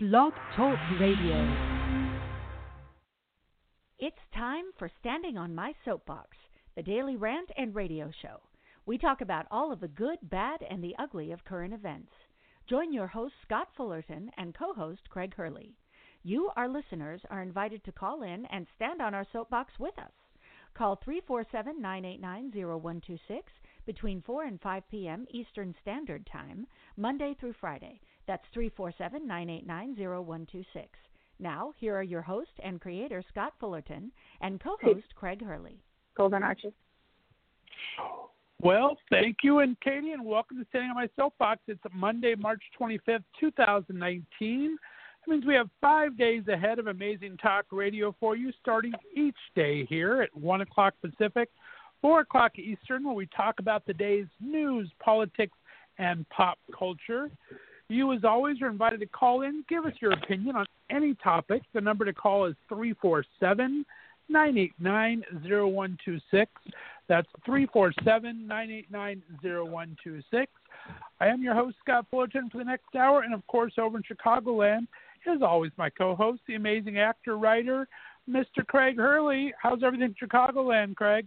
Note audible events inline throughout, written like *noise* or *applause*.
Blog Talk Radio. It's time for Standing on My Soapbox, the daily rant and radio show. We talk about all of the good, bad, and the ugly of current events. Join your host, Scott Fullerton, and co host, Craig Hurley. You, our listeners, are invited to call in and stand on our soapbox with us. Call 347 989 0126 between 4 and 5 p.m. Eastern Standard Time, Monday through Friday. That's 347 989 0126. Now, here are your host and creator, Scott Fullerton, and co host, Craig Hurley. Golden Arches. Well, thank you, and Katie, and welcome to Standing on My Soapbox. It's Monday, March 25th, 2019. That means we have five days ahead of amazing talk radio for you, starting each day here at 1 o'clock Pacific, 4 o'clock Eastern, where we talk about the day's news, politics, and pop culture. You, as always, are invited to call in, give us your opinion on any topic. The number to call is 347 989 0126. That's 347 989 0126. I am your host, Scott Fullerton, for the next hour. And of course, over in Chicagoland, as always, my co host, the amazing actor, writer, Mr. Craig Hurley. How's everything in Chicagoland, Craig?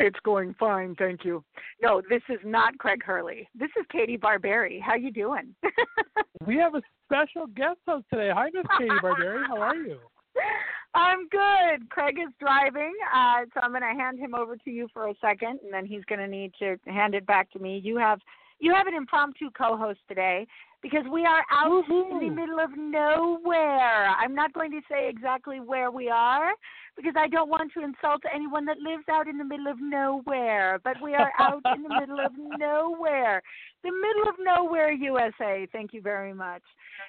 It's going fine, thank you. No, this is not Craig Hurley. This is Katie Barberi. How you doing? *laughs* we have a special guest host today. Hi, Miss Katie Barberi. How are you? *laughs* I'm good. Craig is driving, uh, so I'm going to hand him over to you for a second, and then he's going to need to hand it back to me. You have you have an impromptu co-host today because we are out Woo-hoo. in the middle of nowhere. I'm not going to say exactly where we are because I don't want to insult anyone that lives out in the middle of nowhere. But we are out in the middle of *laughs* nowhere, the middle of nowhere, USA. Thank you very much.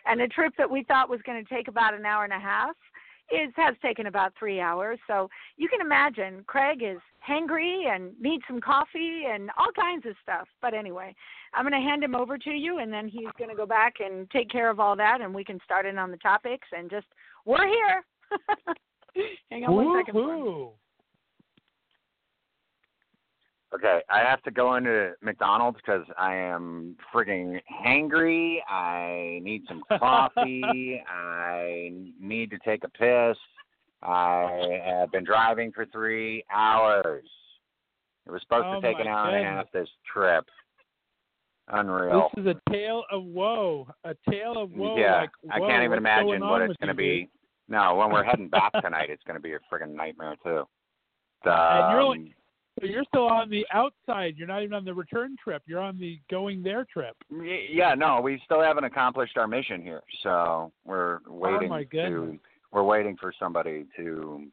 And a trip that we thought was going to take about an hour and a half is has taken about three hours. So you can imagine Craig is hangry and needs some coffee and all kinds of stuff. But anyway, I'm going to hand him over to you, and then he's going to go back and take care of all that, and we can start in on the topics and just we're here. *laughs* Hang on one second. For me. Woo-hoo. Okay, I have to go into McDonald's because I am frigging hangry. I need some *laughs* coffee. I need to take a piss. I have been driving for three hours. It was supposed Oh, to take an hour and a half this trip. Unreal. This is a tale of woe. A tale of woe. yeah, like, I can't even imagine what it's going to be. No, when we're heading back *laughs* tonight, it's going to be a friggin' nightmare too. And you're only- Um, So you're still on the outside. You're not even on the return trip. You're on the going there trip. Yeah, no, we still haven't accomplished our mission here, so we're waiting Oh, my to. goodness. We're waiting for somebody to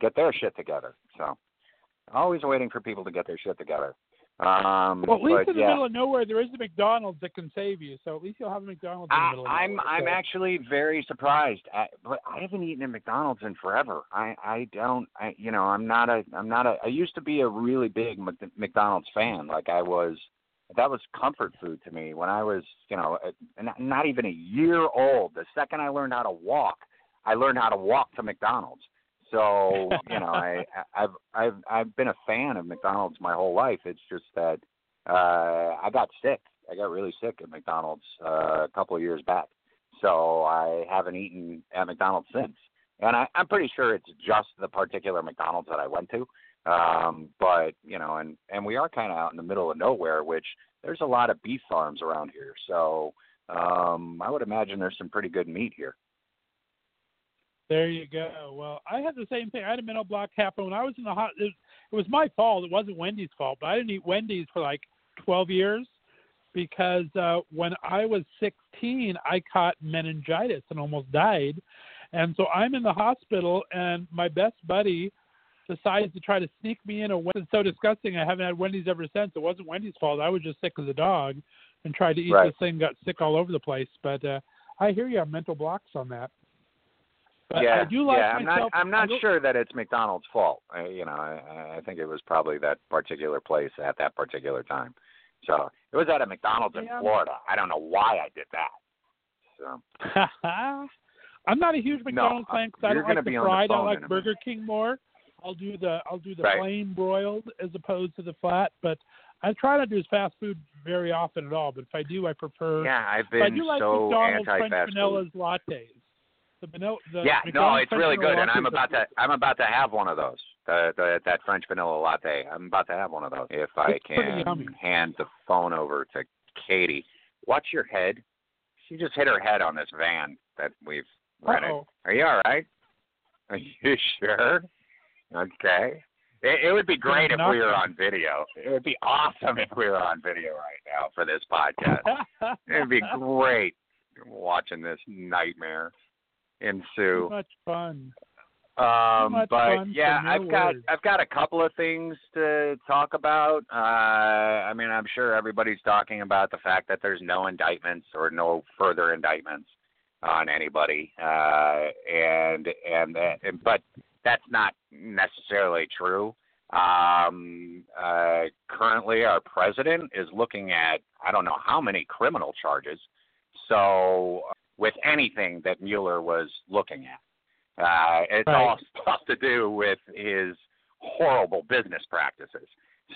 get their shit together. So, always waiting for people to get their shit together. Um, Well, at least but in the yeah, middle of nowhere, there is a McDonald's that can save you. So at least you'll have a McDonald's in the I, middle of I'm nowhere. I'm so. actually very surprised. I, but I haven't eaten at McDonald's in forever. I I don't. I you know I'm not a I'm not a. I used to be a really big McDonald's fan. Like I was. That was comfort food to me when I was you know not even a year old. The second I learned how to walk, I learned how to walk to McDonald's. So *laughs* you know I I've I've I've been a fan of McDonald's my whole life. It's just that uh I got sick. I got really sick at McDonald's uh, a couple of years back. So I haven't eaten at McDonald's since. And I, I'm pretty sure it's just the particular McDonald's that I went to. Um, but you know, and and we are kind of out in the middle of nowhere, which there's a lot of beef farms around here. So um, I would imagine there's some pretty good meat here. There you go. Well, I had the same thing. I had a mental block happen when I was in the hot. It, it was my fault. It wasn't Wendy's fault, but I didn't eat Wendy's for like 12 years because uh, when I was 16, I caught meningitis and almost died. And so I'm in the hospital, and my best buddy decides to try to sneak me in a Wendy's. It's so disgusting. I haven't had Wendy's ever since. It wasn't Wendy's fault. I was just sick as a dog and tried to eat Right. this thing, got sick all over the place. But uh, I hear you have mental blocks on that. But yeah, I do like yeah. I'm myself. not. I'm not sure that it's McDonald's fault. I, you know, I, I think it was probably that particular place at that particular time. So it was at a McDonald's in Florida. I don't know why I did that. So *laughs* I'm not a huge McDonald's uh, fan because I you're don't like the be on the fried. I like. Burger King more. I'll do the I'll do the Right. plain broiled as opposed to the flat. But I try not to do fast food very often at all, but if I do, I prefer. Yeah, I've but I do like so McDonald's French fast vanilla's lattes. The vanilla. The Yeah, no, it's French really good, and I'm about to I'm about to have one of those. The, the that French vanilla latte. I'm about to have one of those if I It's can hand the phone over to Katie. Watch your head. She just hit her head on this van that we've rented. Uh-oh. Are you all right? Are you *laughs* sure? Okay. It, it would be great if we were on video. It would be awesome if we were on video right now for this podcast. *laughs* It'd be great watching this nightmare ensue. Too much fun. Um, much but fun yeah, I've got. I've got a couple of things to talk about. Uh, I mean, I'm sure everybody's talking about the fact that there's no indictments or no further indictments on anybody, uh, and and that, and- but that's not necessarily true. Um, uh, currently, our president is looking at I don't know how many criminal charges. So, with anything that Mueller was looking at. Uh, it's Right. all *laughs* stuff to do with his horrible business practices.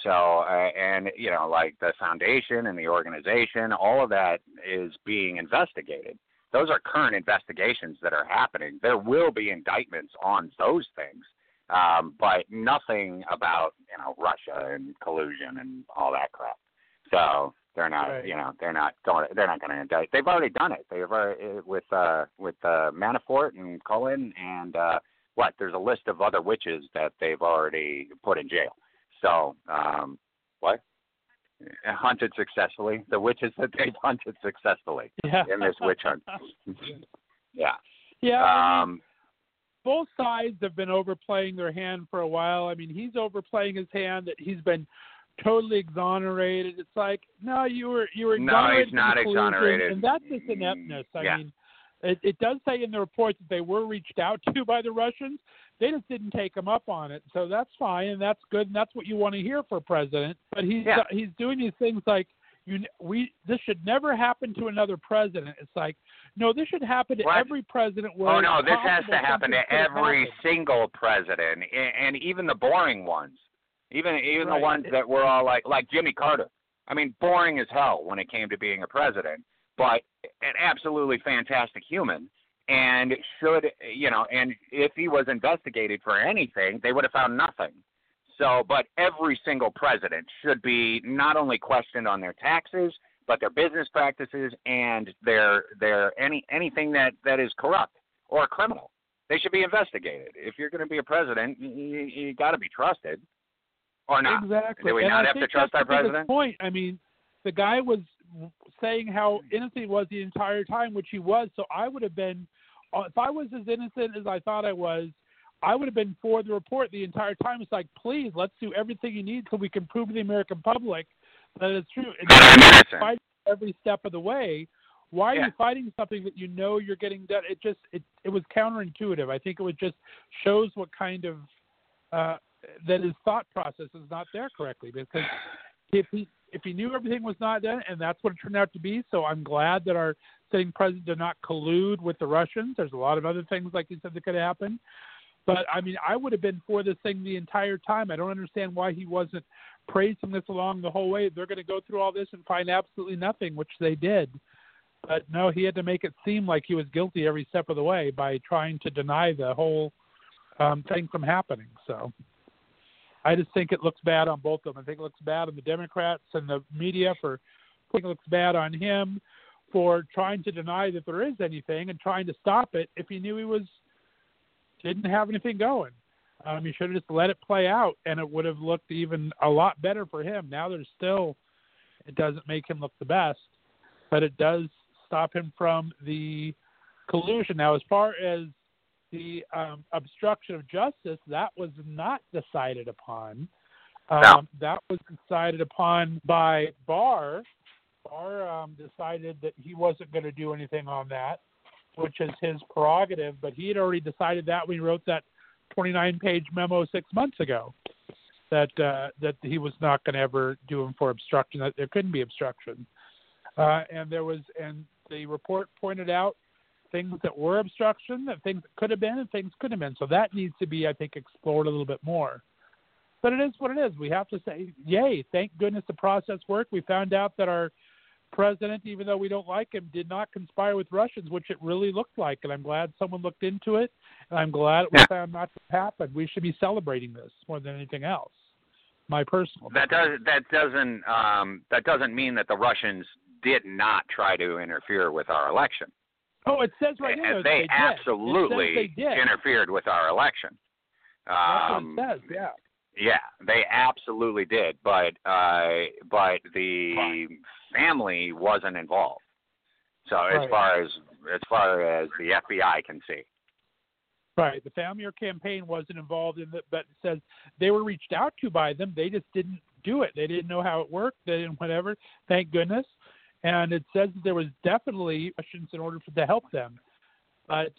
So, uh, and you know, like the foundation and the organization, all of that is being investigated. Those are current investigations that are happening. There will be indictments on those things, um, but nothing about you know Russia and collusion and all that crap. So they're not, Right. you know, they're not going. They're not going to indict. They've already done it. They've already with uh, with uh, Manafort and Cohen and uh, what? There's a list of other witches that they've already put in jail. So um, what? Hunted successfully. The witches that they've *laughs* hunted successfully Yeah. in this witch hunt. *laughs* yeah. yeah. Um, both sides have been overplaying their hand for a while. I mean, he's overplaying his hand that he's been totally exonerated. It's like, no, you were you were No, he's not exonerated. and that's just ineptness. I Yeah. mean, it, it does say in the report that they were reached out to by the Russians. They just didn't take him up on it, so that's fine and that's good and that's what you want to hear for a president. But he's Yeah. he's doing these things like you we this should never happen to another president. It's like no, this should happen to What? every president. Where Oh no, this has to happen to something could have every happened. single president, a- and even the boring ones, even even Right. the ones that were all like like Jimmy Carter. I mean, boring as hell when it came to being a president, but an absolutely fantastic human. And should you know, and if he was investigated for anything, they would have found nothing. So, but every single president should be not only questioned on their taxes, but their business practices and their their any anything that that is corrupt or criminal. They should be investigated. If you're going to be a president, you, you, you got to be trusted, or not. Exactly. Do we and not I have to trust that's our president? Point. I mean, the guy was saying how innocent he was the entire time, which he was. So I would have been, uh, if I was as innocent as I thought I was, I would have been for the report the entire time. It's like, please, let's do everything you need so we can prove to the American public that it's true. And That I'm innocent. fight every step of the way. Why are Yeah. you fighting something that you know you're getting done? It just it it was counterintuitive. I think it was just shows what kind of uh, that his thought process is not there correctly because *sighs* if he if he knew everything was not done and that's what it turned out to be, so I'm glad that our sitting president did not collude with the Russians. There's a lot of other things like you said that could happen. But I mean, I would have been for this thing the entire time. I don't understand why he wasn't praising this along the whole way. They're going to go through all this and find absolutely nothing, which they did. But no, he had to make it seem like he was guilty every step of the way by trying to deny the whole um, thing from happening. So I just think it looks bad on both of them. I think it looks bad on the Democrats and the media for I think it looks bad on him for trying to deny that there is anything and trying to stop it if he knew he was didn't have anything going. Um, he should have just let it play out, and it would have looked even a lot better for him. Now there's still, it doesn't make him look the best, but it does stop him from the collusion. Now, as far as the um, obstruction of justice, that was not decided upon. Um, No. That was decided upon by Barr. Barr um, decided that he wasn't going to do anything on that, which is his prerogative. But he had already decided that when he wrote that 29-page memo six months ago that uh, that he was not going to ever do him for obstruction. That there couldn't be obstruction. Uh, and there was, and the report pointed out things that were obstruction, that things that could have been, and things could have been. So that needs to be, I think, explored a little bit more. but it is what it is. We have to say, yay! Thank goodness the process worked. We found out that our president, even though we don't like him, did not conspire with Russians, which it really looked like. And I'm glad someone looked into it, and I'm glad it was found not to happen. We should be celebrating this more than anything else. My personal. That does that doesn't um, that doesn't mean that the Russians did not try to interfere with our election. Oh, it says right here. that they, did. absolutely they did. interfered with our election. That's Um, what it says. Yeah. Yeah, they absolutely did, but uh, but the family wasn't involved. So as Right. far as as far as the FBI can see, Right. The family or campaign wasn't involved in it, but it says they were reached out to by them. They just didn't do it. They didn't know how it worked. They didn't whatever. Thank goodness. And it says that there was definitely questions in order for to help them. But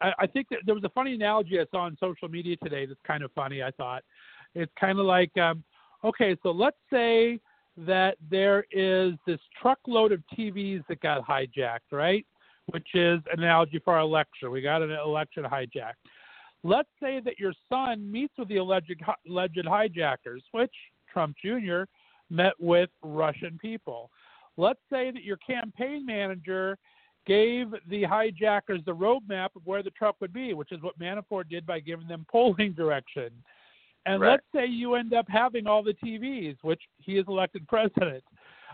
I, I think that there was a funny analogy I saw on social media today that's kind of funny. I thought it's kind of like, um, okay, so let's say that there is this truckload of TVs that got hijacked, right? which is an analogy for our election. We got an election hijacked. Let's say that your son meets with the alleged alleged hijackers, which Trump Jr. met with Russian people. Let's say that your campaign manager gave the hijackers the roadmap of where the truck would be, which is what Manafort did by giving them polling direction. And Right. let's say you end up having all the TVs, which he is elected president.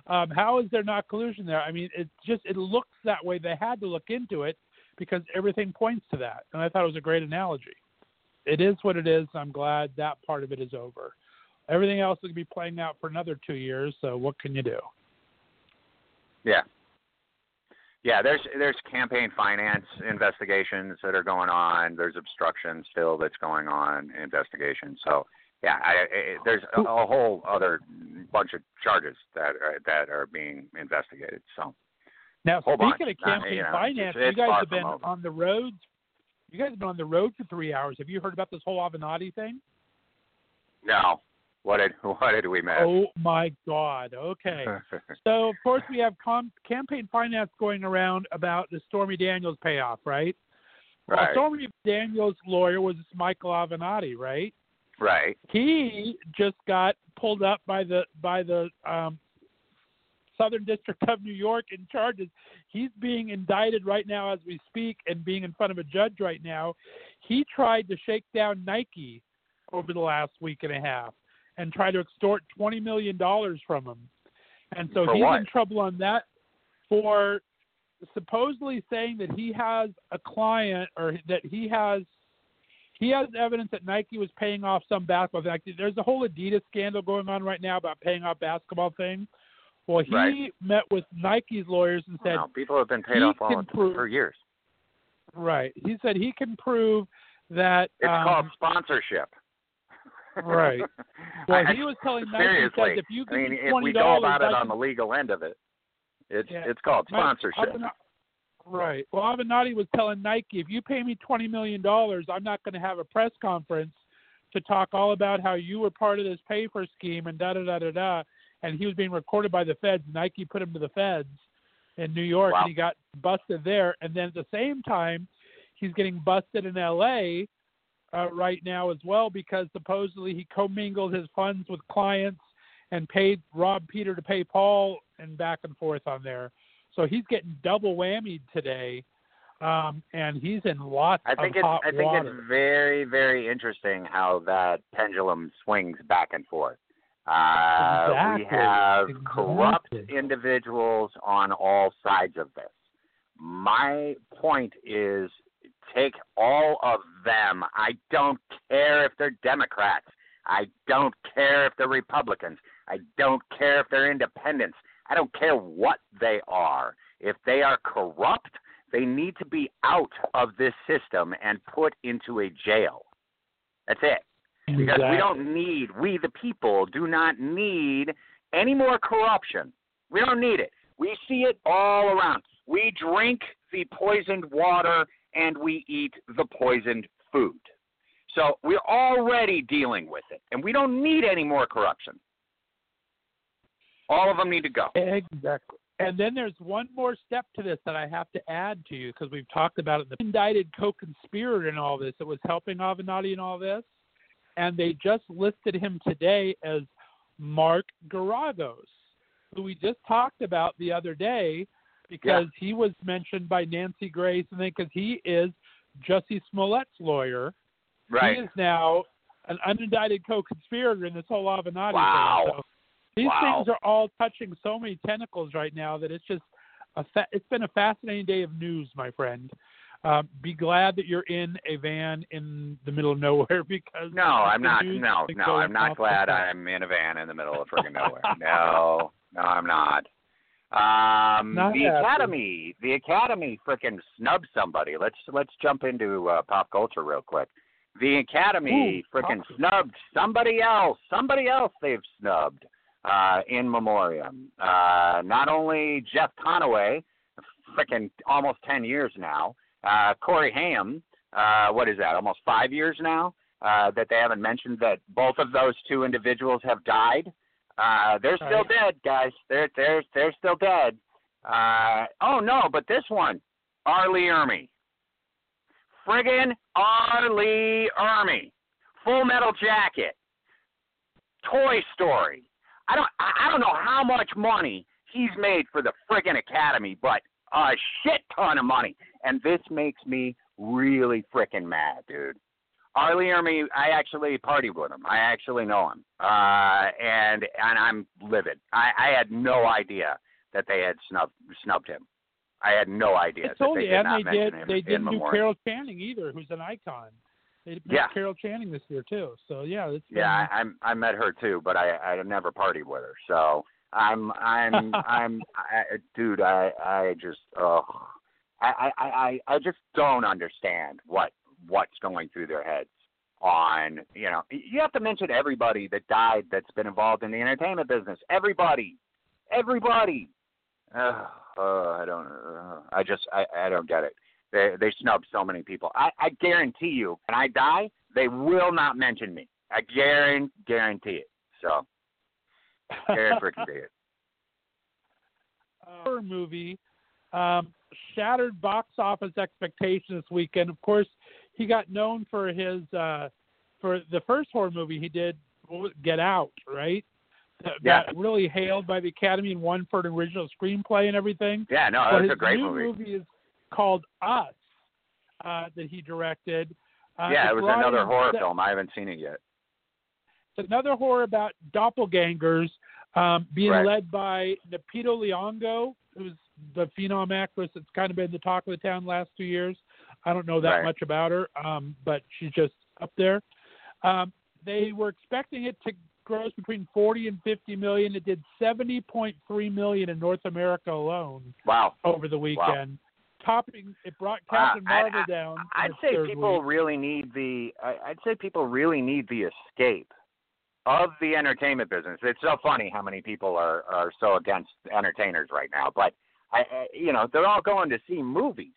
Um, how is there not collusion there? I mean, it just it looks that way. They had to look into it because everything points to that, and I thought it was a great analogy. It is what it is. I'm glad that part of it is over. Everything else is going to be playing out for another two years. So what can you do? Yeah, yeah. There's there's campaign finance investigations that are going on. There's obstruction still that's going on. Investigation. So yeah, I, I, there's a, a whole other bunch of charges that are, that are being investigated. So. Now, speaking bunch. of campaign Uh, you know, finance, it's- you guys have been over. on the roads. You guys have been on the road for three hours. Have you heard about this whole Avenatti thing? No. What did *laughs* what did we miss? Oh my God! Okay. *laughs* So of course we have com- campaign finance going around about the Stormy Daniels payoff, right? Well. Stormy Daniels' lawyer was Michael Avenatti, right? Right. He just got pulled up by the by the um, Southern District of New York in charges. He's being indicted right now as we speak and being in front of a judge right now. He tried to shake down Nike over the last week and a half and try to extort twenty million dollars from him. And so For he's what? in trouble on that for supposedly saying that he has a client or that he has he has evidence that Nike was paying off some basketball. Like, there's a whole Adidas scandal going on right now about paying off basketball things. Well, he Right. met with Nike's lawyers and said, no, people have been paid off all prove- for years. right. He said he can prove that. It's um, called sponsorship. Right. *laughs* Well, I- he was telling Nike says if you give I mean, me if twenty we go dollars, about it on the legal end of it, it's Yeah. it's called sponsorship. Avenatti- Right. Well, Avenatti was telling Nike, if you pay me twenty million dollars, I'm not going to have a press conference to talk all about how you were part of this pay for scheme and da da da da da. And he was being recorded by the feds. Nike put him to the feds in New York, Wow. and he got busted there. And then at the same time, he's getting busted in L.A. Uh, right now as well because supposedly he commingled his funds with clients and paid Rob Peter to pay Paul and back and forth on there. So he's getting double whammied today, um, and he's in lots I think of it's hot I think water. it's very very interesting how that pendulum swings back and forth. Uh, we Exactly. have corrupt individuals on all sides of this. My point is take all of them. I don't care if they're Democrats. I don't care if they're Republicans. I don't care if they're independents. I don't care what they are. If they are corrupt, they need to be out of this system and put into a jail. That's it. Because we don't need, we the people do not need any more corruption. We don't need it. We see it all around. We drink the poisoned water and we eat the poisoned food. So we're already dealing with it, and we don't need any more corruption. All of them need to go. Exactly. And then there's one more step to this that I have to add to you because we've talked about it. The indicted co-conspirator in all this that was helping Avenatti in all this. and they just listed him today as Mark Geragos, who we just talked about the other day because he was mentioned by Nancy Grace, and then because he is Jussie Smollett's lawyer. Right. He is now an unindicted co-conspirator in this whole Avenatti Wow. thing. So these Wow. things are all touching so many tentacles right now that it's just a fa- it's been a fascinating day of news, my friend. Um, be glad that you're in a van in the middle of nowhere *laughs* because No, I'm not. No, no, I'm not glad I'm in a van in the middle of friggin' nowhere. No, no, I'm not. Um, Not the. Academy, the Academy, frickin' snubbed somebody. Let's let's jump into uh, pop culture real quick. The Academy frickin' snubbed somebody else. Somebody else they've snubbed uh, in memoriam. Uh, not only Jeff Conaway, frickin' almost ten years now. Uh, Corey Haim, uh, what is that? Almost five years now uh, that they haven't mentioned that both of those two individuals have died. Uh, they're still Right. dead, guys. They're they're they're still dead. Uh, oh no, but this one, R. Lee Ermey. Friggin' Arlie Ermy. Full Metal Jacket. Toy Story. I don't I don't know how much money he's made for the friggin' Academy, but a shit ton of money. And this makes me really frickin' mad, dude. R. Lee Ermey, I actually partied with him. I actually know him, uh, and and I'm livid. I, I had no idea that they had snubbed snubbed him. I had no idea I that they you, did and not they mention did. him They didn't do. Carol Channing either, who's an icon. They did Yeah. Carol Channing this year too. So yeah, it's been, Yeah, I, I'm I met her too, but I I never partied with her. So I'm I'm *laughs* I'm I, dude. I I just oh I I I I just don't understand what what's going through their heads on you know you have to mention everybody that died that's been involved in the entertainment business. Everybody, everybody. Uh, uh, I don't. Uh, I just I I don't get it. They they snubbed so many people. I I guarantee you, when I die, they will not mention me. I guarantee guarantee it. So guarantee *laughs* freaking it. horror movie um, shattered box office expectations this weekend. Of course, he got known for his uh, for the first horror movie he did, what was it, Get Out, right? That Yeah. got really hailed by the Academy and won for an original screenplay and everything. Yeah, no, that's a great new movie. is called Us uh, that he directed. Uh, yeah, it was another horror film. I haven't seen it yet. It's another horror about doppelgangers um, being Right. led by Lupita Nyong'o, who's the phenom actress that's kind of been the talk of the town last two years. I don't know that Right. much about her, um, but she's just up there. Um, they were expecting it to gross between 40 and 50 million. It did 70.3 million in North America alone Wow. over the weekend. Topping, it brought Wow, Captain Marvel I- down. I'd say people week. really need the. I, I'd say people really need the escape of the entertainment business. It's so funny how many people are are so against entertainers right now, but I, I you know, they're all going to see movies.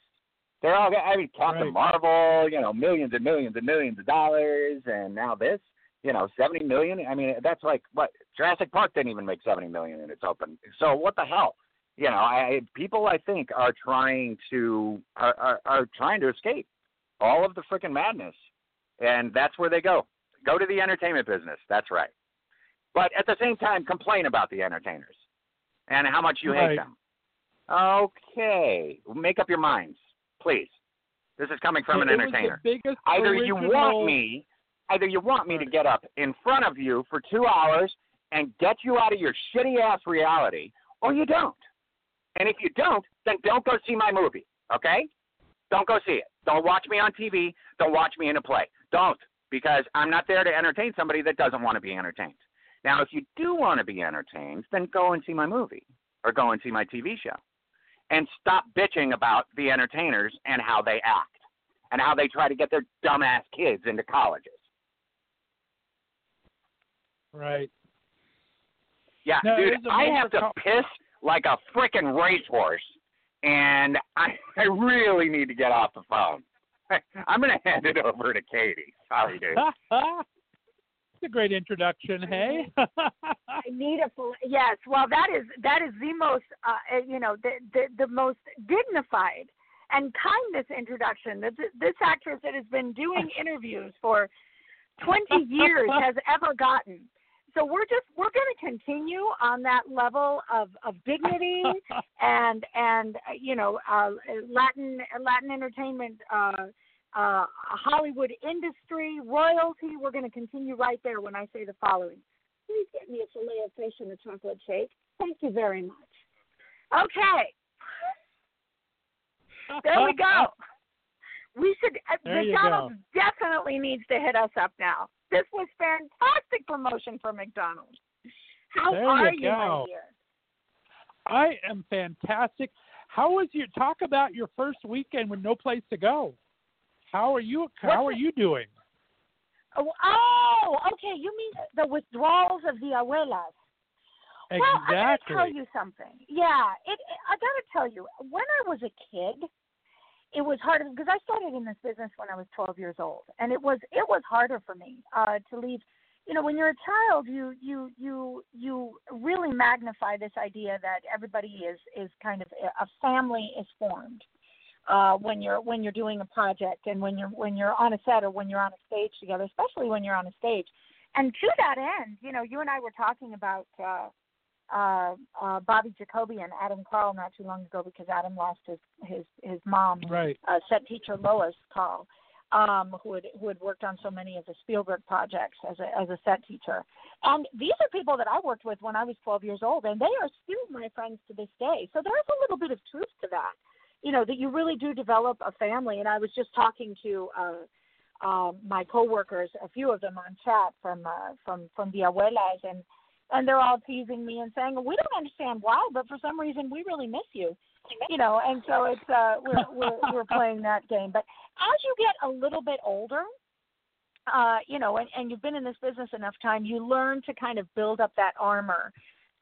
They're all. I mean, Captain Right. Marvel. You know, millions and millions and millions of dollars, and now this. You know, seventy million. I mean, that's like what Jurassic Park didn't even make seventy million and it's open. So what the hell? You know, I people I think are trying to are are, are trying to escape all of the freaking madness, and that's where they go. Go to the entertainment business. That's right. But at the same time, complain about the entertainers and how much you hate them. Okay, make up your minds, please. This is coming from an entertainer. Either you want me, either you want me to get up in front of you for two hours and get you out of your shitty ass reality, or you don't. And if you don't, then don't go see my movie. Okay? Don't go see it. Don't watch me on TV. Don't watch me in a play. Don't, because I'm not there to entertain somebody that doesn't want to be entertained. Now, if you do want to be entertained, then go and see my movie or go and see my TV show. And stop bitching about the entertainers and how they act and how they try to get their dumbass kids into colleges. Right. Yeah, No, dude, I have to com- piss like a freaking racehorse, and I, *laughs* I really need to get off the phone. *laughs* I'm going to hand it over to Katie. Sorry, dude. *laughs* it's a great introduction, hey? *laughs* I need a yes. Well, that is that is the most uh, you know the, the the most dignified and kindness introduction. that this actress that has been doing *laughs* interviews for 20 years has ever gotten. So we're just we're going to continue on that level of of dignity *laughs* and and uh, you know uh, Latin Latin entertainment. Uh, uh, Hollywood industry, royalty. We're going to continue right there when I say the following. Please get me a filet of fish and a chocolate shake. Thank you very much. Okay. There we go. *laughs* We should. Uh, there McDonald's definitely needs to hit us up now. This was fantastic promotion for McDonald's. How there are you, you, my dear? I am fantastic. How was your talk about your first weekend with no place to go? How are you? How What's are you doing? Oh, oh, okay. You mean the withdrawals of the abuelas? Well, I gotta tell you something. Yeah, it, it. I gotta tell you, when I was a kid, it was harder because I started in this business when I was 12 years old, and it was it was harder for me uh, to leave. You know, when you're a child, you you you you really magnify this idea that everybody is is kind of a family is formed uh, when you're when you're doing a project and when you're when you're on a set or when you're on a stage together, especially when you're on a stage. And to that end, you know, you and I were talking about. Uh, uh, uh, Bobby Jacoby and Adam Carl not too long ago because Adam lost his his his mom, Right. uh, set teacher Lois Carl, um, who had who had worked on so many of the Spielberg projects as a as a set teacher. And these are people that I worked with when I was 12 years old, and they are still my friends to this day. So there's a little bit of truth to that, you know, that you really do develop a family. And I was just talking to. Uh, uh, my coworkers, a few of them on chat from uh, from from the abuelas, and and they're all teasing me and saying, "We don't understand why, but for some reason we really miss you." You know, and so it's uh, we're we're we're playing that game. But as you get a little bit older, uh, you know, and, and you've been in this business enough time, you learn to kind of build up that armor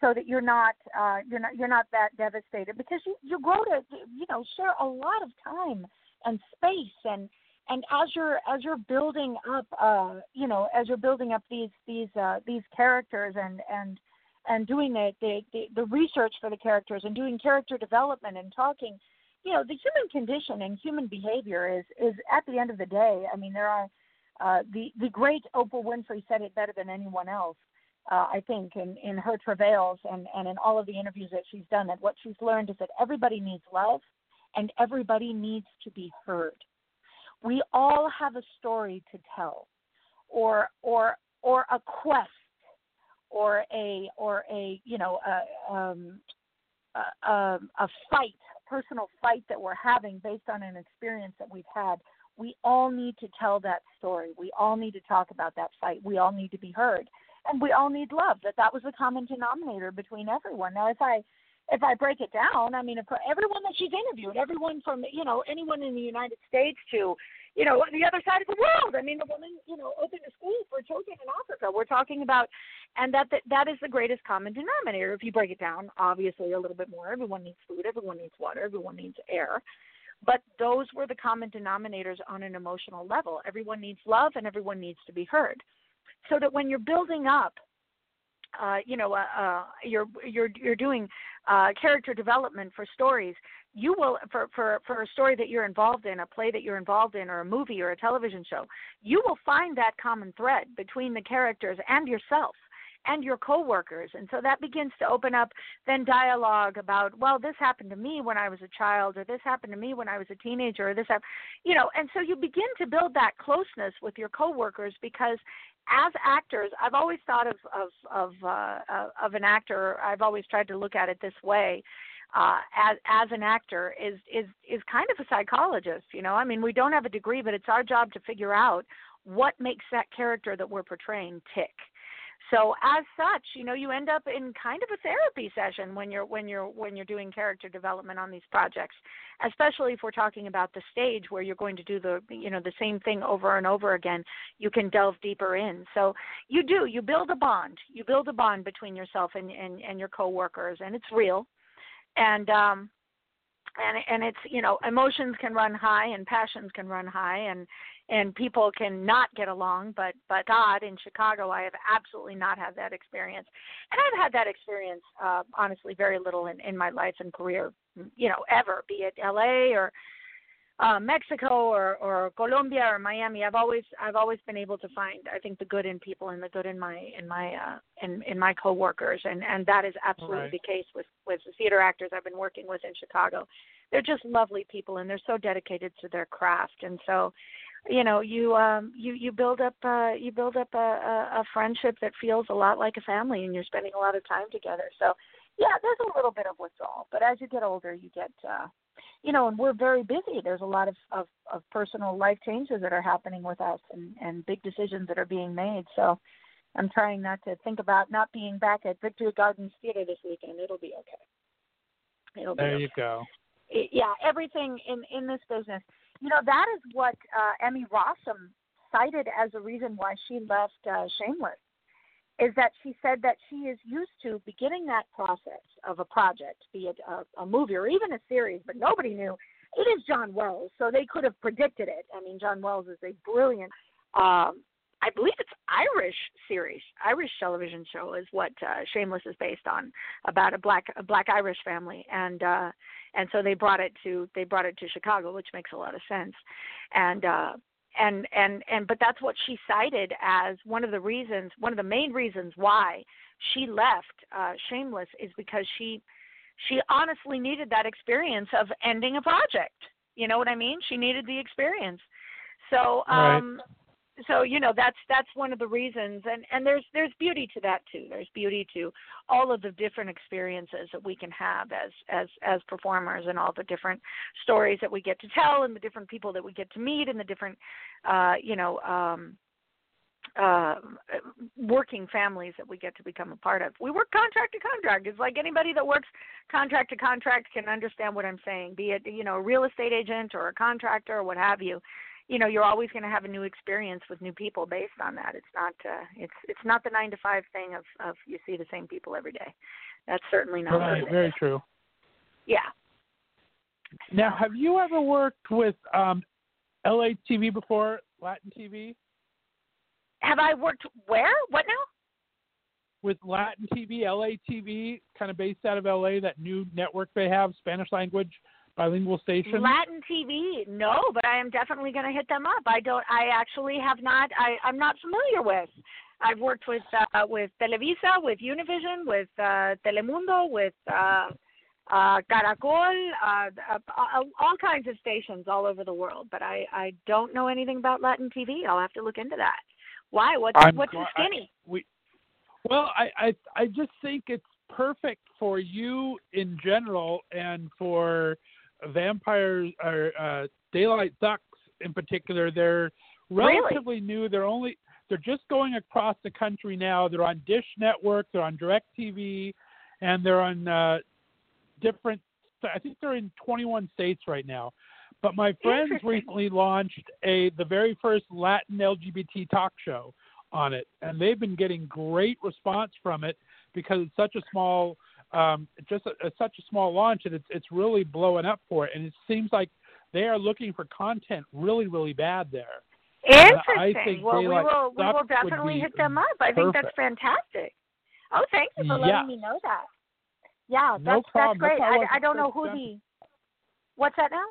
so that you're not uh, you're not you're not that devastated because you you grow to you know share a lot of time and space and and as you're as you're building up uh you know as you're building up these these uh these characters and and and doing the the the, research for the characters and doing character development and talking you know the human condition and human behavior is is at the end of the day i mean there are uh the the great oprah winfrey said it better than anyone else uh, I think in, in her travails and, and in all of the interviews that she's done, that what she's learned is that everybody needs love and everybody needs to be heard. We all have a story to tell or or or a quest or a or a you know a um a, a, a fight personal fight that we're having based on an experience that we've had. We all need to tell that story. We all need to talk about that fight. We all need to be heard and we all need love that that was the common denominator between everyone now if i if I break it down, I mean, if everyone that she's interviewed, everyone from you know anyone in the United States to you know the other side of the world. I mean, the woman you know opened a school for children in Africa. We're talking about, and that that, that is the greatest common denominator. If you break it down, obviously a little bit more. Everyone needs food. Everyone needs water. Everyone needs air. But those were the common denominators on an emotional level. Everyone needs love, and everyone needs to be heard. So that when you're building up uh, you know, uh, uh, you're you're you're doing uh, character development for stories. You will for for for a story that you're involved in, a play that you're involved in, or a movie or a television show. You will find that common thread between the characters and yourself and your coworkers and so that begins to open up then dialogue about well this happened to me when i was a child or this happened to me when i was a teenager or this happened you know and so you begin to build that closeness with your coworkers because as actors, I've always thought of of of uh, of an actor. I've always tried to look at it this way. Uh, as as an actor is is is kind of a psychologist. You know, I mean, we don't have a degree, but it's our job to figure out what makes that character that we're portraying tick. So as such, you know, you end up in kind of a therapy session when you're when you're when you're doing character development on these projects, especially if we're talking about the stage where you're going to do the you know the same thing over and over again. You can delve deeper in. So you do you build a bond. You build a bond between yourself and and, and your coworkers, and it's real. And um, and and it's you know emotions can run high and passions can run high and and people can not get along but but god in chicago i have absolutely not had that experience and i've had that experience uh honestly very little in in my life and career you know ever be it la or uh, Mexico or or Colombia or Miami, I've always I've always been able to find I think the good in people and the good in my in my uh, in in my coworkers, and and that is absolutely Right. the case with with the theater actors I've been working with in Chicago. They're just lovely people, and they're so dedicated to their craft, and so. You know, you um, you you build up uh, you build up a, a, a friendship that feels a lot like a family, and you're spending a lot of time together. So, yeah, there's a little bit of withdrawal, but as you get older, you get uh, you know, and we're very busy. There's a lot of, of, of personal life changes that are happening with us and, and big decisions that are being made. So I'm trying not to think about not being back at Victory Gardens Theater this weekend. It'll be okay. It'll be There okay. you go. It- yeah, everything in, in this business. You know, that is what uh, Emmy Rossum cited as a reason why she left uh, Shameless is that she said that she is used to beginning that process of a project, be it a, a movie or even a series, but nobody knew. It is John Wells, so they could have predicted it. I mean, John Wells is a brilliant, um, I believe it's Irish series, Irish television show is what uh, Shameless is based on, about a black a black Irish family, and uh, and so they brought it to they brought it to Chicago, which makes a lot of sense, and. uh and and and but that's what she cited as one of the reasons one of the main reasons why she left uh shameless is because she she honestly needed that experience of ending a project you know what i mean she needed the experience so Right. So you know that's that's one of the reasons and and there's there's beauty to that too. There's beauty to all of the different experiences that we can have as as as performers and all the different stories that we get to tell and the different people that we get to meet and the different uh you know um uh working families that we get to become a part of. We work contract to contract. It's like anybody that works contract to contract can understand what i'm saying be it you know a real estate agent or a contractor or what have you you know you're always going to have a new experience with new people based on that. It's not uh it's it's not the 9 to 5 thing of of you see the same people every day. That's certainly not Right, very true. yeah. Now, have you ever worked with um, LA TV before, Latin TV? have i worked where? What now? With Latin TV, LA TV, kind of based out of LA, that new network they have, Spanish language bilingual station. Latin TV, no, but I am definitely going to hit them up. I don't. I actually have not. I, I'm not familiar with. I've worked with uh, with Televisa, with Univision, with uh, Telemundo, with uh, uh, Caracol, uh, uh, all all kinds of stations all over the world. But I I don't know anything about Latin TV. I'll have to look into that. Why? What's I'm what's the skinny? we, well, I, I I just think it's perfect for you in general, and for vampires or uh, daylight ducks in particular. They're Really? relatively new. They're only they're just going across the country now. They're on Dish Network. They're on DirecTV, and they're on uh, different. I think they're in 21 states right now. But my friends recently launched a the very first Latin LGBT talk show on it, and they've been getting great response from it because it's such a small, um, just a, a, such a small launch, and it's it's really blowing up for it. And it seems like they are looking for content really, really bad there. Interesting. well, we will we will definitely hit them up. I think that's fantastic. Oh, thank you for Yeah. letting me know that. Yeah, that's that's That's great. why I I, don't know who the What's that now?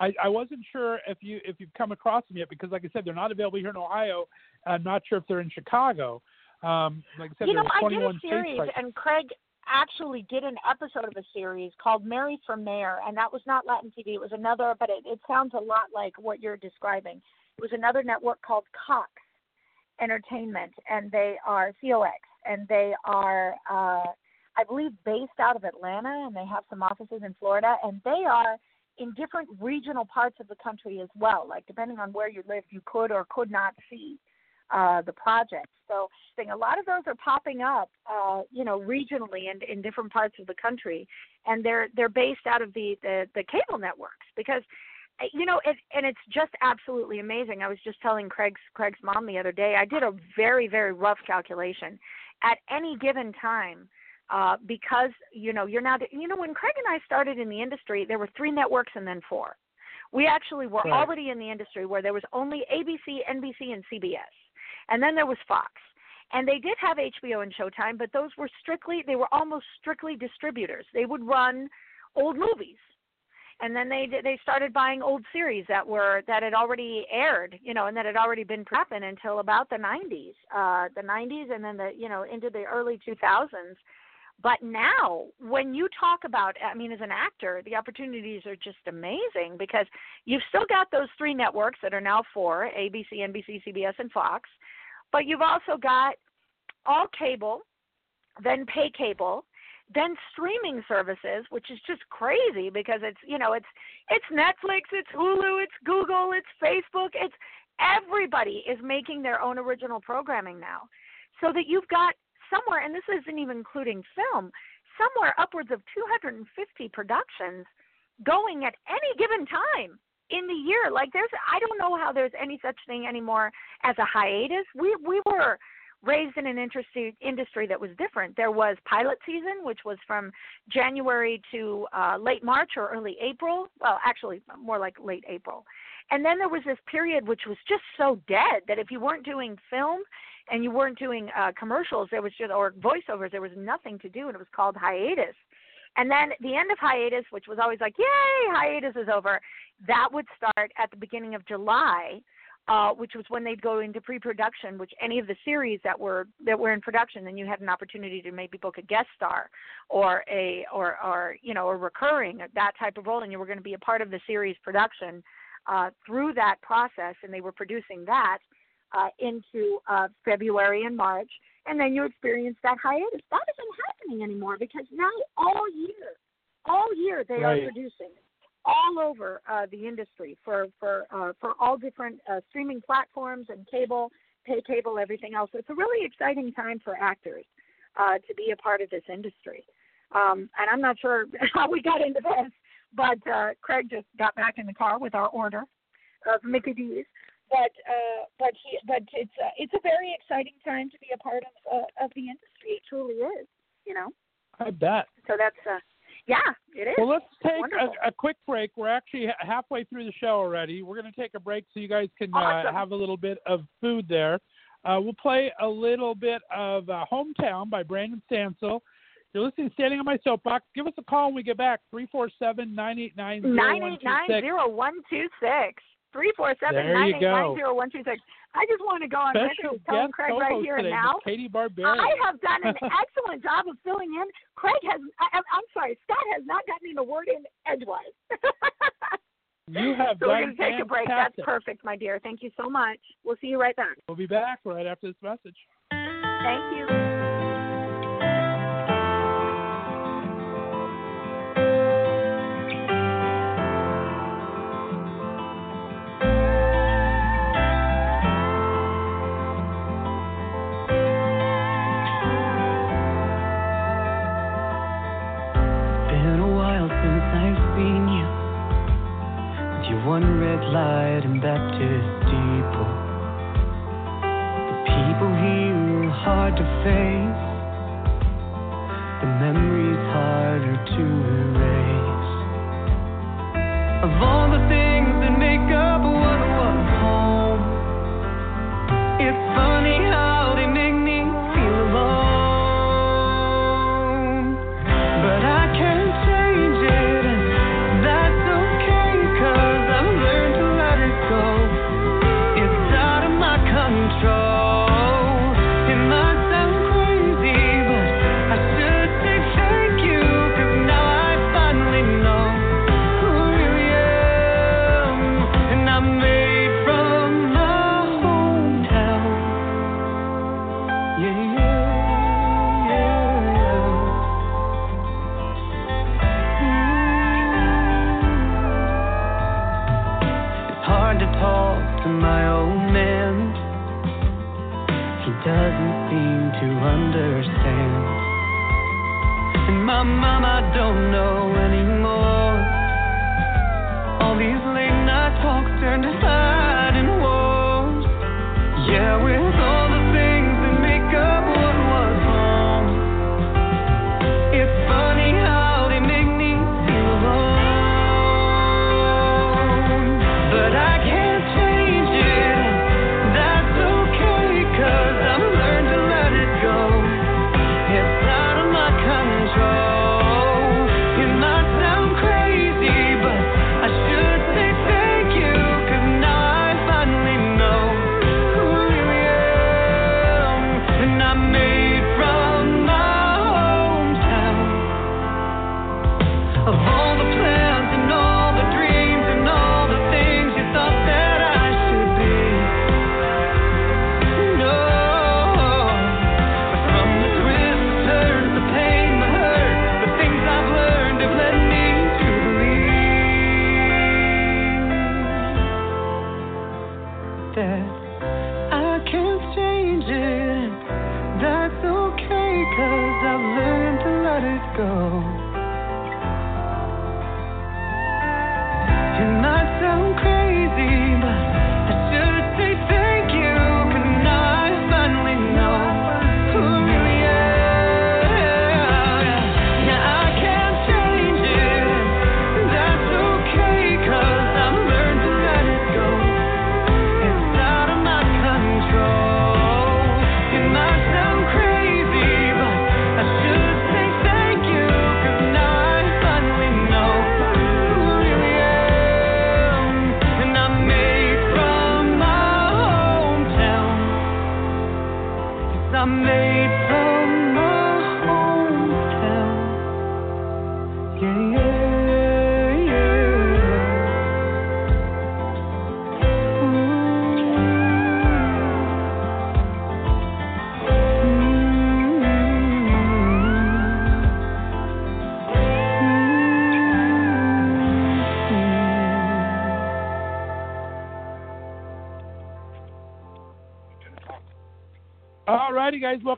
I, I wasn't sure if you if you've come across them yet because, like I said, they're not available here in Ohio. I'm not sure if they're in Chicago. Um, like I said, you know, I did a series, and Craig actually did an episode of a series called Mary for Mayor, and that was not Latin TV. It was another, but it, it sounds a lot like what you're describing. It was another network called Cox Entertainment, and they are COX, and they are, uh, I believe, based out of Atlanta, and they have some offices in Florida, and they are in different regional parts of the country as well. Like depending on where you live, you could or could not see uh, the project. So thing, a lot of those are popping up, uh, you know, regionally and in different parts of the country, and they're they're based out of the the, the cable networks because. uh, You know, it, and it's just absolutely amazing. I was just telling Craig's Craig's mom the other day. I did a very very rough calculation. At any given time, uh, because you know you're not you know when Craig and I started in the industry, there were three networks and then four. We actually were Right. already in the industry where there was only ABC, NBC, and CBS, and then there was Fox. And they did have HBO and Showtime, but those were strictly they were almost strictly distributors. They would run old movies. and then they they started buying old series that were that had already aired, you know, and that had already been prepping until about the 90s, uh, the 90s, and then the you know into the early 2000s. But now, when you talk about, I mean, as an actor, the opportunities are just amazing because you've still got those three networks that are now four ABC, NBC, CBS, and Fox. But you've also got all cable, then pay cable, then streaming services, which is just crazy because it's you know it's it's Netflix, it's Hulu, it's Google, it's Facebook, it's everybody is making their own original programming now, so that you've got somewhere, and this isn't even including film, somewhere upwards of 250 productions going at any given time in the year. Like there's, I don't know how there's any such thing anymore as a hiatus. We we were raised in an industry industry that was different. There was pilot season, which was from January to uh, late March or early April. Well, actually, more like late April. And then there was this period which was just so dead that if you weren't doing film and you weren't doing uh, commercials, there was just or voiceovers, there was nothing to do, and it was called hiatus. And then the end of hiatus, which was always like, yay, hiatus is over, that would start at the beginning of July, uh, which was when they'd go into pre-production, which any of the series that were that were in production, then you had an opportunity to maybe book a guest star or a or or you know a recurring that type of role, and you were going to be a part of the series production uh, through that process, and they were producing that uh, into uh, February and March, and then you experience that hiatus. That isn't happening anymore because now all year, all year they right. are producing all over uh, the industry for for uh, for all different uh, streaming platforms and cable, pay cable, everything else. It's a really exciting time for actors uh, to be a part of this industry. Um, and I'm not sure *laughs* how we got into this, but uh, Craig just got back in the car with our order of Mickey D's but uh, but he but it's uh, it's a very exciting time to be a part of uh, of the industry. It truly is, you know. I bet. So that's uh, yeah, it is. Well, let's take a, a, quick break. We're actually halfway through the show already. We're going to take a break so you guys can uh, awesome. have a little bit of food there. Uh, we'll play a little bit of uh, Hometown by Brandon Stansell. You're listening Standing on My Soapbox. Give us a call when we get back, 347 989 0126. Three four seven nine eight nine zero one two six. I just want to go on record Special and tell guest Craig right here and now. Katie Barberi. I have done an *laughs* excellent job of filling in. Craig has. I, I'm I'm sorry. Scott has not gotten a word in edgewise. *laughs* You have so we're going to take a break. That's perfect, my dear. Thank you so much. We'll see you right back. We'll be back right after this message. Thank you. One red light and Baptist steeple. The people here are hard to face, the memories harder to erase. Of all the things that make up what was home, it's funny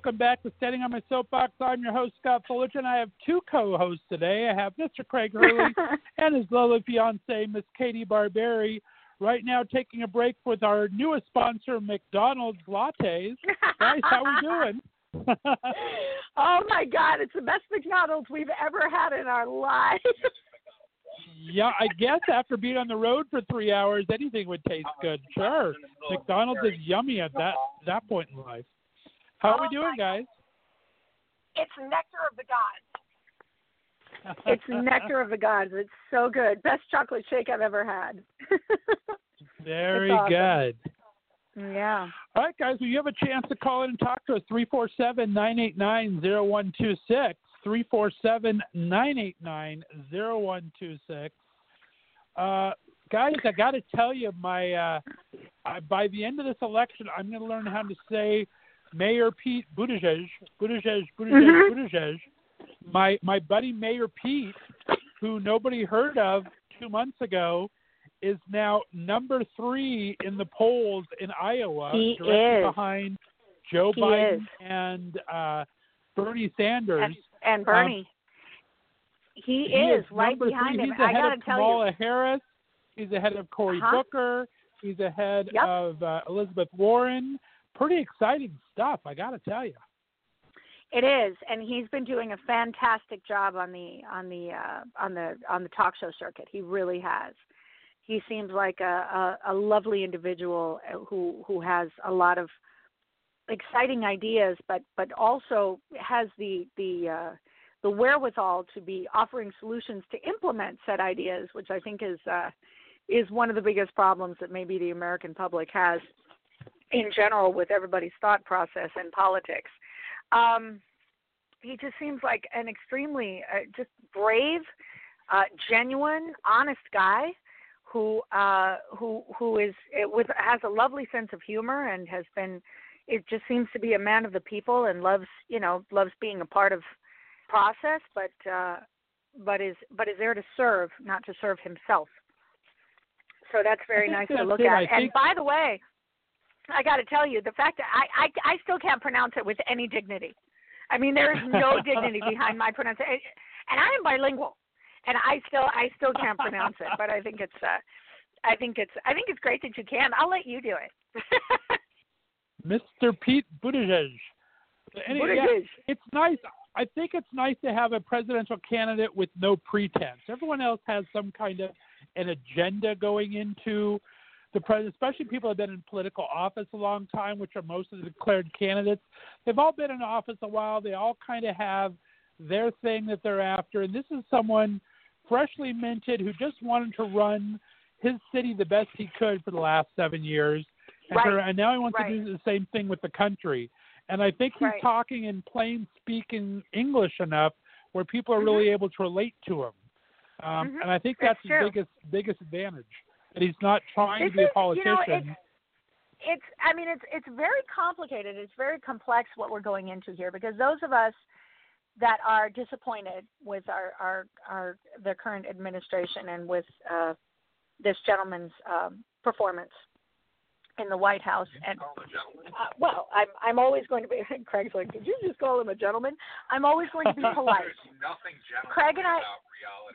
welcome back to Standing on My Soapbox. I'm your host, Scott Fullerton. I have two co hosts today. I have Mr. Craig Hurley *laughs* and his lovely fiancee, Miss Katie Barberi. Right now, taking a break with our newest sponsor, McDonald's Lattes. Guys, how we doing? *laughs* oh my God, it's the best McDonald's we've ever had in our lives. yeah, I guess after being on the road for three hours, anything would taste good. Sure, McDonald's is yummy at that that point in life. How are we doing, guys? It's nectar of the gods. *laughs* It's nectar of the gods. It's so good. Best chocolate shake I've ever had. *laughs* Very awesome. good. yeah. All right, guys, well, you have a chance to call in and talk to us. 347 989 0126. 347 989 0126. Uh, Guys, I got to tell you, my uh, I, by the end of this election, I'm going to learn how to say Mayor Pete Buttigieg, Buttigieg, Buttigieg, Mhm. Buttigieg. My my buddy Mayor Pete, who nobody heard of two months ago, is now number three in the polls in Iowa, He directly is. behind Joe He Biden is. and uh, Bernie Sanders. And, and Bernie. he, He is right behind three. him. He's I ahead got to of tell Kamala. Harris. He's ahead of Cory Uh-huh. Booker. He's ahead Yep. of uh, Elizabeth Warren. Pretty exciting stuff, I got to tell you. It is, and he's been doing a fantastic job on the on the uh, on the on the talk show circuit. He really has. He seems like a, a, a lovely individual uh, who who has a lot of exciting ideas, but but also has the the uh, the wherewithal to be offering solutions to implement said ideas, which I think is uh, is one of the biggest problems that maybe the American public has in general with everybody's thought process in politics um, he just seems like an extremely uh, just brave, uh, genuine, honest guy who uh, who who is with has a lovely sense of humor and has been. It just seems to be a man of the people and loves you know loves being a part of process, but uh, but is but is there to serve, not to serve himself. So that's very nice to look it. at. I And by the way, I got to tell you, the fact that I, I I still can't pronounce it with any dignity. I mean, there is no *laughs* dignity behind my pronunciation, and I am bilingual, and I still I still can't pronounce it. But I think it's uh, I think it's I think it's great that you can. I'll let you do it. *laughs* Mr. Pete Buttigieg. Yeah, Buttigieg. it's nice. I think it's nice to have a presidential candidate with no pretense. Everyone else has some kind of an agenda going into the president, especially people who have been in political office a long time, which are most of the declared candidates. They've all been in office a while. They all kind of have their thing that they're after. And this is someone freshly minted who just wanted to run his city the best he could for the last seven years. And, Right. and now he wants Right. to do the same thing with the country. And I think he's Right. talking in plain speaking English enough where people are really able to relate to him. Um, Mhm. And I think It's that's his true. biggest biggest advantage. That he's not trying This to be a is- you know, politician. it's- it's i mean it's it's very complicated it's very complex what we're going into here because those of us that are disappointed with our our our the current administration and with uh this gentleman's um performance in the White House. And uh, well, I'm I'm always going to be. *laughs* Craig's like, did you just call him a gentleman? I'm always going to be *laughs* polite. Craig and I,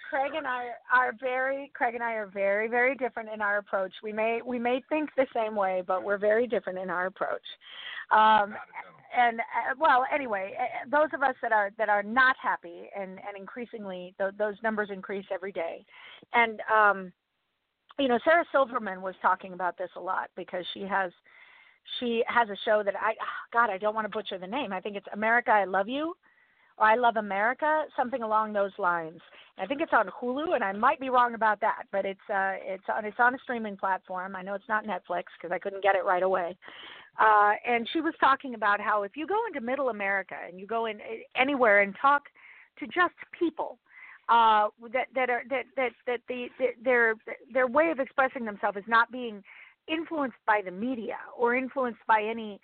Craig and I are very. Craig and I are very very different in our approach. We may we may think the same way, but we're very different in our approach. Um, and uh, well, anyway, uh, those of us that are that are not happy, and and increasingly th- those numbers increase every day, and um, you know, Sarah Silverman was talking about this a lot because she has she has a show that I *sighs* God I don't want to butcher the name. I think it's America I Love You or I Love America, something along those lines. I think it's on Hulu, and I might be wrong about that, but it's uh, it's on it's on a streaming platform. I know it's not Netflix because I couldn't get it right away. Uh, and she was talking about how if you go into Middle America and you go in anywhere and talk to just people, uh, that that are that that that the, the their their way of expressing themselves is not being influenced by the media or influenced by any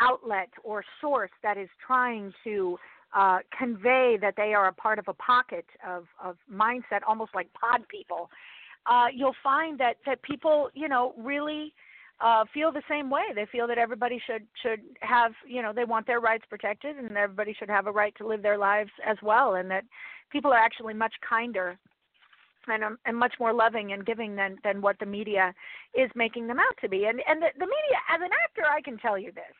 outlet or source that is trying to uh, convey that they are a part of a pocket of, of mindset, almost like pod people, uh, you'll find that, that people, you know, really uh, feel the same way. They feel that everybody should should have, you know, they want their rights protected, and everybody should have a right to live their lives as well, and that people are actually much kinder and, um, and much more loving and giving than than what the media is making them out to be. And and the, the media, as an actor, I can tell you this.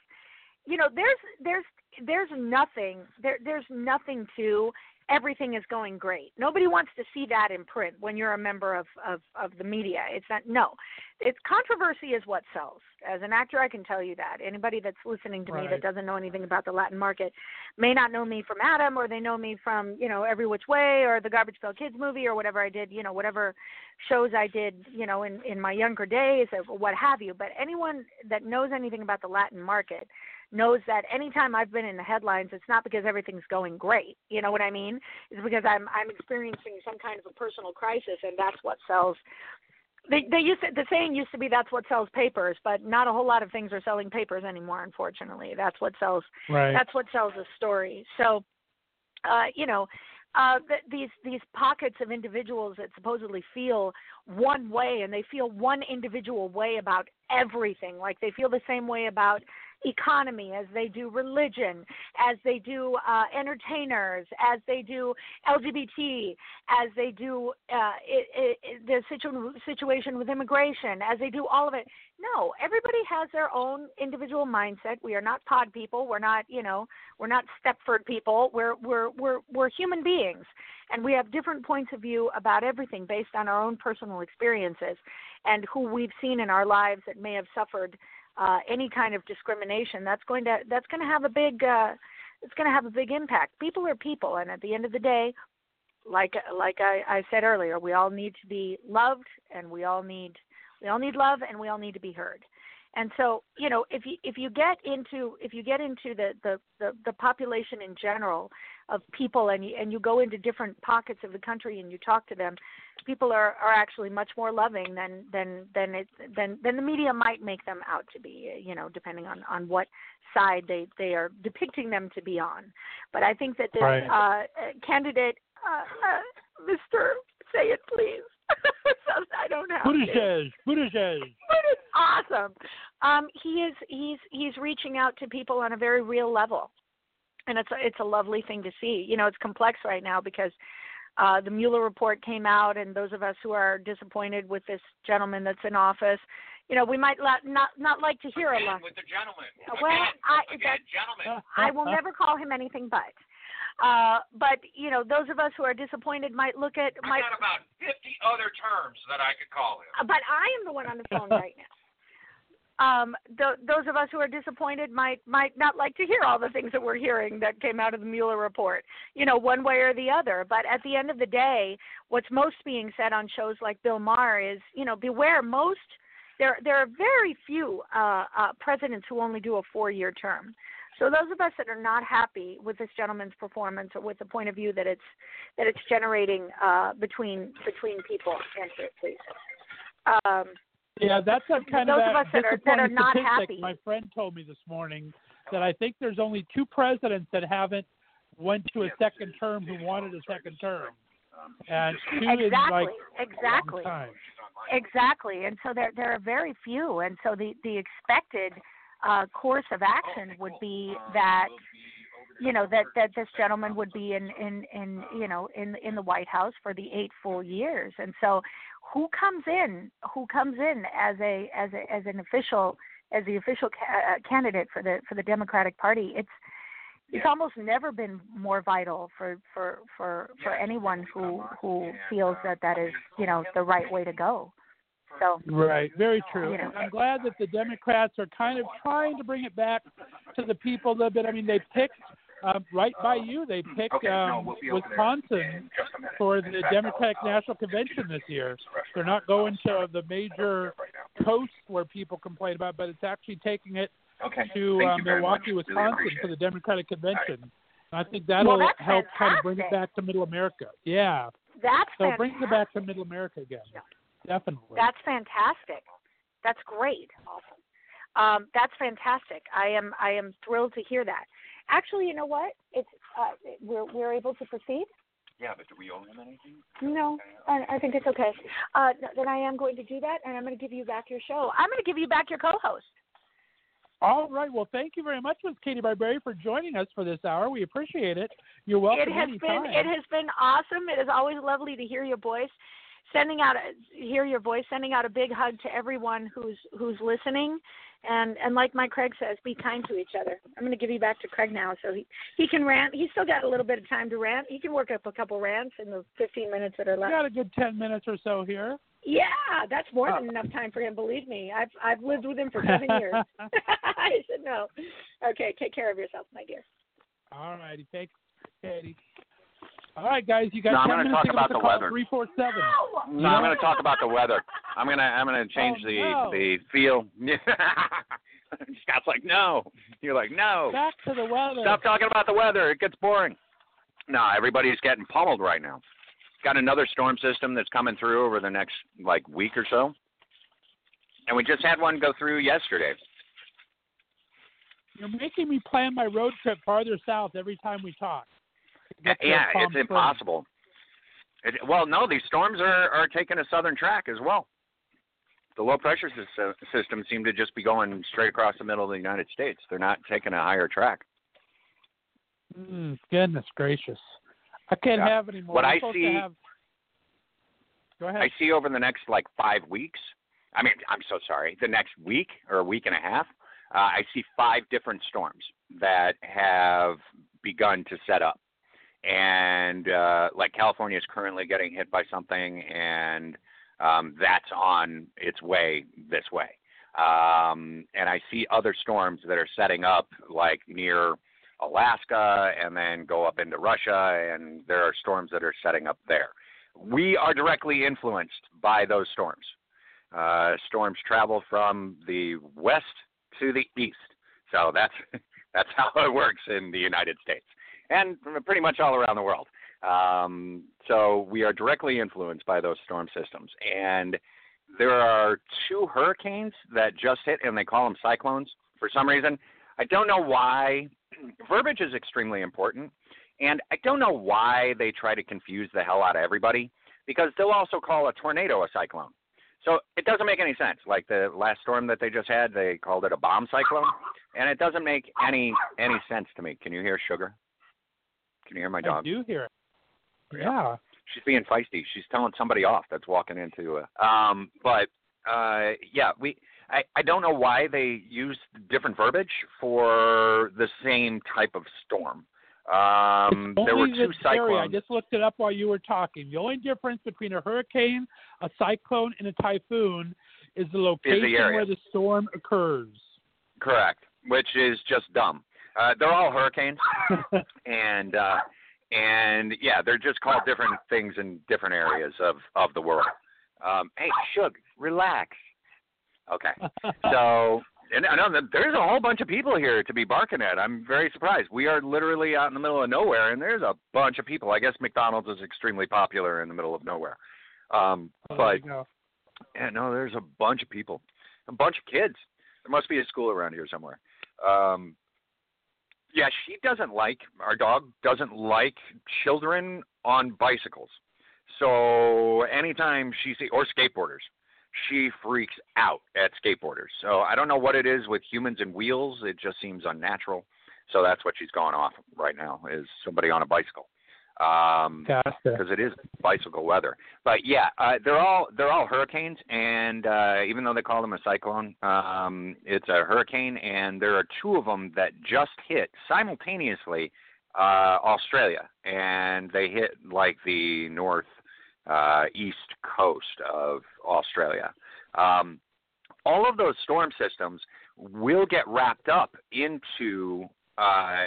You know, there's there's there's nothing there there's nothing to everything is going great. Nobody wants to see that in print when you're a member of, of, of the media. It's not no. It's controversy is what sells. As an actor I can tell you that. Anybody that's listening to right. me that doesn't know anything about the Latin market may not know me from Adam or they know me from, you know, Every Which Way or the Garbage Pail Kids movie or whatever I did, you know, whatever shows I did, you know, in, in my younger days or what have you. But anyone that knows anything about the Latin market knows that anytime I've been in the headlines, it's not because everything's going great. You know what I mean? It's because I'm I'm experiencing some kind of a personal crisis, and that's what sells. They, they used to, the saying used to be that's what sells papers, but not a whole lot of things are selling papers anymore. Unfortunately, that's what sells. Right. That's what sells a story. So, uh, you know, uh, th- these these pockets of individuals that supposedly feel one way and they feel one individual way about everything. Like they feel the same way about economy, as they do religion, as they do uh, entertainers, as they do LGBT, as they do uh, it, it, the situ- situation with immigration, as they do all of it. No, everybody has their own individual mindset. We are not pod people. We're not, you know, we're not Stepford people. We're we're we're we're human beings, and we have different points of view about everything based on our own personal experiences and who we've seen in our lives that may have suffered uh, any kind of discrimination, that's going to that's going to have a big uh, it's going to have a big impact. People are people, and at the end of the day, like like I, I said earlier, we all need to be loved, and we all need we all need love, and we all need to be heard. And so, you know, if you if you get into if you get into the the the, the population in general of people, and you, and you go into different pockets of the country and you talk to them, people are are actually much more loving than than than it than than the media might make them out to be. You know, depending on on what side they they are depicting them to be on. But I think that this right. uh, candidate, uh, uh, Mr. Say it, please. *laughs* I don't know. Buttigieg, Buttigieg. Awesome. Um, he is he's he's reaching out to people on a very real level, and it's a, it's a lovely thing to see. You know, it's complex right now because uh, the Mueller report came out, and those of us who are disappointed with this gentleman that's in office, you know, we might la- not not like to hear a lot. With the gentleman. Well, Again, I again, that, gentleman. *laughs* I will never call him anything but. Uh, but you know, those of us who are disappointed might look at I might. got about 50 other terms that I could call him. But I am the one on the phone right now. *laughs* Um, th- those of us who are disappointed might might not like to hear all the things that we're hearing that came out of the Mueller report, you know, one way or the other. But at the end of the day, what's most being said on shows like Bill Maher is, you know, beware. Most there there are very few uh, uh, presidents who only do a four-year term. So those of us that are not happy with this gentleman's performance or with the point of view that it's that it's generating uh, between between people, answer it please. Um, Yeah, that's a kind Those of of us that are- that are not happy. My friend told me this morning that I think there's only two presidents that haven't went to a second term who wanted a second term, and two in exactly, like exactly. exactly, and so there there are very few, and so the the expected uh, course of action would be that you know that that this gentleman would be in in in you know in in the White House for the eight full years, and so who comes in who comes in as a as a as an official as the official ca- uh, candidate for the for the Democratic Party it's it's almost never been more vital for for for for anyone who who feels that that is you know the right way to go so Right, very true. You know. I'm glad that the Democrats are kind of trying to bring it back to the people a little bit. I mean, they picked um, right by you. They picked um, Wisconsin for the Democratic National Convention this year. They're not going to the major coast where people complain about, but it's actually taking it to uh, Milwaukee, Wisconsin for the Democratic Convention. I think that'll that's help kind of bring it back to Middle America. Yeah, that's so it fantastic. brings it back to Middle America again. Definitely. That's fantastic. That's great. Um, that's fantastic. I am I am thrilled to hear that. Actually, you know what? It's uh, we're we're able to proceed. Yeah, but do we owe him anything? No, I, I think it's okay. Uh, then I am going to do that, and I'm going to give you back your show. I'm going to give you back your co-host. All right. Well, thank you very much, Ms. Katie Barberi, for joining us for this hour. We appreciate it. You're welcome it has anytime. been it has been awesome. It is always lovely to hear your voice. Sending out a, hear your voice. Sending out a big hug to everyone who's who's listening. And and like Mike Craig says, be kind to each other. I'm going to give you back to Craig now, so he he can rant. He's still got a little bit of time to rant. He can work up a couple rants in the 15 minutes that are we left. got a good 10 minutes or so here. Yeah, that's more Uh, than enough time for him. Believe me, I've I've lived with him for *laughs* seven years. *laughs* I said no. Okay, take care of yourself, my dear. All righty. Thanks, Katie. All right, guys. You got No, I'm gonna talk to give us about a the weather. 347. No, I'm going to talk about the weather. I'm going to I'm going to change Oh, the no. the feel. *laughs* Scott's like, no. You're like, no. Back to the weather. Stop talking about the weather. It gets boring. No, everybody's getting pummeled right now. Got another storm system that's coming through over the next like week or so. And we just had one go through yesterday. You're making me plan my road trip farther south every time we talk. Yeah, it's impossible. It, well, no, these storms are are taking a southern track as well. The low pressure sys- system seem to just be going straight across the middle of the United States. They're not taking a higher track. Mm, goodness gracious. I can't Yeah. have any more. What We're I see- have... Go ahead. I see over the next like five weeks. I mean, I'm so sorry. The next week or a week and a half, uh, I see five different storms that have begun to set up, and uh, like California is currently getting hit by something, and um, that's on its way this way. Um, and I see other storms that are setting up like near Alaska and then go up into Russia, and there are storms that are setting up there we are directly influenced by those storms. Uh, storms travel from the west to the east, so that's *laughs* that's how it works in the United States and pretty much all around the world. Um, so we are directly influenced by those storm systems, and there are two hurricanes that just hit, and they call them cyclones for some reason. I don't know why. *clears throat* Verbiage is extremely important. And I don't know why they try to confuse the hell out of everybody because they'll also call a tornado a cyclone. So it doesn't make any sense. Like the last storm that they just had, they called it a bomb cyclone, and it doesn't make any any sense to me. Can you hear Sugar? Can you hear my dog? I do hear it. Yeah. She's being feisty. She's telling somebody off that's walking into a. Um, but uh, yeah, we. I, I don't know why they use different verbiage for the same type of storm. Um, there were two the area. I just looked it up while you were talking. The only difference between a hurricane, a cyclone, and a typhoon is the location area. where the storm occurs. Correct, which is just dumb. Uh, they're all hurricanes, *laughs* and uh, and yeah, they're just called different things in different areas of of the world. Um, hey, Shug, relax. Okay, *laughs* so and I know that there's a whole bunch of people here to be barking at. I'm very surprised. We are literally out in the middle of nowhere, and there's a bunch of people. I guess McDonald's is extremely popular in the middle of nowhere. Um, Oh, but yeah, no, there's a bunch of people, a bunch of kids. There must be a school around here somewhere. Um, yeah, she doesn't like our dog doesn't like children on bicycles. So anytime she see or skateboarders, she freaks out at skateboarders. So I don't know what it is with humans and wheels. It just seems unnatural. So that's what she's going off right now is somebody on a bicycle. Um, because it is bicycle weather. But yeah, uh, they're all they're all hurricanes, and uh, even though they call them a cyclone, um, it's a hurricane, and there are two of them that just hit simultaneously uh, Australia, and they hit like the north uh, east coast of Australia. Um, all of those storm systems will get wrapped up into uh,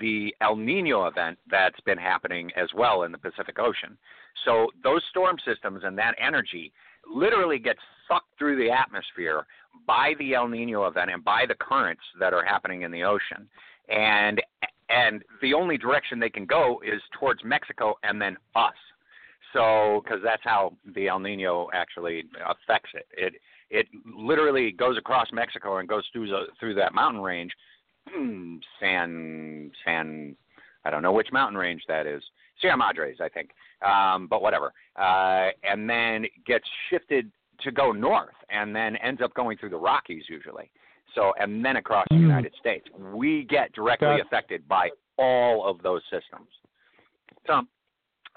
the El Nino event that's been happening as well in the Pacific Ocean. So those storm systems and that energy literally gets sucked through the atmosphere by the El Nino event and by the currents that are happening in the ocean. And and the only direction they can go is towards Mexico and then us. So because that's how the El Nino actually affects it. It it literally goes across Mexico and goes through the, through that mountain range San San I don't know which mountain range that is. Sierra Madres, I think. Um, but whatever. Uh, and then gets shifted to go north and then ends up going through the Rockies usually. So and then across the Mm. United States. We get directly Got- affected by all of those systems. So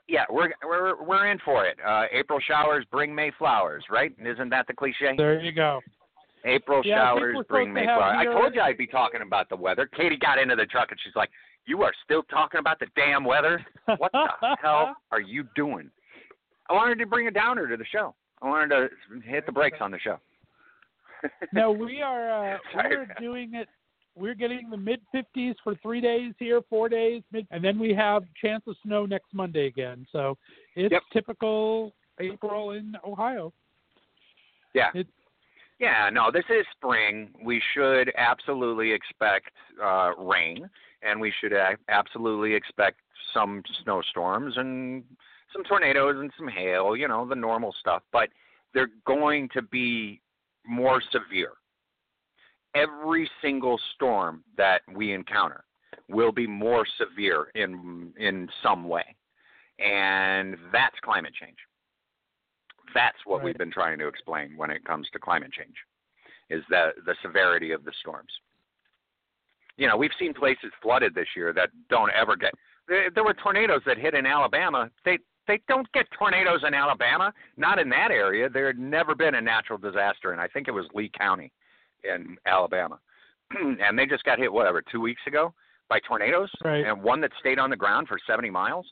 yeah, we're we're we're in for it. Uh, April showers bring May flowers, right? Isn't that the cliche? There you go. April Yeah, showers bring May flowers. I told you I'd be talking about the weather. Katie got into the truck and she's like, "You are still talking about the damn weather? What the *laughs* hell are you doing?" I wanted to bring a downer to the show. I wanted to hit the brakes on the show. *laughs* no, we are uh, we're doing it. We're getting the mid 50s for three days here, four days, mid, and then we have chance of snow next Monday again. So it's Yep. typical April in Ohio. Yeah. It- Yeah, no, this is spring. We should absolutely expect uh, rain, and we should a- absolutely expect some snowstorms and some tornadoes and some hail, you know, the normal stuff, but they're going to be more severe. Every single storm that we encounter will be more severe in in some way. And that's climate change. That's what Right. we've been trying to explain when it comes to climate change, is the the severity of the storms. You know, we've seen places flooded this year that don't ever get. There, there were tornadoes that hit in Alabama. They they don't get tornadoes in Alabama, not in that area. There had never been a natural disaster, and I think it was Lee County in Alabama, *clears throat* and they just got hit whatever two weeks ago by tornadoes, Right. and one that stayed on the ground for 70 miles.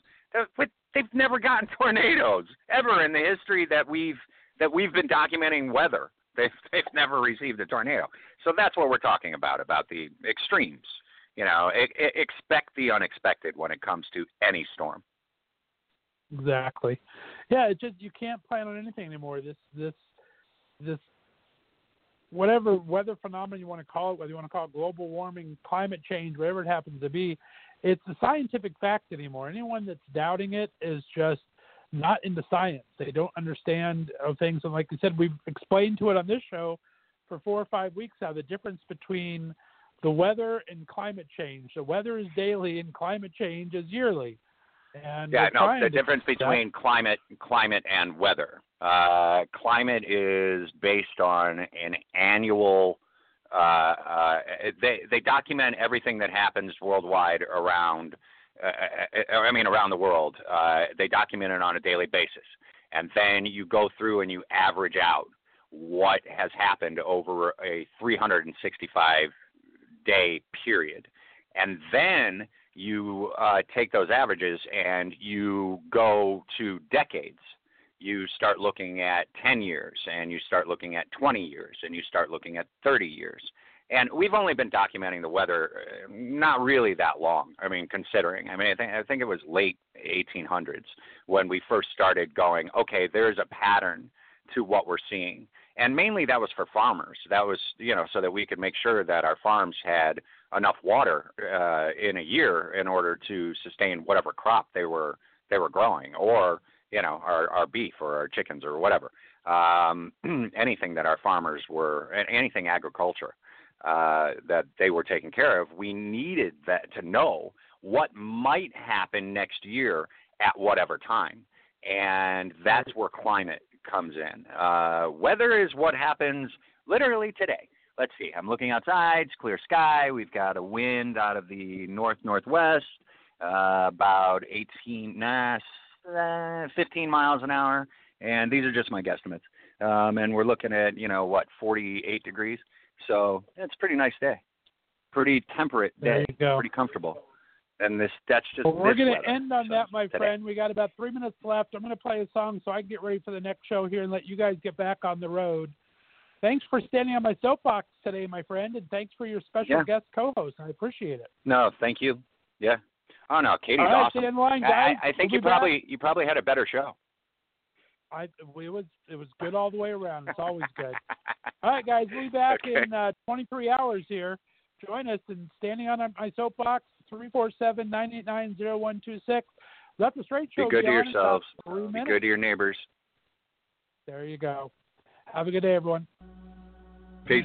But they've never gotten *laughs* tornadoes ever in the history that we've that we've been documenting weather. They've *laughs* they've never received a tornado. So that's what we're talking about about the extremes. You know, e- expect the unexpected when it comes to any storm. Exactly. Yeah, it just you can't plan on anything anymore. This this this whatever weather phenomenon you want to call it, whether you want to call it global warming, climate change, whatever it happens to be, it's a scientific fact anymore. Anyone that's doubting it is just not into science. They don't understand things. And like I said, we've explained to it on this show for four or five weeks now the difference between the weather and climate change. The weather is daily and climate change is yearly. And Yeah, no, the difference fix that. between climate, climate and weather. Uh, climate is based on an annual. Uh, uh, they they document everything that happens worldwide around. Uh, I mean, around the world. Uh, they document it on a daily basis, and then you go through and you average out what has happened over a 365 day period, and then you uh, take those averages and you go to decades. You start looking at 10 years and you start looking at 20 years and you start looking at 30 years. And we've only been documenting the weather uh, not really that long. I mean, considering. I mean, I think I think it was late 1800s when we first started going. Okay, there's a pattern to what we're seeing, and mainly that was for farmers. That was you know so that we could make sure that our farms had enough water uh, in a year in order to sustain whatever crop they were they were growing, or you know our our beef or our chickens or whatever, um, *clears throat* anything that our farmers were anything agriculture uh, that they were taking care of. We needed that to know what might happen next year at whatever time, and that's where climate comes in. Uh, weather is what happens literally today. Let's see. I'm looking outside. It's clear sky. We've got a wind out of the north northwest, uh, about 18, nah, uh, 15 miles an hour. And these are just my guesstimates. Um, and we're looking at you know what 48 degrees. So it's a pretty nice day. Pretty temperate day. Pretty comfortable. And this that's just. Well, we're going to end on So, that, my today. friend. We got about three minutes left. I'm going to play a song so I can get ready for the next show here and let you guys get back on the road. Thanks for standing on my soapbox today, my friend, and thanks for your special Yeah. guest co-host. I appreciate it. No, thank you. Yeah. Oh no, Katie's right, awesome. in line, I- guys. I, I think We'll you be back. probably you probably had a better show. I it was it was good all the way around. It's always good. All right, guys, we'll be back *laughs* Okay. in uh, 23 hours here. Join us in standing on my soapbox 347-989-0126. Let the straight show. Be good to on in about yourselves. Be good to your neighbors. There you go. Have a good day, everyone. Peace.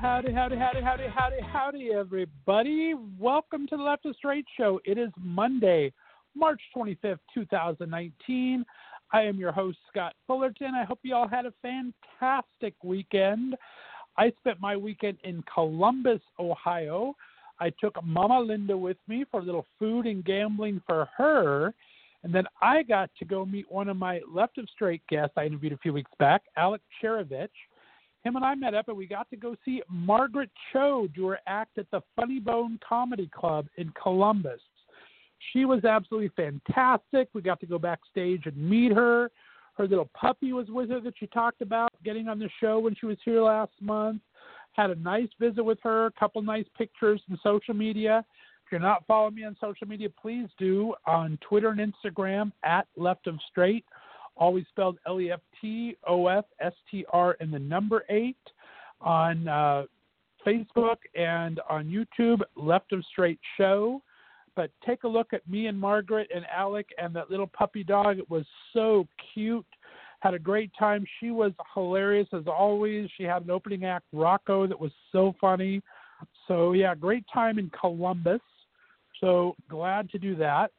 Howdy, howdy, howdy, howdy, howdy, howdy, everybody. Welcome to the Left of Straight Show. It is Monday, March 25th, 2019. I am your host, Scott Fullerton. I hope you all had a fantastic weekend. I spent my weekend in Columbus, Ohio. I took Mama Linda with me for a little food and gambling for her. And then I got to go meet one of my left of straight guests I interviewed a few weeks back, Alec Cherovich. Him and I met up and we got to go see Margaret Cho do her act at the Funny Bone Comedy Club in Columbus. She was absolutely fantastic. We got to go backstage and meet her. Her little puppy was with her that she talked about getting on the show when she was here last month. Had a nice visit with her, a couple nice pictures in social media. If you're not following me on social media, please do on Twitter and Instagram at Left of Straight, always spelled L E F T O F S T R and the number eight. On uh, Facebook and on YouTube, Left of Straight Show. But take a look at me and Margaret and Alec and that little puppy dog. It was so cute. Had a great time. She was hilarious as always. She had an opening act, Rocco, that was so funny. So yeah, great time in Columbus. So glad to do that.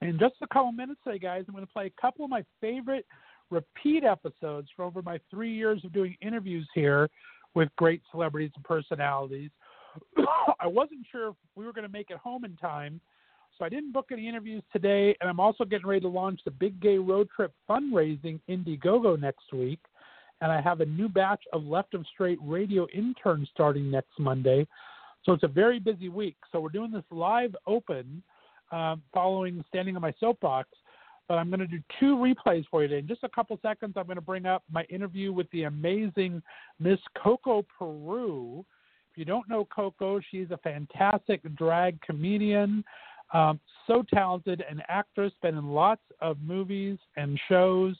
In just a couple minutes today, guys, I'm going to play a couple of my favorite repeat episodes from over my three years of doing interviews here with great celebrities and personalities. *coughs* I wasn't sure if we were going to make it home in time, so I didn't book any interviews today. And I'm also getting ready to launch the Big Gay Road Trip fundraising Indiegogo next week. And I have a new batch of Left of Straight radio interns starting next Monday. So it's a very busy week. So we're doing this live open um, following Standing on My Soapbox. But I'm going to do two replays for you today. In just a couple seconds, I'm going to bring up my interview with the amazing Miss Coco Peru If you don't know Coco, she's a fantastic drag comedian, um, so talented, an actress, been in lots of movies and shows.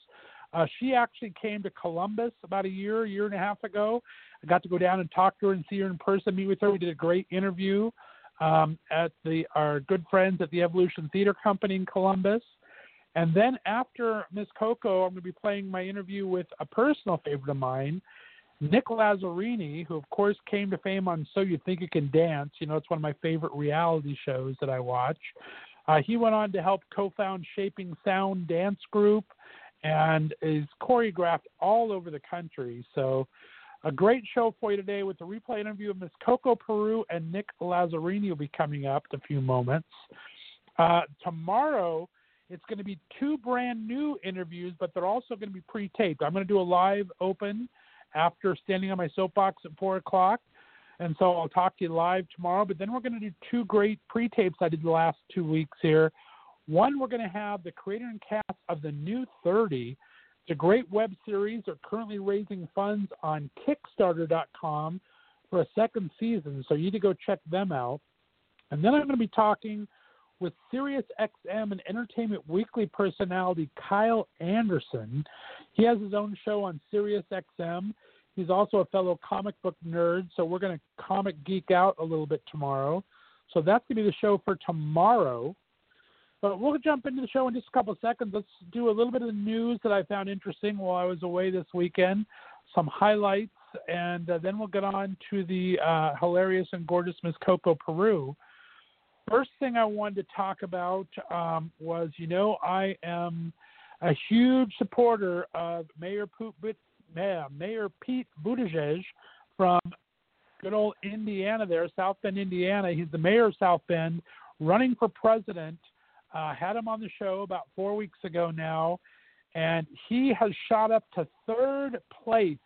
Uh, she actually came to Columbus about a year, year and a half ago. I got to go down and talk to her and see her in person, meet with her. We did a great interview um, at the our good friends at the Evolution Theater Company in Columbus. And then after Miss Coco, I'm going to be playing my interview with a personal favorite of mine, Nick Lazzarini, who of course came to fame on So You Think You Can Dance, you know, it's one of my favorite reality shows that I watch. Uh, he went on to help co-found Shaping Sound Dance Group and is choreographed all over the country. So a great show for you today with the replay interview of Miss Coco Peru and Nick Lazzarini will be coming up in a few moments. Uh, tomorrow, it's going to be two brand new interviews, but they're also going to be pre-taped. I'm going to do a live open after standing on my soapbox at four o'clock. And so I'll talk to you live tomorrow. But then we're going to do two great pre tapes I did the last two weeks here. One, we're going to have the creator and cast of The New 30. It's a great web series. They're currently raising funds on Kickstarter.com for a second season. So you need to go check them out. And then I'm going to be talking with Sirius XM and Entertainment Weekly personality Kyle Anderson. He has his own show on Sirius XM. He's also a fellow comic book nerd, so we're going to comic geek out a little bit tomorrow. So that's going to be the show for tomorrow. But we'll jump into the show in just a couple of seconds. Let's do a little bit of the news that I found interesting while I was away this weekend, some highlights, and uh, then we'll get on to the uh, hilarious and gorgeous Miss Coco Peru first thing I wanted to talk about um, was, you know, I am a huge supporter of Mayor, Mayor Pete Buttigieg from good old Indiana there, South Bend, Indiana. He's the mayor of South Bend, running for president. Uh, had him on the show about four weeks ago now, and he has shot up to third place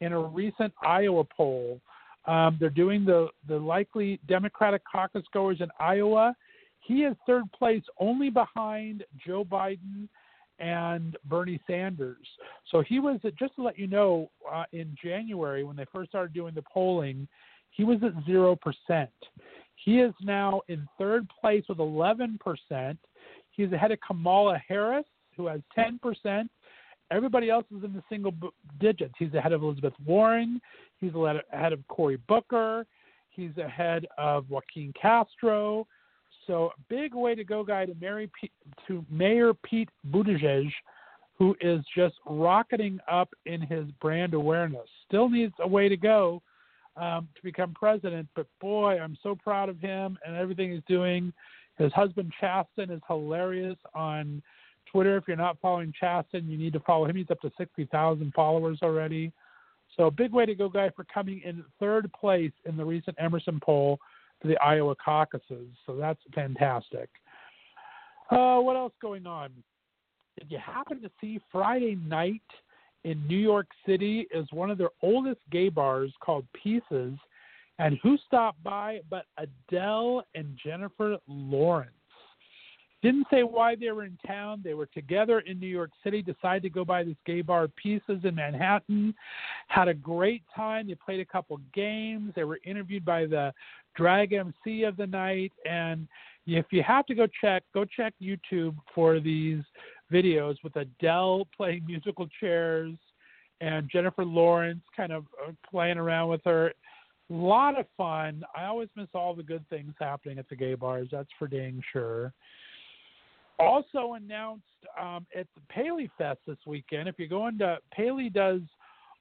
in a recent Iowa poll. Um, they're doing the, the likely Democratic caucus goers in Iowa. He is third place, only behind Joe Biden and Bernie Sanders. So he was, at, just to let you know, uh, in January when they first started doing the polling, he was at 0%. He is now in third place with 11%. He's ahead of Kamala Harris, who has 10%. Everybody else is in the single digits. He's ahead of Elizabeth Warren. He's ahead of Cory Booker. He's ahead of Joaquin Castro. So big way to go, guy, to, Mary P- to Mayor Pete Buttigieg who is just rocketing up in his brand awareness. Still needs a way to go um, to become president, but boy, I'm so proud of him and everything he's doing. His husband Chasten is hilarious on Twitter. If you're not following Chasten, you need to follow him. He's up to 60,000 followers already. So, big way to go, guy, for coming in third place in the recent Emerson poll for the Iowa caucuses. So, that's fantastic. Uh, what else going on? Did you happen to see Friday night in New York City is one of their oldest gay bars called Pieces? And who stopped by but Adele and Jennifer Lawrence? Didn't say why they were in town. They were together in New York City, decided to go by this gay bar Pieces in Manhattan. Had a great time. They played a couple games. They were interviewed by the drag MC of the night. And if you have to go check, go check YouTube for these videos with Adele playing musical chairs and Jennifer Lawrence kind of uh, playing around with her. A lot of fun. I always miss all the good things happening at the gay bars. That's for dang sure also announced um, at the Paley Fest this weekend. If you go into Paley does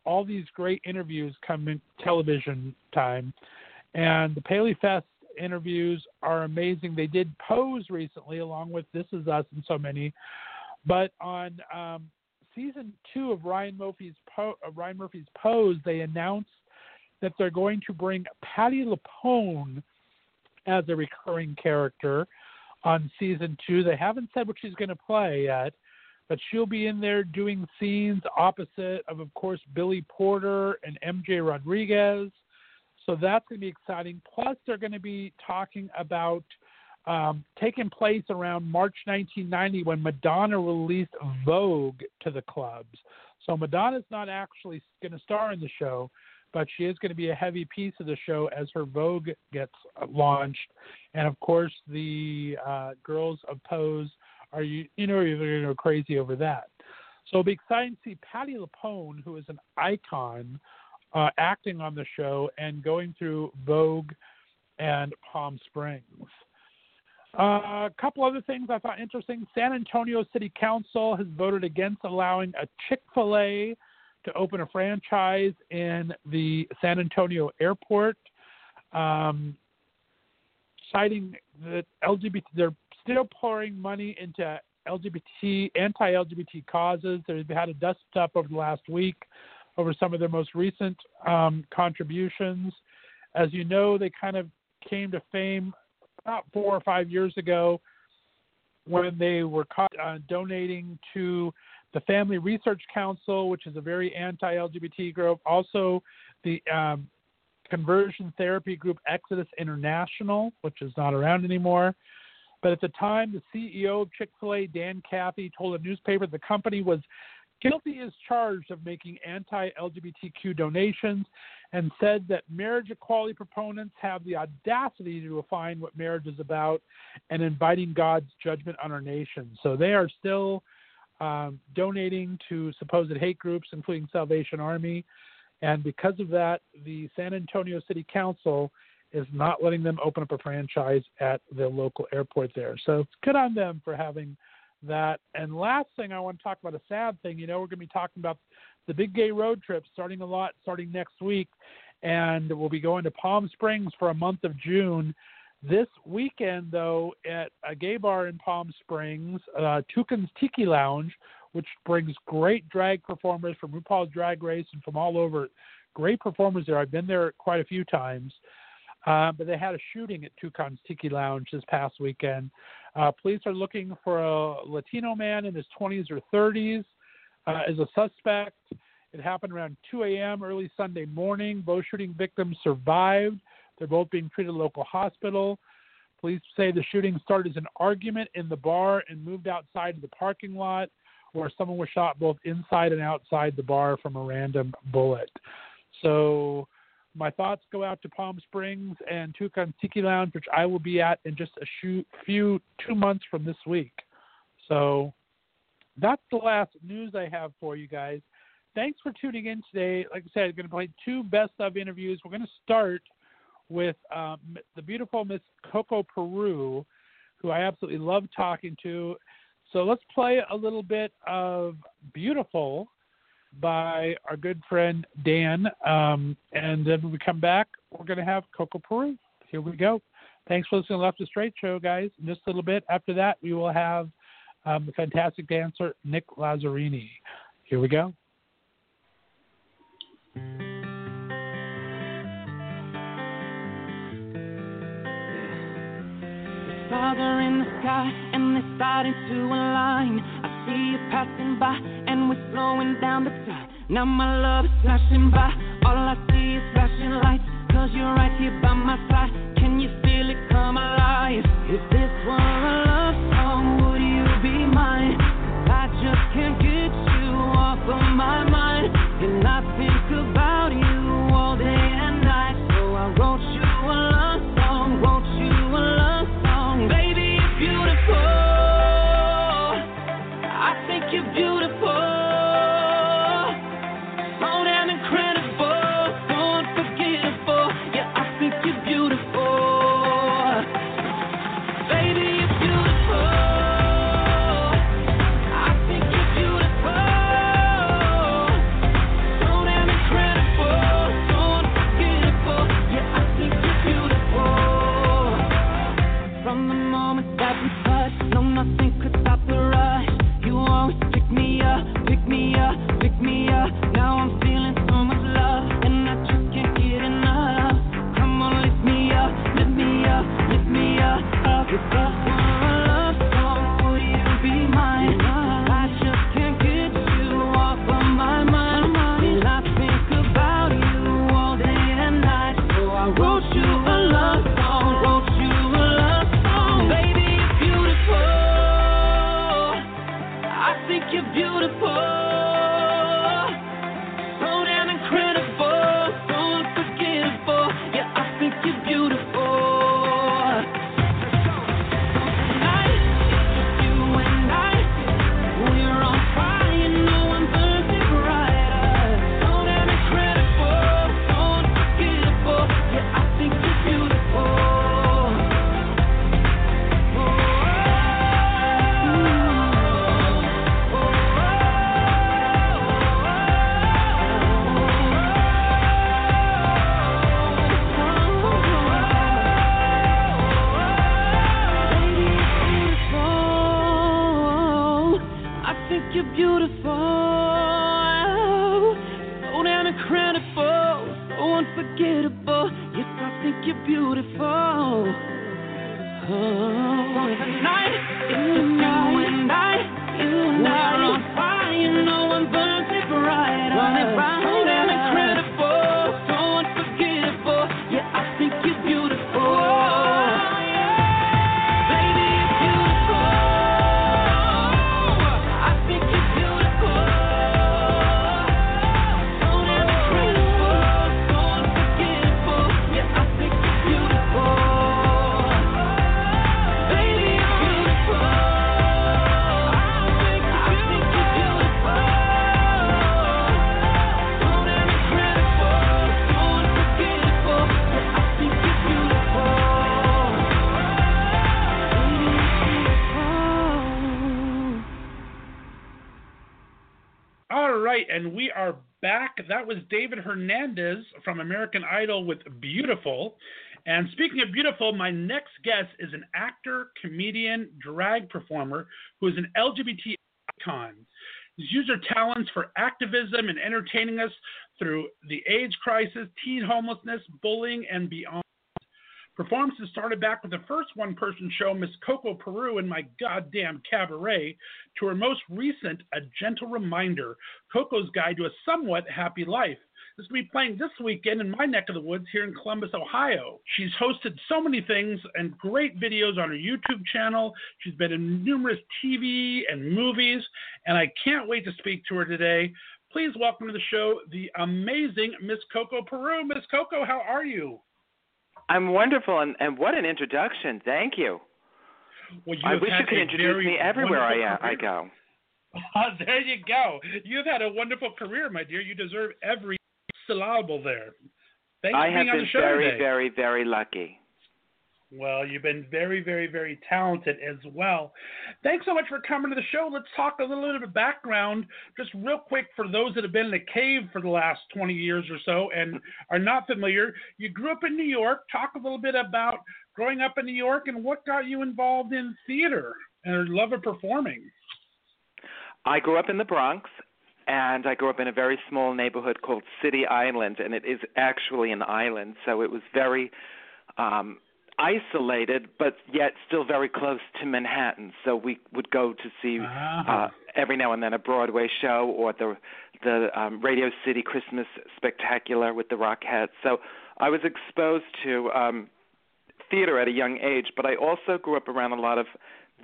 all these great interviews coming television time, and the Paley Fest interviews are amazing. They did Pose recently, along with This Is Us and so many. But on um, season two of Ryan Murphy's po- uh, Ryan Murphy's Pose, they announced that they're going to bring Patti LuPone as a recurring character on season two. They haven't said what she's going to play yet, but she'll be in there doing scenes opposite of, of course, Billy Porter and MJ Rodriguez. So that's going to be exciting. Plus, they're going to be talking about um, taking place around March 1990 when Madonna released Vogue to the clubs. So Madonna's not actually going to star in the show, but she is going to be a heavy piece of the show as her Vogue gets launched. And of course, the uh, girls of Pose are you you know you're going to go crazy over that. So it'll be exciting to see Patti LuPone, who is an icon, uh, acting on the show and going through Vogue and Palm Springs. Uh, a couple other things I thought interesting. San Antonio City Council has voted against allowing a Chick fil A to open a franchise in the San Antonio airport, um, citing that LGBT, they're still pouring money into LGBT, anti-LGBT causes. They've had a dust up over the last week over some of their most recent um, contributions. As you know, they kind of came to fame about four or five years ago when they were caught uh, donating to the Family Research Council, which is a very anti LGBT group, also the um, conversion therapy group Exodus International, which is not around anymore. But at the time, the CEO of Chick fil A, Dan Cathy, told a newspaper the company was guilty is charged of making anti LGBTQ donations and said that marriage equality proponents have the audacity to define what marriage is about and inviting God's judgment on our nation. So they are still um, donating to supposed hate groups, including Salvation Army. And because of that, the San Antonio City Council is not letting them open up a franchise at the local airport there. So it's good on them for having that. And last thing I want to talk about a sad thing. You know, we're going to be talking about the big gay road trip starting a lot starting next week. And we'll be going to Palm Springs for a month of June. This weekend, though, at a gay bar in Palm Springs, uh, Tiki Lounge, which brings great drag performers from RuPaul's Drag Race and from all over. Great performers there. I've been there quite a few times. Uh, but they had a shooting at Toucan's Tiki Lounge this past weekend. Uh, police are looking for a Latino man in his 20s or 30s uh, as a suspect. It happened around 2 a.m. early Sunday morning. Both shooting victims survived. They're both being treated at a local hospital. Police say the shooting started as an argument in the bar and moved outside to the parking lot, where someone was shot both inside and outside the bar from a random bullet. So, my thoughts go out to Palm Springs and Toucan Tiki Lounge, which I will be at in just a few two months from this week. So, that's the last news I have for you guys. Thanks for tuning in today. Like I said, I'm going to play two best of interviews. We're going to start with um, the beautiful Miss Coco Peru, who I absolutely love talking to. So let's play a little bit of Beautiful by our good friend Dan. Um, and then when we come back, we're going to have Coco Peru. Here we go. Thanks for listening to Left of Straight Show, guys. In just a little bit after that, we will have um, the fantastic dancer Nick Lazzarini. Here we go. are in the sky starting to align. I see you passing by and we're slowing down the time. Now my love is flashing by. All I see is flashing lights. Cause you're right here by my side. Can you feel it come alive? If this were a love song, would you be mine? I just can't get you off of my mind. Me up, and we are back. That was David Hernandez from American Idol with Beautiful. And speaking of beautiful, my next guest is an actor, comedian, drag performer who is an LGBT icon. He's used her talents for activism and entertaining us through the AIDS crisis, teen homelessness, bullying, and beyond. Performances started back with the first one person show, Miss Coco Peru, in my goddamn cabaret, to her most recent, A Gentle Reminder Coco's Guide to a Somewhat Happy Life. This will be playing this weekend in my neck of the woods here in Columbus, Ohio. She's hosted so many things and great videos on her YouTube channel. She's been in numerous TV and movies, and I can't wait to speak to her today. Please welcome to the show the amazing Miss Coco Peru. Miss Coco, how are you? I'm wonderful, and, and what an introduction. Thank you. Well, you I wish you could introduce me everywhere I, I go. *laughs* there you go. You've had a wonderful career, my dear. You deserve every syllable there. Thanks I for have being on been the show very, today. very, very lucky. Well, you've been very, very, very talented as well. Thanks so much for coming to the show. Let's talk a little bit of background, just real quick, for those that have been in a cave for the last 20 years or so and are not familiar. You grew up in New York. Talk a little bit about growing up in New York and what got you involved in theater and love of performing. I grew up in the Bronx, and I grew up in a very small neighborhood called City Island, and it is actually an island, so it was very um isolated, but yet still very close to Manhattan. So we would go to see uh, every now and then a Broadway show or the the um, Radio City Christmas Spectacular with the Rockettes. So I was exposed to um, theater at a young age, but I also grew up around a lot of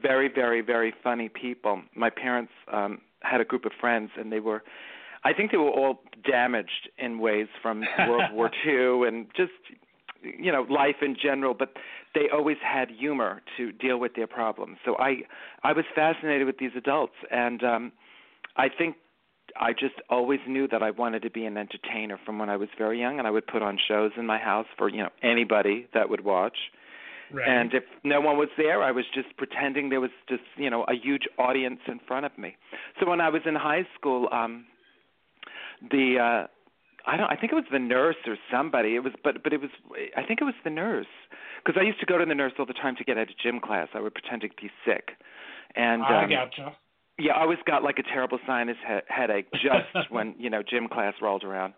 very, very, very funny people. My parents um, had a group of friends, and they were. I think they were all damaged in ways from *laughs* World War II and just you know life in general but they always had humor to deal with their problems. So i i was fascinated with these adults and um i think i just always knew that i wanted to be an entertainer from when i was very young and i would put on shows in my house for you know anybody that would watch. Right. and if no one was there i was just pretending there was just you know a huge audience in front of me. So when i was in high school um the uh I don't. I think it was the nurse or somebody. It was, but but it was. I think it was the nurse because I used to go to the nurse all the time to get out of gym class. I would pretend to be sick, and I um, gotcha. yeah, I always got like a terrible sinus he- headache *laughs* just when you know gym class rolled around.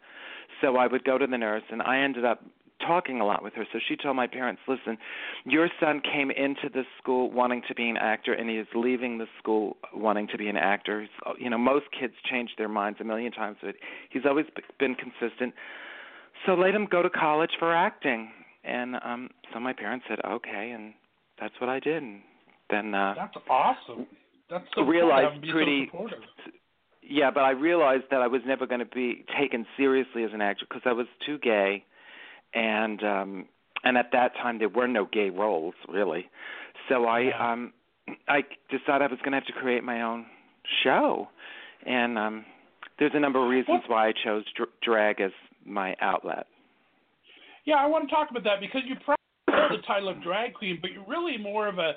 So I would go to the nurse, and I ended up talking a lot with her. So she told my parents, "Listen, your son came into this school wanting to be an actor, and he is leaving the school wanting to be an actor. He's, you know, most kids change their minds a million times, but he's always been consistent. So let him go to college for acting." And um so my parents said, "Okay," and that's what I did. And then uh That's awesome. That's so realized cool to have them be pretty- so yeah, but I realized that I was never going to be taken seriously as an actor because I was too gay, and um, and at that time there were no gay roles really. So I um, I decided I was going to have to create my own show, and um, there's a number of reasons why I chose dr- drag as my outlet. Yeah, I want to talk about that because you probably the title of drag queen, but you're really more of a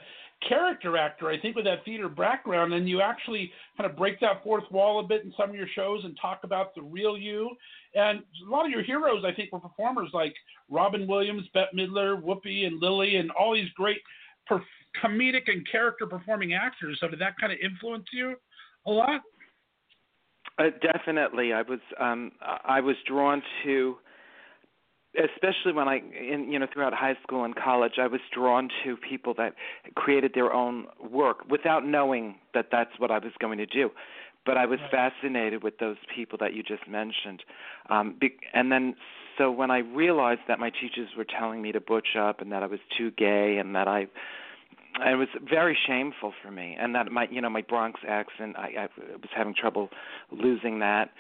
character actor, I think, with that theater background, and you actually kind of break that fourth wall a bit in some of your shows and talk about the real you. And a lot of your heroes, I think, were performers like Robin Williams, Bette Midler, Whoopi, and Lily, and all these great per- comedic and character performing actors. So did that kind of influence you a lot? Uh, definitely, I was um, I was drawn to, especially when I in you know throughout high school and college, I was drawn to people that created their own work without knowing that that's what I was going to do. But I was Right. fascinated with those people that you just mentioned, um, be, and then so when I realized that my teachers were telling me to butch up and that I was too gay and that I it was very shameful for me and that my you know my Bronx accent I, I was having trouble losing that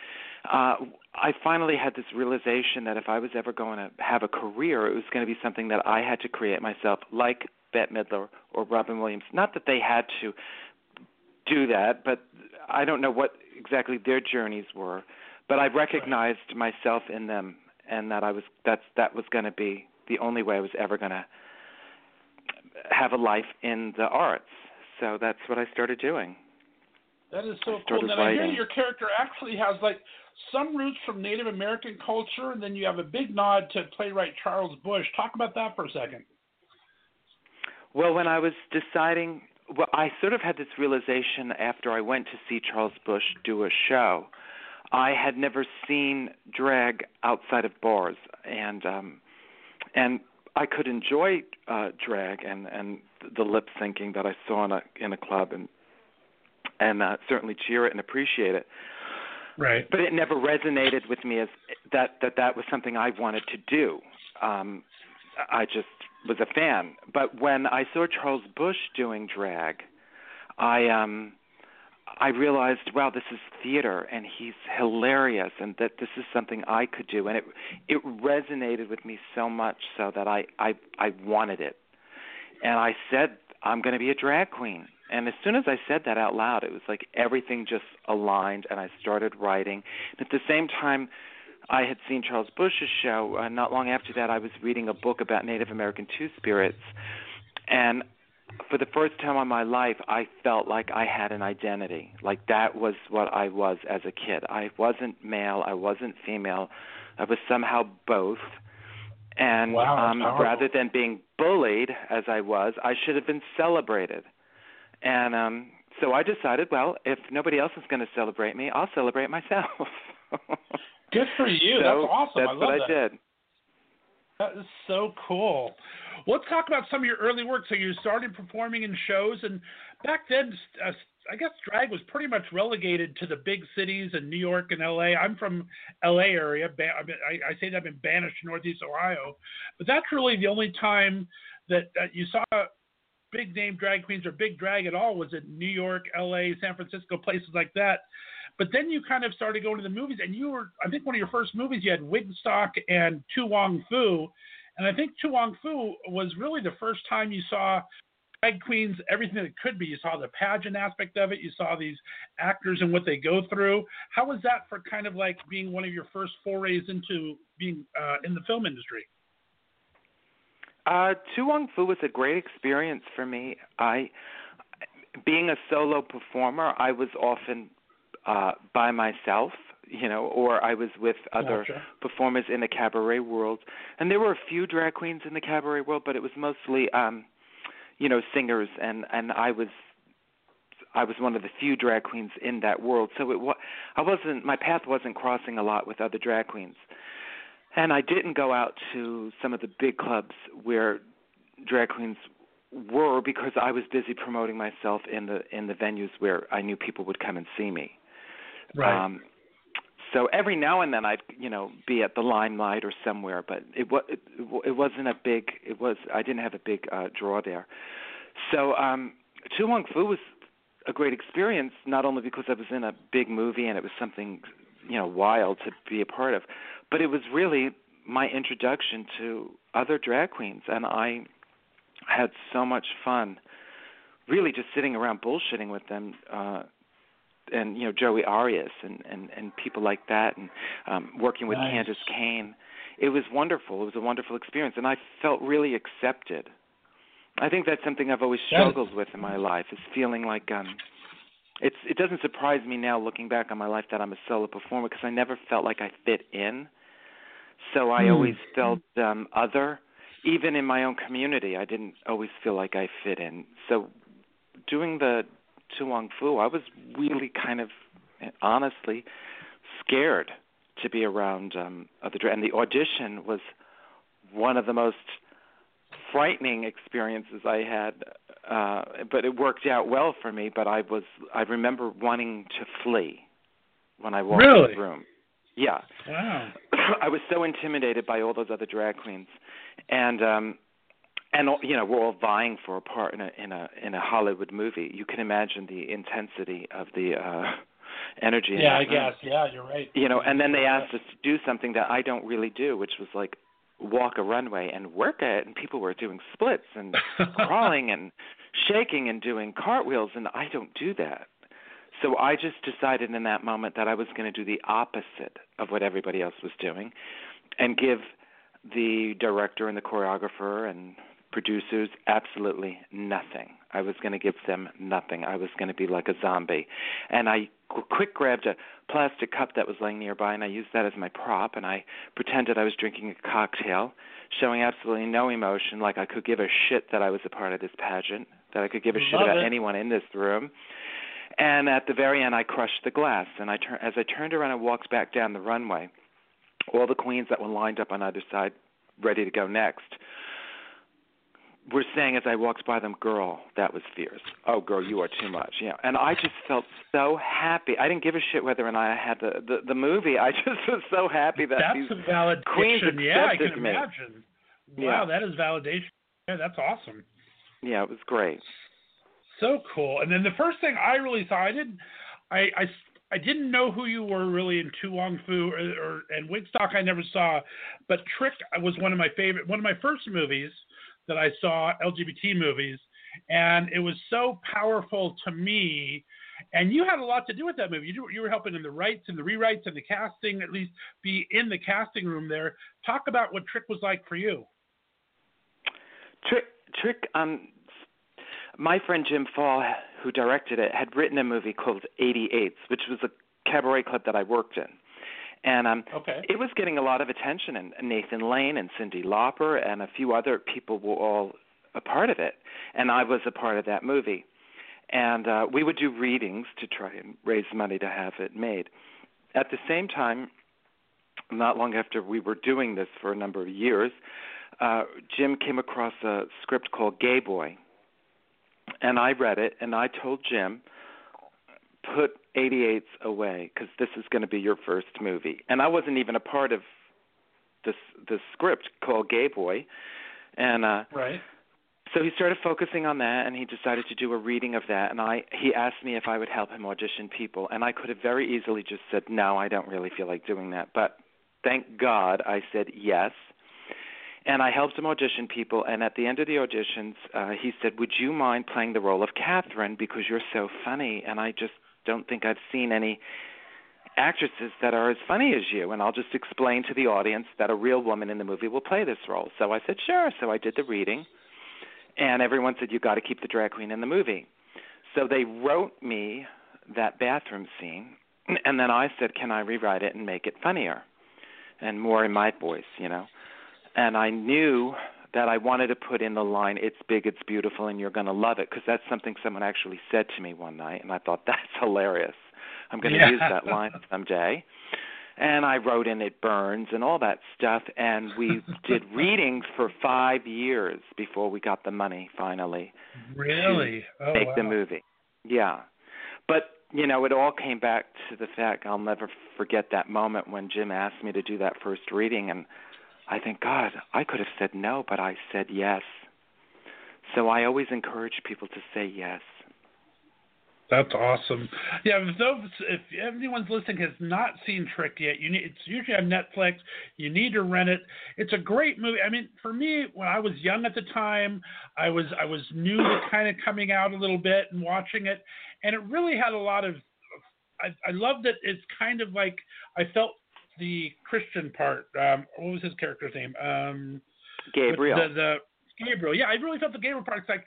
uh I finally had this realization that if I was ever going to have a career it was going to be something that I had to create myself like Bette Midler or Robin Williams not that they had to do that but I don't know what exactly their journeys were but I recognized myself in them and that I was that's that was going to be the only way I was ever going to have a life in the arts. So that's what I started doing. That is so cool. And I hear your character actually has like some roots from Native American culture, and then you have a big nod to playwright Charles Busch. Talk about that for a second. Well, when I was deciding, well, I sort of had this realization after I went to see Charles Busch do a show. I had never seen drag outside of bars, and um, and I could enjoy uh, drag and and the lip syncing that I saw in a in a club, and and uh, certainly cheer it and appreciate it. Right. but it never resonated with me as that that that was something I wanted to do. Um, I just was a fan. But when I saw Charles Busch doing drag, I um I realized, wow, this is theater, and he's hilarious, and that this is something I could do, and it it resonated with me so much so that I I I wanted it, and I said I'm going to be a drag queen. And as soon as I said that out loud, it was like everything just aligned, and I started writing. And at the same time, I had seen Charles Busch's show. Uh, not long after that, I was reading a book about Native American Two Spirits, and for the first time in my life, I felt like I had an identity. Like that was what I was as a kid. I wasn't male. I wasn't female. I was somehow both. And Wow, um, rather than being bullied as I was, I should have been celebrated. And um so I decided, well, if nobody else is going to celebrate me, I'll celebrate myself. *laughs* Good for you. So that's awesome. That's I love what that. I did. That is so cool. Let's talk about some of your early work. So you started performing in shows, and back then, uh, I guess drag was pretty much relegated to the big cities in New York and L.A. I'm from L.A. area. I, mean, I, I say that I've been banished to Northeast Ohio, but that's really the only time that uh, you saw big name drag queens or big drag at all was in New York, L.A., San Francisco, places like that. But then you kind of started going to the movies, and you were, I think, one of your first movies you had Wigstock and To Wong Foo, and I think To Wong Foo was really the first time you saw drag queens, everything that could be. You saw the pageant aspect of it. You saw these actors and what they go through. How was that for kind of like being one of your first forays into being uh, in the film industry? Uh, Wong Foo was a great experience for me. I, being a solo performer, I was often uh, by myself, you know, or I was with other Gotcha. performers in the cabaret world. And there were a few drag queens in the cabaret world, but it was mostly, um, you know, singers, and and I was. I was one of the few drag queens in that world, so it wa- I wasn't my path wasn't crossing a lot with other drag queens. And I didn't go out to some of the big clubs where drag queens were because I was busy promoting myself in the in the venues where I knew people would come and see me. Um, so every now and then I'd you know be at the limelight or somewhere, but it was it, it wasn't a big it was I didn't have a big uh, draw there. So um, To Wong Foo was a great experience, not only because I was in a big movie and it was something you know wild to be a part of, but it was really my introduction to other drag queens, and I had so much fun, really just sitting around bullshitting with them. Uh, and you know Joey Arias and and and people like that, and um, working with Nice. Candis Cayne, it was wonderful. It was a wonderful experience, and I felt really accepted. I think that's something I've always struggled with in my life is feeling like um it's it doesn't surprise me now looking back on my life that I'm a solo performer because I never felt like I fit in. So I Hmm. always felt um other even in my own community I didn't always feel like I fit in. So doing the To Wong Foo I was really kind of honestly scared to be around um other and the audition was one of the most frightening experiences I had, uh, but it worked out well for me. But I was I remember wanting to flee when I walked Really? in the room. Yeah, Wow. I was so intimidated by all those other drag queens, and um, and all- you know we're all vying for a part in a in a in a Hollywood movie. You can imagine the intensity of the uh, energy. Yeah, I guess. Yeah, you're right. you know and then they asked us to do something that i don't really do which was like walk a runway and work it and people were doing splits and *laughs* crawling and shaking and doing cartwheels and i don't do that so i just decided in that moment that i was going to do the opposite of what everybody else was doing and give the director and the choreographer and producers absolutely nothing. I was going to give them nothing. I was going to be like a zombie. And I quick grabbed a plastic cup that was laying nearby and I used that as my prop and I pretended I was drinking a cocktail, showing absolutely no emotion like I could give a shit that I was a part of this pageant, that I could give a shit Love about it. anyone in this room. And at the very end I crushed the glass and I tur- as I turned around and walked back down the runway, all the queens that were lined up on either side ready to go next were saying as I walked by them, "Girl, that was fierce. Oh, girl, you are too much." Yeah, and I just felt so happy. I didn't give a shit whether or not I had the the, the movie. I *laughs* just was so happy that That's these a validation. queens yeah, I can me. imagine. Yeah. Wow, that is validation. Yeah, that's awesome. yeah, it was great. So cool. And then the first thing I really saw, I didn't, I, I, I didn't know who you were really in To Wong Foo or, or and Wigstock. I never saw, but Trick was one of my favorite, one of my first movies that I saw, LGBT movies, and it was so powerful to me. and you had a lot to do with that movie. You, you were helping in the rights and the rewrites and the casting, at least be in the casting room there. Talk about what Trick was like for you. Trick, Trick. Um, my friend Jim Fall, who directed it, had written a movie called 88s, which was a cabaret club that I worked in. And um, okay. it was getting a lot of attention, and Nathan Lane and Cyndi Lauper and a few other people were all a part of it, and I was a part of that movie. And uh, we would do readings to try and raise money to have it made. At the same time, not long after we were doing this for a number of years, uh, Jim came across a script called Gay Boy, and I read it, and I told Jim, put 88s away because this is going to be your first movie. And I wasn't even a part of this this script called Gay Boy, and uh, right. So he started focusing on that, and he decided to do a reading of that. And I, he asked me if I would help him audition people, and I could have very easily just said no, I don't really feel like doing that. But thank God I said yes, and I helped him audition people. And at the end of the auditions, uh, he said, "Would you mind playing the role of Catherine because you're so funny?" And I just don't think I've seen any actresses that are as funny as you and I'll just explain to the audience that a real woman in the movie will play this role. So I said, "Sure." So I did the reading and everyone said you got to keep the drag queen in the movie. So they wrote me that bathroom scene, and then I said, "Can I rewrite it and make it funnier and more in my voice?" You know, and I knew that I wanted to put in the line, "It's big, it's beautiful, and you're going to love it," because that's something someone actually said to me one night, and I thought that's hilarious. I'm going to Yeah. use that line someday and I wrote in It Burns and all that stuff. And we did *laughs* readings for five years before we got the money finally Really? Oh, make wow. the movie. Yeah, but you know, it all came back to the fact I'll never forget that moment when Jim asked me to do that first reading, and I think, God, I could have said no, but I said yes. So I always encourage people to say yes. That's awesome. Yeah, if those if anyone's listening has not seen Trick yet, you need it's usually on Netflix. You need to rent it. It's a great movie. I mean, for me, when I was young at the time, I was I was new to kind of coming out a little bit and watching it, and it really had a lot of. I, I loved it. It's kind of like I felt the Christian part. Um, what was his character's name? Um, Gabriel. The, the Gabriel. Yeah, I really felt the Gabriel part. It's like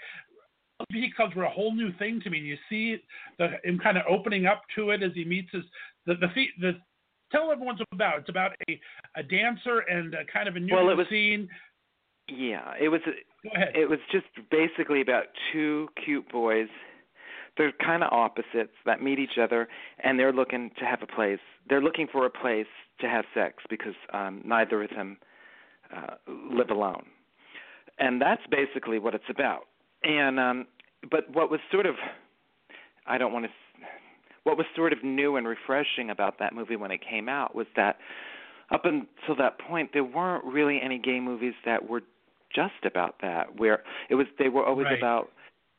LGBT clubs were a whole new thing to me. And you see the, him kind of opening up to it as he meets his the the the. Tell everyone's about. It's about a a dancer and a kind of a new Well, it was- scene. Yeah, it was. Go ahead. It was just basically about two cute boys. They're kind of opposites that meet each other, and they're looking to have a place. They're looking for a place to have sex because um, neither of them uh, live alone, and that's basically what it's about. And um, but what was sort of, I don't want to. What was sort of new and refreshing about that movie when it came out was that up until that point there weren't really any gay movies that were just about that where it was they were always Right. about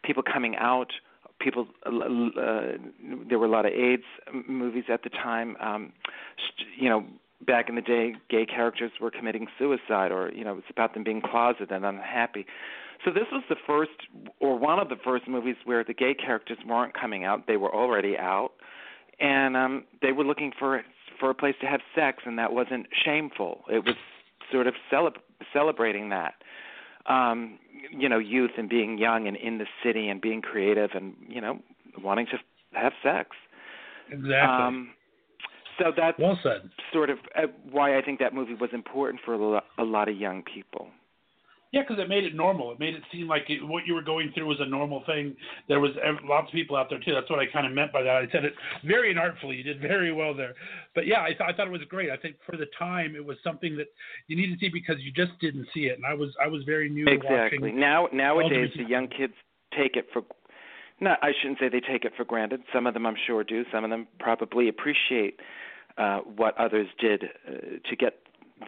people coming out people uh, uh, there were a lot of AIDS movies at the time. Um you know back in the day gay characters were committing suicide or you know it was about them being closeted and unhappy. So this was the first or one of the first movies where the gay characters weren't coming out. They were already out. And um they were looking for for a place to have sex and that wasn't shameful. It was sort of celeb- celebrating that um you know youth and being young and in the city and being creative and you know wanting to have sex Exactly. um so that's well said. sort of uh, why I think that movie was important for a lot, a lot of young people. Yeah, because it made it normal. It made it seem like it, what you were going through was a normal thing. There was ev- lots of people out there too. That's what I kind of meant by that. I said it very inartfully. You did very well there. But yeah, I, th- I thought it was great. I think for the time, it was something that you needed to see because you just didn't see it. And I was I was very new to Exactly. Now nowadays LGBT the young kids take it for no, I shouldn't say they take it for granted. Some of them I'm sure do. Some of them probably appreciate uh what others did uh, to get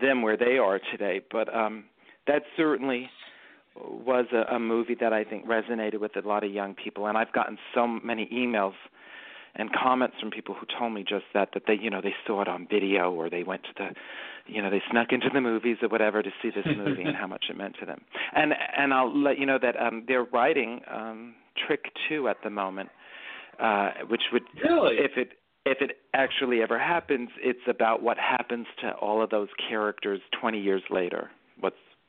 them where they are today. But um that certainly was a, a movie that I think resonated with a lot of young people and I've gotten so many emails and comments from people who told me just that that they you know they saw it on video or they went to the you know they snuck into the movies or whatever to see this movie and *laughs* how much it meant to them and and I'll let you know that um they're writing um Trick 2 at the moment uh, which would Really? if it if it actually ever happens, it's about what happens to all of those characters 20 years later.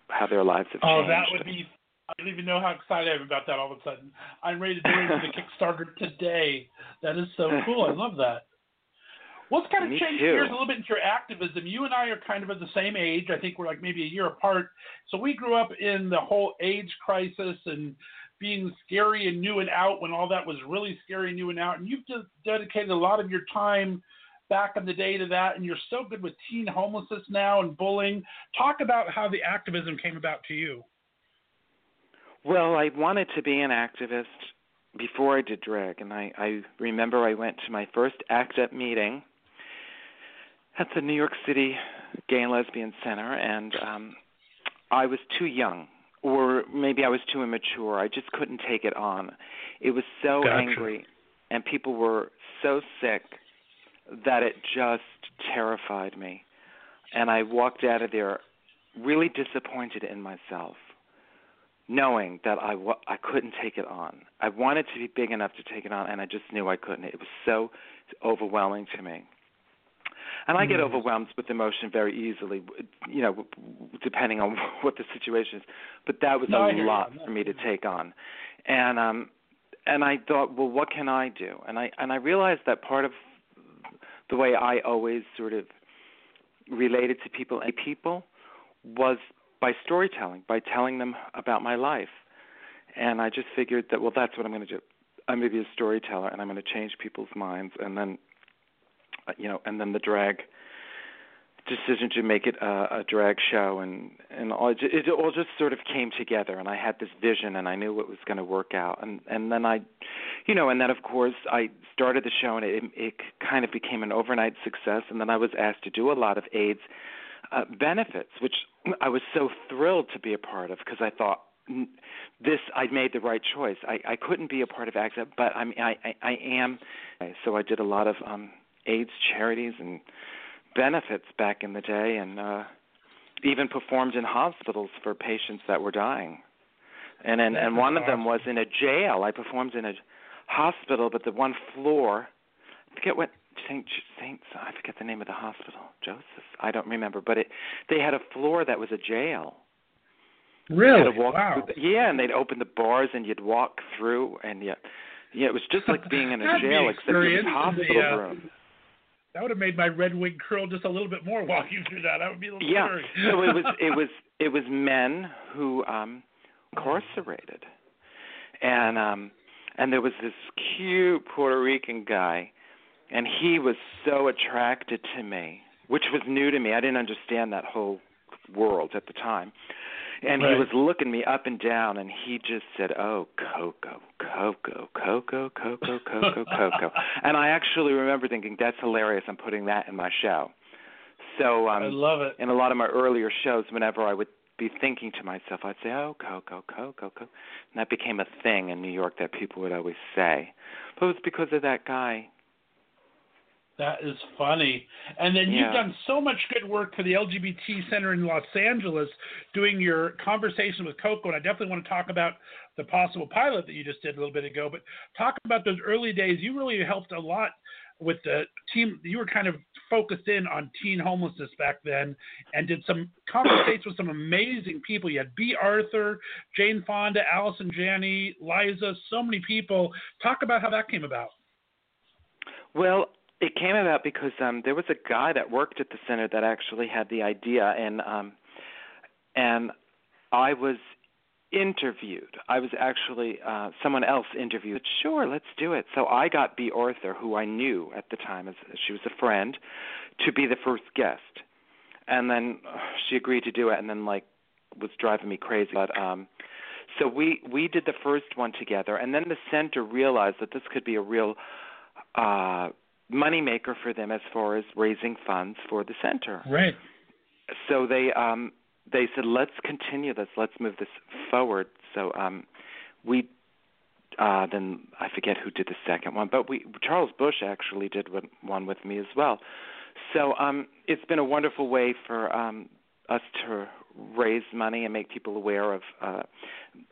What's how their lives have Oh, changed. Oh, that would be. I don't even know how excited I am about that all of a sudden. I'm ready to to the Kickstarter today. That is so *laughs* cool. I love that. Let's kind of Me change too. gears a little bit into your activism. You and I are kind of at the same age. I think we're like maybe a year apart. So we grew up in the whole AIDS crisis and being scary and new and out when all that was really scary and new and out. And you've just dedicated a lot of your time back in the day to that. And you're so good with teen homelessness now and bullying. Talk about how the activism came about to you. Well, I wanted to be an activist before I did drag, and I, I remember I went to my first ACT UP meeting at the New York City Gay and Lesbian Center, and um, I was too young, or maybe I was too immature. I just couldn't take it on. It was so Gotcha. angry, and people were so sick that it just terrified me. And I walked out of there really disappointed in myself knowing that I wa- I couldn't take it on. I wanted to be big enough to take it on, and I just knew I couldn't. It was so overwhelming to me. And I get Mm. overwhelmed with emotion very easily, you know, depending on *laughs* what the situation is. But that was No, a lot for me to take on, and um, and I thought, well, what can I do? And I and I realized that part of the way I always sort of related to people and people was by storytelling, by telling them about my life. And I just figured that well that's what I'm going to do. I'm going to be a storyteller and I'm going to change people's minds and then uh, you know, and then the drag decision to make it a, a drag show and and all, it, it all just sort of came together and I had this vision and I knew it was going to work out and and then I you know and then of course I started the show and it it kind of became an overnight success and then I was asked to do a lot of AIDS uh, benefits which I was so thrilled to be a part of because I thought this I made the right choice. I I couldn't be a part of ACT but I mean I I, I am so I did a lot of um AIDS charities and benefits back in the day and uh even performed in hospitals for patients that were dying. And and, and one of them was in a jail. I performed in a hospital but the one floor I forget what Saint Saint I forget the name of the hospital. Joseph. I don't remember, but it they had a floor that was a jail. Really? wow. the, yeah, and they'd open the bars and you'd walk through and yeah, yeah, it was just like being in a jail except it was hospital The, uh, room. That would have made my red wig curl just a little bit more walking through that. That would be a little Yeah, scary. so it was *laughs* it was it was men who um incarcerated, and um and there was this cute Puerto Rican guy, and he was so attracted to me, which was new to me. I didn't understand that whole world at the time. And he was looking me up and down, and he just said, "Oh, Coco, Coco, Coco, Coco, Coco, Coco." *laughs* And I actually remember thinking, "That's hilarious. I'm putting that in my show." So um, I love it. in a lot of my earlier shows, whenever I would be thinking to myself, I'd say, "Oh, Coco, Coco, Coco," and that became a thing in New York that people would always say. But it was because of that guy. That is funny. And then Yeah. you've done so much good work for the LGBT Center in Los Angeles doing your conversation with Coco. And I definitely want to talk about the possible pilot that you just did a little bit ago. But talk about those early days. You really helped a lot with the team. You were kind of focused in on teen homelessness back then and did some conversations with some amazing people. You had Bea Arthur, Jane Fonda, Allison Janney, Liza, so many people. Talk about how that came about. Well, it came about because um there was a guy that worked at the center that actually had the idea and um and I was interviewed. I was actually uh someone else interviewed. Sure, let's do it. So I got Bea Arthur, who I knew at the time as she was a friend, to be the first guest. And then uh, she agreed to do it and then like was driving me crazy. But um so we we did the first one together and then the center realized that this could be a real uh moneymaker for them as far as raising funds for the center. Right. So they um they said let's continue this, let's move this forward. So um we uh then I forget who did the second one, but we Charles Busch actually did one, one with me as well. So um it's been a wonderful way for um us to raise money and make people aware of uh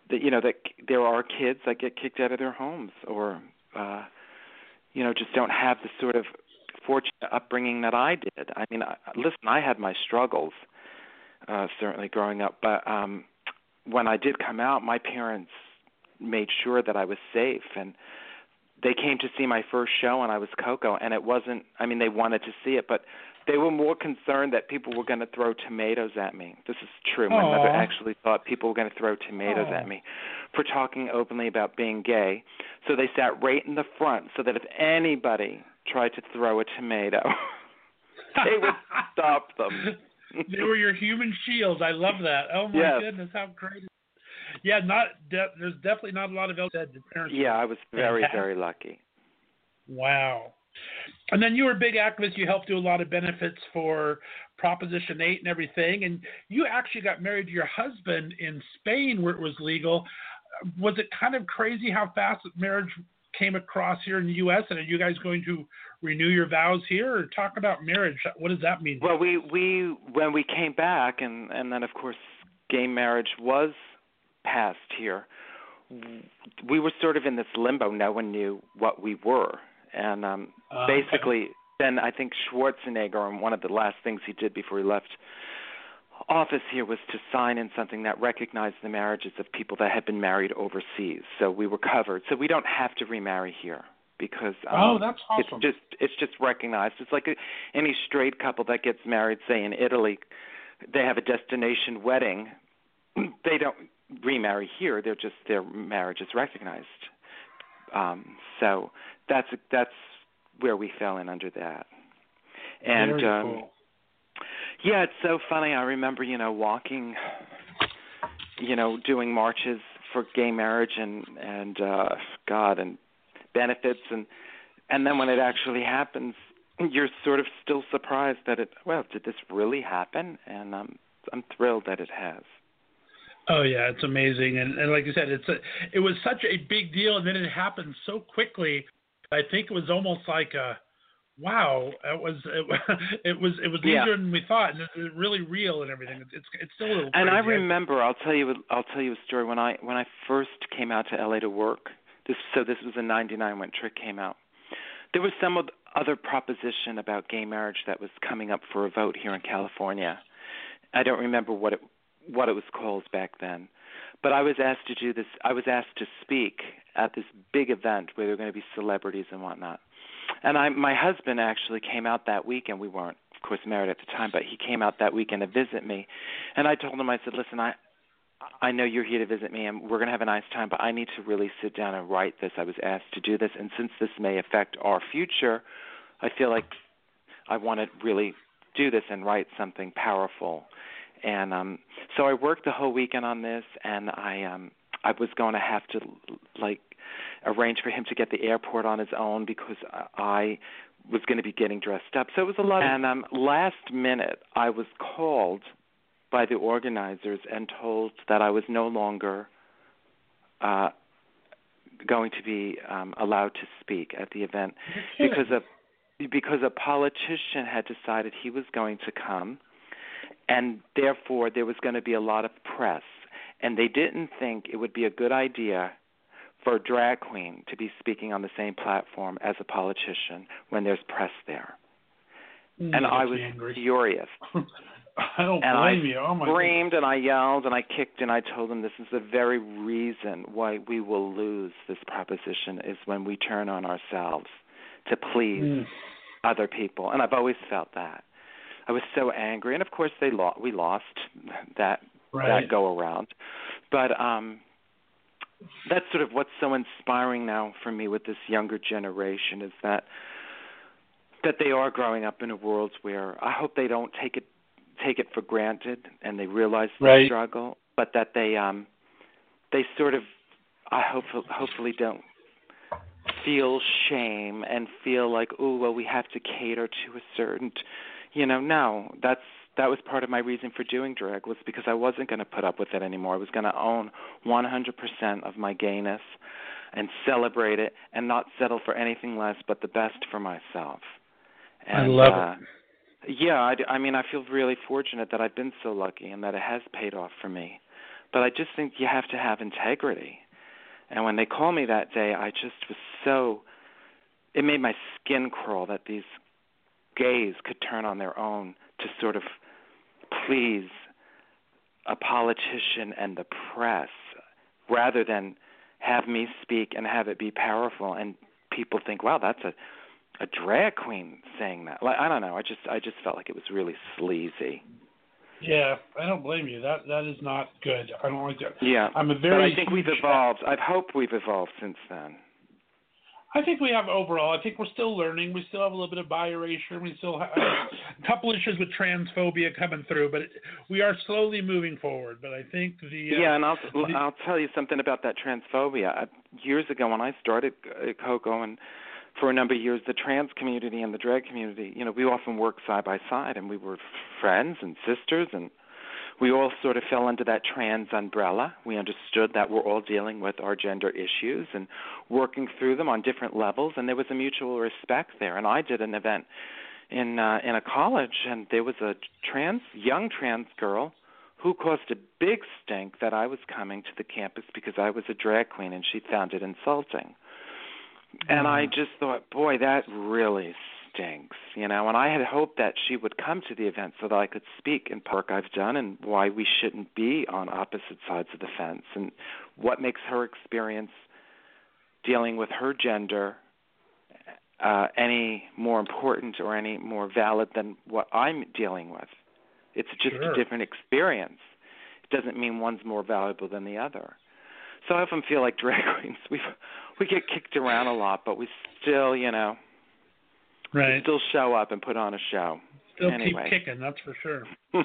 that you know that there are kids that get kicked out of their homes or uh you know, just don't have the sort of fortunate upbringing that I did. I mean, I, listen, I had my struggles uh certainly growing up, but um when I did come out, my parents made sure that I was safe and they came to see my first show and I was Coco and it wasn't I mean they wanted to see it but they were more concerned that people were going to throw tomatoes at me. This is true. My mother actually thought people were going to throw tomatoes Aw. at me for talking openly about being gay. So they sat right in the front so that if anybody tried to throw a tomato, *laughs* they would stop them. *laughs* they were your human shields. I love that. Oh my Yes. goodness, how great! Yeah, not de- there's definitely not a lot of your parents. Yeah, I was very very lucky. Wow. And then you were a big activist. You helped do a lot of benefits for Proposition 8 and everything. And you actually got married to your husband in Spain where it was legal. Was it kind of crazy how fast marriage came across here in the U.S.? And are you guys going to renew your vows here? Or talk about marriage. What does that mean? Well, we we when we came back, and and then of course, gay marriage was passed here. We were sort of in this limbo. No one knew what we were, and um Uh, basically, then I think Schwarzenegger, and one of the last things he did before he left office here was to sign in something that recognized the marriages of people that had been married overseas. So we were covered. So we don't have to remarry here because um, Oh, that's awesome. it's just it's just recognized. It's like a, any straight couple that gets married, say in Italy, they have a destination wedding. *clears throat* They don't remarry here. They're just their marriage is recognized. Um, so that's that's where we fell in under that. And Very um, cool. yeah, it's so funny. I remember, you know, walking, you know, doing marches for gay marriage and and uh God and benefits and and then when it actually happens, you're sort of still surprised that it. Well, did this really happen? And um, I'm thrilled that it has. Oh yeah, it's amazing, and and like you said, it's a it was such a big deal, and then it happened so quickly. I think it was almost like a wow. It was it, *laughs* it was it was Yeah. easier than we thought, and it's really real and everything. It's it's, it's still a little. And I remember, I'll tell you, I'll tell you a story. When I when I first came out to LA to work, this so this was in '99 when Trick came out. There was some oth- other proposition about gay marriage that was coming up for a vote here in California. I don't remember what it what it was called back then, but I was asked to do this. I was asked to speak at this big event where there were going to be celebrities and whatnot. And I, my husband actually came out that weekend. We weren't, of course, married at the time, but he came out that weekend to visit me. And I told him, I said, listen, I, I know you're here to visit me, and we're going to have a nice time, but I need to really sit down and write this. I was asked to do this, and since this may affect our future, I feel like I want to really do this and write something powerful. And um so I worked the whole weekend on this, and I um I was going to have to like arrange for him to get the airport on his own because I was going to be getting dressed up. So it was a lot. And um last minute, I was called by the organizers and told that I was no longer uh going to be um allowed to speak at the event because a because a politician had decided he was going to come and therefore there was going to be a lot of press and they didn't think it would be a good idea for a drag queen to be speaking on the same platform as a politician when there's press there Mm, and I was angry. furious *laughs* I don't and I blame you. Oh my goodness. screamed and I yelled and I kicked and I told them this is the very reason why we will lose this proposition is when we turn on ourselves to please Mm. other people and I've always felt that. I was so angry and of course they lost we lost that Right. that go around. But um that's sort of what's so inspiring now for me with this younger generation is that that they are growing up in a world where I hope they don't take it take it for granted and they realize the Right. struggle, but that they um they sort of I hope hopefully don't feel shame and feel like oh well we have to cater to a certain you know no that's that was part of my reason for doing drag was because I wasn't going to put up with it anymore. I was going to own 100% of my gayness and celebrate it and not settle for anything less but the best for myself. And, I love uh, Yeah, I, I mean, I feel really fortunate that I've been so lucky and that it has paid off for me. But I just think you have to have integrity. And when they called me that day, I just was so it made my skin crawl that these gays could turn on their own to sort of please a politician and the press rather than have me speak and have it be powerful and people think wow that's a a drag queen saying that like i don't know i just i just felt like it was really sleazy Yeah, I don't blame you. That that is not good. I don't like that. yeah I'm a but very i think we've evolved i hope we've evolved since then I think we have overall. I think we're still learning. We still have a little bit of bi erasure. We still have a couple issues with transphobia coming through, but it, we are slowly moving forward. But I think the uh, Yeah, and I'll the- I'll tell you something about that transphobia. Years ago, when I started uh, Coco, and for a number of years, the trans community and the drag community, you know, we often worked side by side, and we were friends and sisters, and we all sort of fell under that trans umbrella. We understood that we're all dealing with our gender issues and working through them on different levels, and there was a mutual respect there. And I did an event in uh, in a college, and there was a trans young trans girl who caused a big stink that I was coming to the campus because I was a drag queen and she found it insulting. And I just thought, boy, that really stinks, you know. And I had hoped that she would come to the event so that I could speak in work I've done and why we shouldn't be on opposite sides of the fence and what makes her experience dealing with her gender uh, any more important or any more valid than what I'm dealing with. It's just Sure. a different experience. It doesn't mean one's more valuable than the other. So I often feel like drag *laughs* queens, we we get kicked around a lot, but we still, you know, right. still show up and put on a show. Still anyway. keep kicking. That's for sure. *laughs*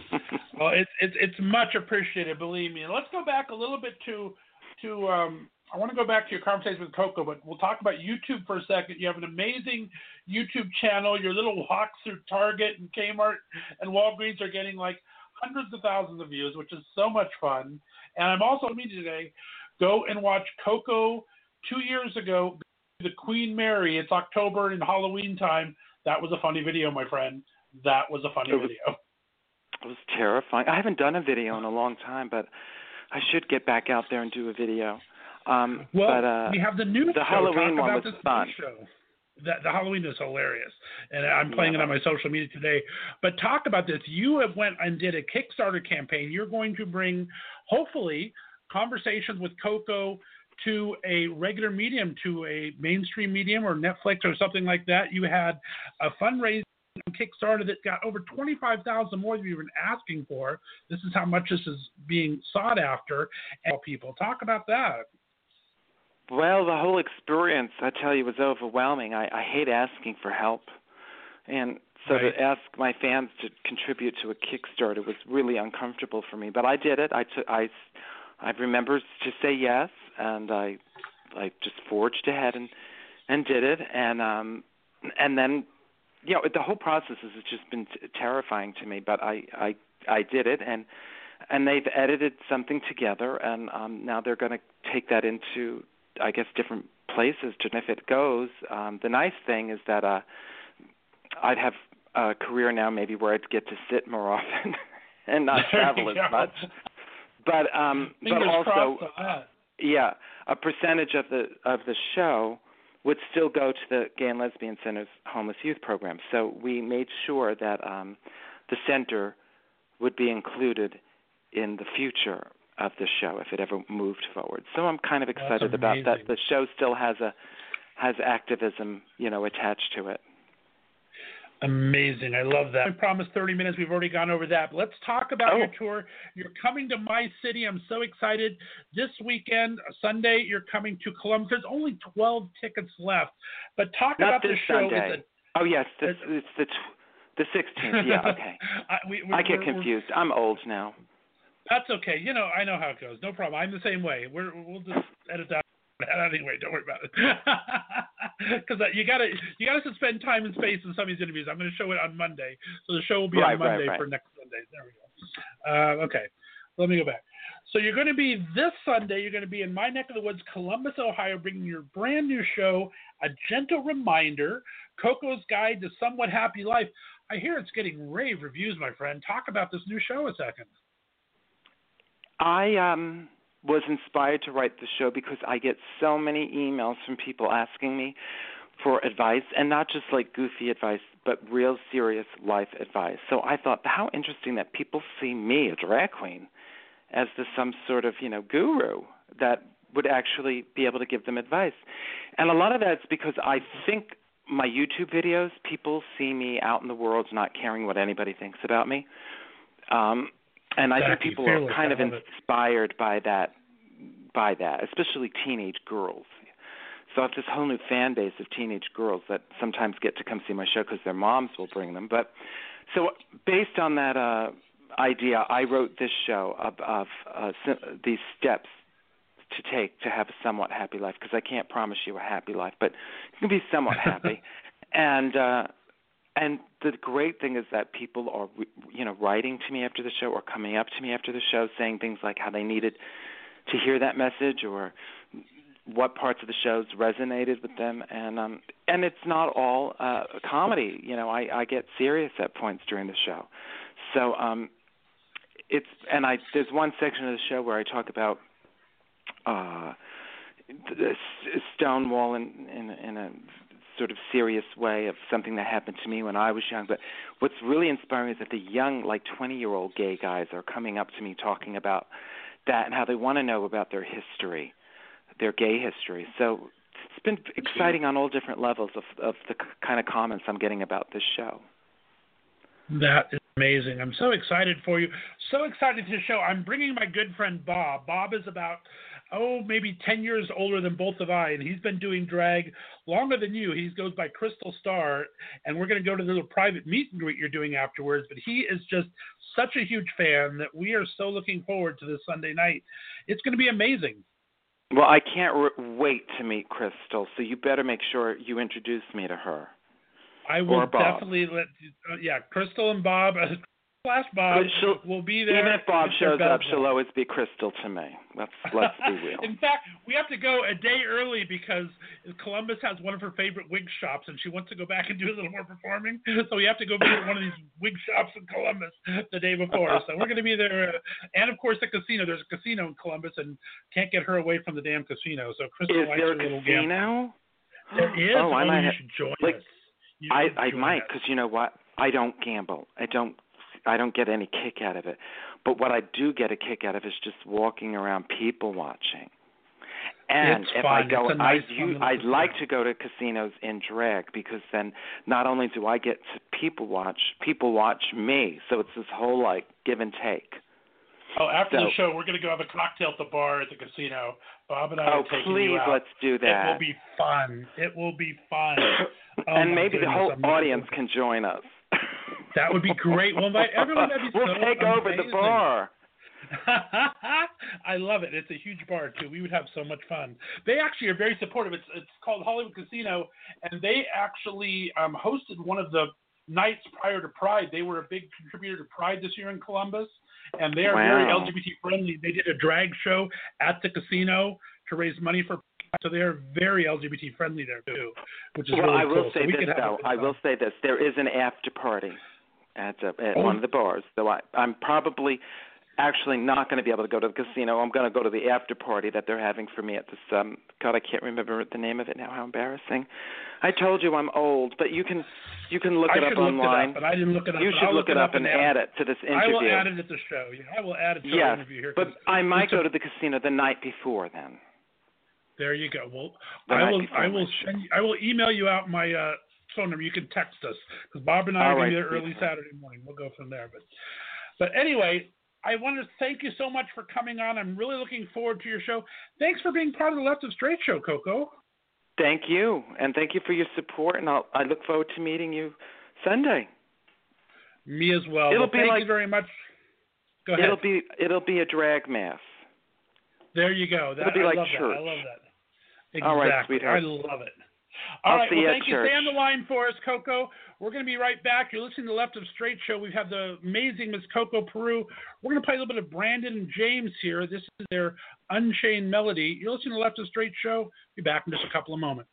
Well, it's it's it's much appreciated, believe me. And let's go back a little bit to to um I want to go back to your conversation with Coco, but we'll talk about YouTube for a second. You have an amazing YouTube channel. Your little walks through Target and Kmart and Walgreens are getting like hundreds of thousands of views, which is so much fun. And I'm also me today. Go and watch Coco two years ago, the Queen Mary. It's October and Halloween time. That was a funny video, my friend. That was a funny It was- video. It was terrifying. I haven't done a video in a long time, but I should get back out there and do a video. Um, Well, but uh, we have the new the show. Halloween Talk one about was fun. show. The, the Halloween is hilarious, and I'm playing it on my social media today. But talk about this. You have went and did a Kickstarter campaign. You're going to bring, hopefully, conversations with Coco to a regular medium, to a mainstream medium or Netflix or something like that. You had a fundraising on Kickstarter that got over 25,000 more than you've been asking for. This is how much this is being sought after. And people talk about that. Well, the whole experience, I tell you, was overwhelming. I, I hate asking for help, and so Right. to ask my fans to contribute to a Kickstarter was really uncomfortable for me. But I did it. I took, I, I remember to say yes, and I, I just forged ahead and and did it, and um, and then, you know, the whole process has just been t- terrifying to me. But I, I, I did it, and and they've edited something together, and um, now they're going to take that into I guess different places to if it goes. Um, the nice thing is that uh, I'd have a career now maybe where I'd get to sit more *laughs* often and not *laughs* travel as much. But um, *laughs* but also crossed on that. Yeah, a percentage of the of the show would still go to the Gay and Lesbian Center's homeless youth program. So we made sure that um, the center would be included in the future of the show if it ever moved forward. So I'm kind of excited about that. The show still has a has activism, you know, attached to it. Amazing. I love that. I promised 30 minutes. We've already gone over that. But let's talk about Oh. your tour. You're coming to my city. I'm so excited. This weekend, Sunday, you're coming to Columbus. There's only 12 tickets left. But talk Not about this the show. Sunday. It's Oh yes, this, It's- it's the tw- the 16th. Yeah, *laughs* okay. I, we, I get confused. I'm old now. That's okay. You know, I know how it goes. No problem. I'm the same way. We're, we'll just edit that out *laughs* anyway. Don't worry about it. *laughs* Because you gotta you gotta spend time and space in some of these interviews. I'm going to show it on Monday, so the show will be Right, on right, Monday right. for next Sunday. There we go. Uh, okay, let me go back. So you're going to be this Sunday. You're going to be in my neck of the woods, Columbus, Ohio, bringing your brand new show, A Gentle Reminder, Coco's Guide to Somewhat Happy Life. I hear it's getting rave reviews, my friend. Talk about this new show a second. I um was inspired to write the show because I get so many emails from people asking me for advice and not just like goofy advice, but real serious life advice. So I thought, how interesting that people see me, a drag queen, as the some sort of you know guru that would actually be able to give them advice. And a lot of that's because I think my YouTube videos, people see me out in the world not caring what anybody thinks about me. Um and I think people are kind of inspired by that by that, especially teenage girls. So I have this whole new fan base of teenage girls that sometimes get to come see my show because their moms will bring them. But so based on that uh, idea, I wrote this show of, of uh, these steps to take to have a somewhat happy life because I can't promise you a happy life, but you can be somewhat happy. *laughs* and uh, and the great thing is that people are you know writing to me after the show or coming up to me after the show saying things like how they needed to hear that message or what parts of the shows resonated with them. And um and it's not all uh comedy. You know i i get serious at points during the show. So um it's and i there's one section of the show where i talk about uh stonewall in in in a sort of serious way of something that happened to me when I was young. But what's really inspiring is that the young, like 20 year old gay guys are coming up to me talking about that and how they want to know about their history, their gay history. So it's been mm-hmm. exciting on all different levels of, of the kind of comments I'm getting about this show. That is amazing. I'm so excited for you. So excited to show. I'm bringing my good friend Bob. Bob is about oh maybe 10 years older than both of I, and he's been doing drag longer than you. He goes by Crystal Star, and we're going to go to the little private meet and greet you're doing afterwards. But he is just such a huge fan that we are so looking forward to this Sunday night. It's going to be amazing. Well, I can't re- wait to meet Crystal, so you better make sure you introduce me to her. I will definitely let uh, yeah Crystal and Bob uh, slash Bob she'll- be there. Even if Bob shows up, she'll always be Crystal to me. Let's *laughs* let's be real. In fact, we have to go a day early because Columbus has one of her favorite wig shops, and she wants to go back and do a little more performing. *laughs* So we have to go visit one of these wig shops in Columbus the day before. So we're going to be there, uh, and of course the casino. There's a casino in Columbus, and can't get her away from the damn casino. So Crystal Is likes there her a little gamble. casino? There is. Oh, I might you should join like, us. I I might because you know what? I don't gamble. I don't I don't get any kick out of it. But what I do get a kick out of is just walking around people watching. And It's if fun. I go, nice, I little I'd like to go to casinos in drag because then not only do I get to people watch, people watch me. So it's this whole like give and take. Oh, after the show, we're going to go have a cocktail at the bar at the casino. Bob and I Oh, are taking please you out. Oh, please let's do that. It will be fun. It will be fun. *coughs* Oh, and maybe the whole I'm audience can join us. That would be great. We'll invite everyone. That'd be we'll so take over the bar. *laughs* I love it. It's a huge bar too. We would have so much fun. They actually are very supportive. It's it's called Hollywood Casino, and they actually um, hosted one of the nights prior to Pride. They were a big contributor to Pride this year in Columbus, and they are very LGBT friendly. They did a drag show at the casino to raise money for. So they're very LGBT friendly there too, which is well, really I will cool. say so this could have a though. I will say this: there is an after party at uh, at Oh. one of the bars. So I, I'm probably actually not going to be able to go to the casino. I'm going to go to the after party that they're having for me at this. Um, God, I can't remember the name of it now. How embarrassing! I told you I'm old, but you can you can look I it up online. it up, but I didn't look it up. you should I'll look it up and add it. to this interview. I will add it at the show. I will add it to Yes, interview here. But I might go to the casino the night before then. There you go. Well, The I will. I will send. You, I will email you out my uh, phone number. You can text us because Bob and I All are going to be there early. Saturday morning. We'll go from there. But, but anyway, I want to thank you so much for coming on. I'm really looking forward to your show. Thanks for being part of the Left of Straight show, Coco. Thank you, and thank you for your support. And I'll, I look forward to meeting you Sunday. Me as well. It'll well be thank like- you very much. Go ahead. It'll be it'll be a drag mass. There you go. That, It'll be I like love that. church. I love that. Exactly. All right, sweetheart. I love it. All I'll right. well, thank you. Stay on the line for us, Coco. We're going to be right back. You're listening to Left of Straight Show. We have the amazing Miss Coco Peru. We're going to play a little bit of Brandon and James here. This is their Unchained Melody. You're listening to Left of Straight Show. Be back in just a couple of moments.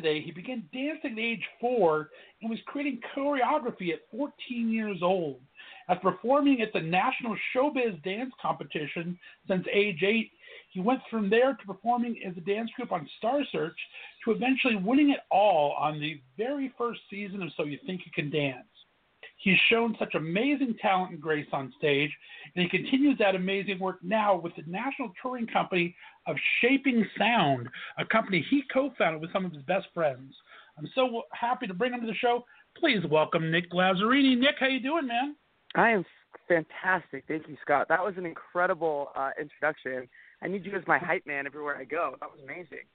Today. He began dancing at age four and was creating choreography at 14 years old. After performing at the National Showbiz Dance Competition since age eight, he went from there to performing as a dance group on Star Search to eventually winning it all on the very first season of So You Think You Can Dance. He's shown such amazing talent and grace on stage, and he continues that amazing work now with the national touring company of Shaping Sound, a company he co-founded with some of his best friends. I'm so happy to bring him to the show. Please welcome Nick Lazzarini. Nick, how you doing, man? I am fantastic. Thank you, Scott. That was an incredible uh, introduction. I need you as my hype man everywhere I go. That was amazing.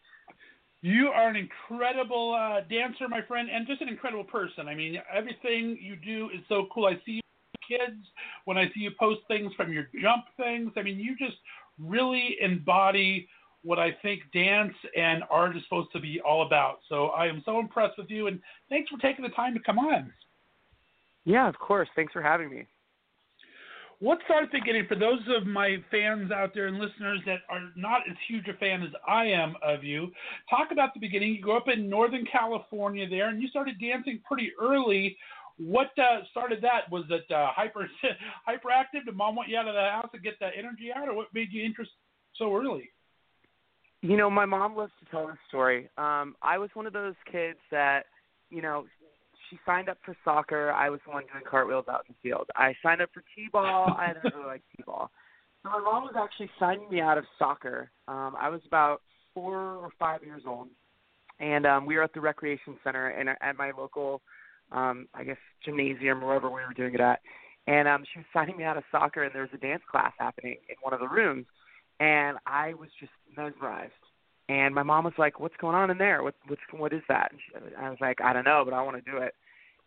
You are an incredible uh, dancer, my friend, and just an incredible person. I mean, everything you do is so cool. I see you kids when I see you post things from your jump things. I mean, you just really embody what I think dance and art is supposed to be all about. So I am so impressed with you, and thanks for taking the time to come on. Yeah, of course. Thanks for having me. Start at beginning. For those of my fans out there and listeners that are not as huge a fan as I am of you, talk about the beginning. You grew up in Northern California there, and you started dancing pretty early. What uh, started that? Was it uh, hyper *laughs* hyperactive? Did mom want you out of the house to get that energy out, or what made you interested so early? You know, my mom loves to tell this story. Um, I was one of those kids that, you know, she signed up for soccer. I was the one doing cartwheels out in the field. I signed up for t-ball. *laughs* I didn't really like t-ball. So my mom was actually signing me out of soccer. Um, I was about four or five years old, and um, we were at the recreation center and at my local, um, I guess gymnasium or wherever we were doing it at. And um, she was signing me out of soccer, and there was a dance class happening in one of the rooms, and I was just mesmerized. And my mom was like, "What's going on in there? What what's what is that?" And she, I was like, "I don't know, but I want to do it."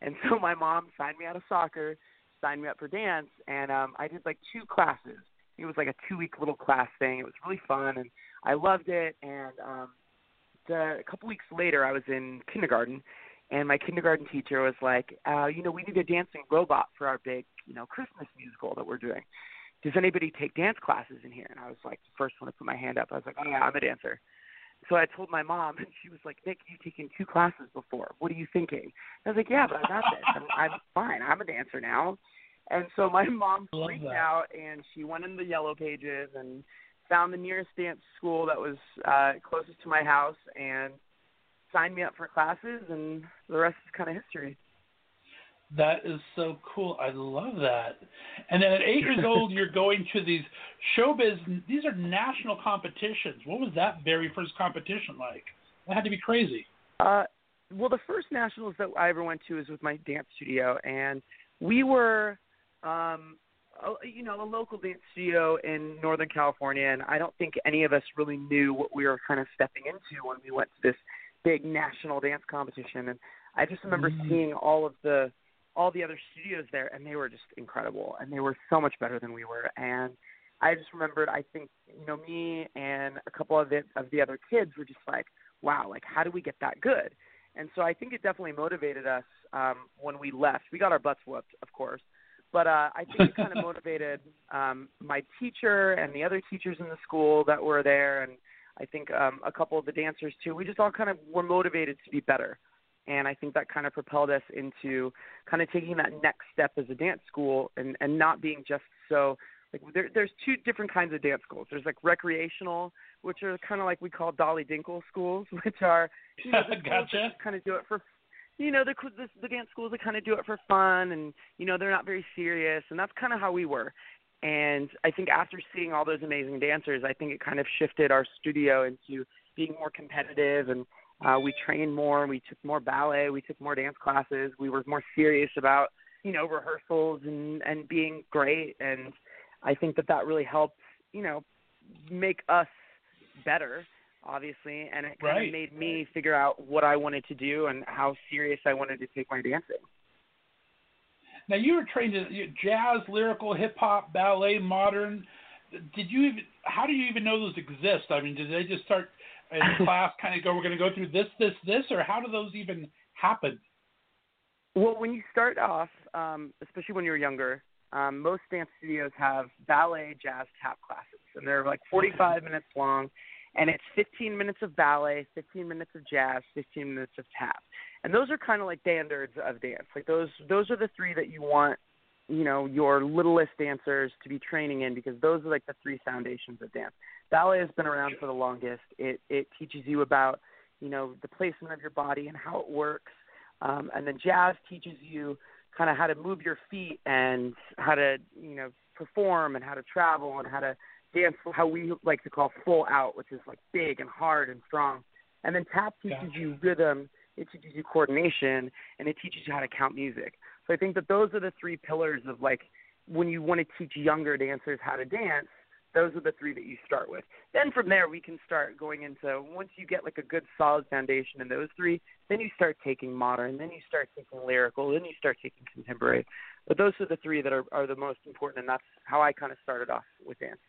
And so my mom signed me out of soccer, signed me up for dance, and um, I did like two classes. It was like a two week little class thing. It was really fun, and I loved it. And um, the, a couple weeks later, I was in kindergarten, and my kindergarten teacher was like, uh, "You know, we need a dancing robot for our big, you know, Christmas musical that we're doing. Does anybody take dance classes in here?" And I was like, the first one to put my hand up. I was like, "Oh yeah, I'm a dancer." So I told my mom, and she was like, "Nick, you've taken two classes before. What are you thinking?" I was like, "Yeah, but I got this. I'm, I'm fine. I'm a dancer now." And so my mom freaked out, and she went in the yellow pages and found the nearest dance school that was uh, closest to my house, and signed me up for classes, and the rest is kind of history. That is so cool. I love that. And then at eight years old, *laughs* you're going to these showbiz. These are national competitions. What was that very first competition like? That had to be crazy. Uh, well, the first nationals that I ever went to was with my dance studio, and we were, um, a, you know, a local dance studio in Northern California, and I don't think any of us really knew what we were kind of stepping into when we went to this big national dance competition. And I just remember Mm. seeing all of the all the other studios there, and they were just incredible, and they were so much better than we were. And I just remembered, I think, you know, me and a couple of the of the other kids were just like, wow, like how do we get that good? And so I think it definitely motivated us um, when we left. We got our butts whooped, of course, but uh, I think it kind of *laughs* motivated um, my teacher and the other teachers in the school that were there, and I think um, a couple of the dancers too. We just all kind of were motivated to be better, and I think that kind of propelled us into kind of taking that next step as a dance school and and not being just so like there, there's two different kinds of dance schools. There's like recreational, which are kind of like we call Dolly Dinkle schools, *laughs* which are you know, the *laughs* Gotcha. kind of do it for you know the the, the dance schools that kind of do it for fun and you know they're not very serious and that's kind of how we were and i think after seeing all those amazing dancers i think it kind of shifted our studio into being more competitive. And uh we trained more we took more ballet we took more dance classes we were more serious about you know rehearsals and and being great. And i think that that really helped you know make us better obviously. And it kind Right. of made me figure out what i wanted to do and how serious i wanted to take my dancing Now you were trained in jazz, lyrical, hip hop, ballet, modern. Did you even? How do you even know those exist? I mean, did they just start in *laughs* class, kind of go, we're going to go through this, this, this, or how do those even happen? Well, when you start off, um, especially when you're younger, um, most dance studios have ballet, jazz, tap classes, and they're like 45 minutes long, and it's 15 minutes of ballet, 15 minutes of jazz, 15 minutes of tap, and those are kind of like standards of dance. Like those, those are the three that you want, you know, your littlest dancers to be training in because those are like the three foundations of dance. Ballet has been around for the longest. It it teaches you about, you know, the placement of your body and how it works. Um, and then jazz teaches you kind of how to move your feet and how to you know perform and how to travel and how to dance how we like to call full out, which is like big and hard and strong. And then tap teaches Gotcha. you rhythm, it teaches you coordination, and it teaches you how to count music. So I think that those are the three pillars of like when you want to teach younger dancers how to dance, those are the three that you start with. Then from there we can start going into once you get like a good solid foundation in those three, then you start taking modern, then you start taking lyrical, then you start taking contemporary. But those are the three that are, are the most important and that's how I kind of started off with dance.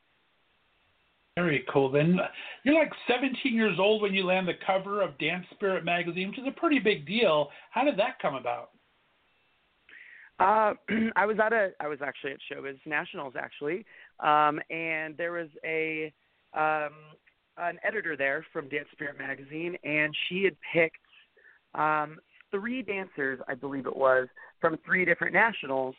Very cool. Then you're like 17 years old when you land the cover of Dance Spirit magazine, which is a pretty big deal. How did that come about? Uh, *clears throat* I was at a, I was actually at Showbiz Nationals actually, um, and there was a, um, an editor there from Dance Spirit magazine, and she had picked um, three dancers, I believe it was, from three different nationals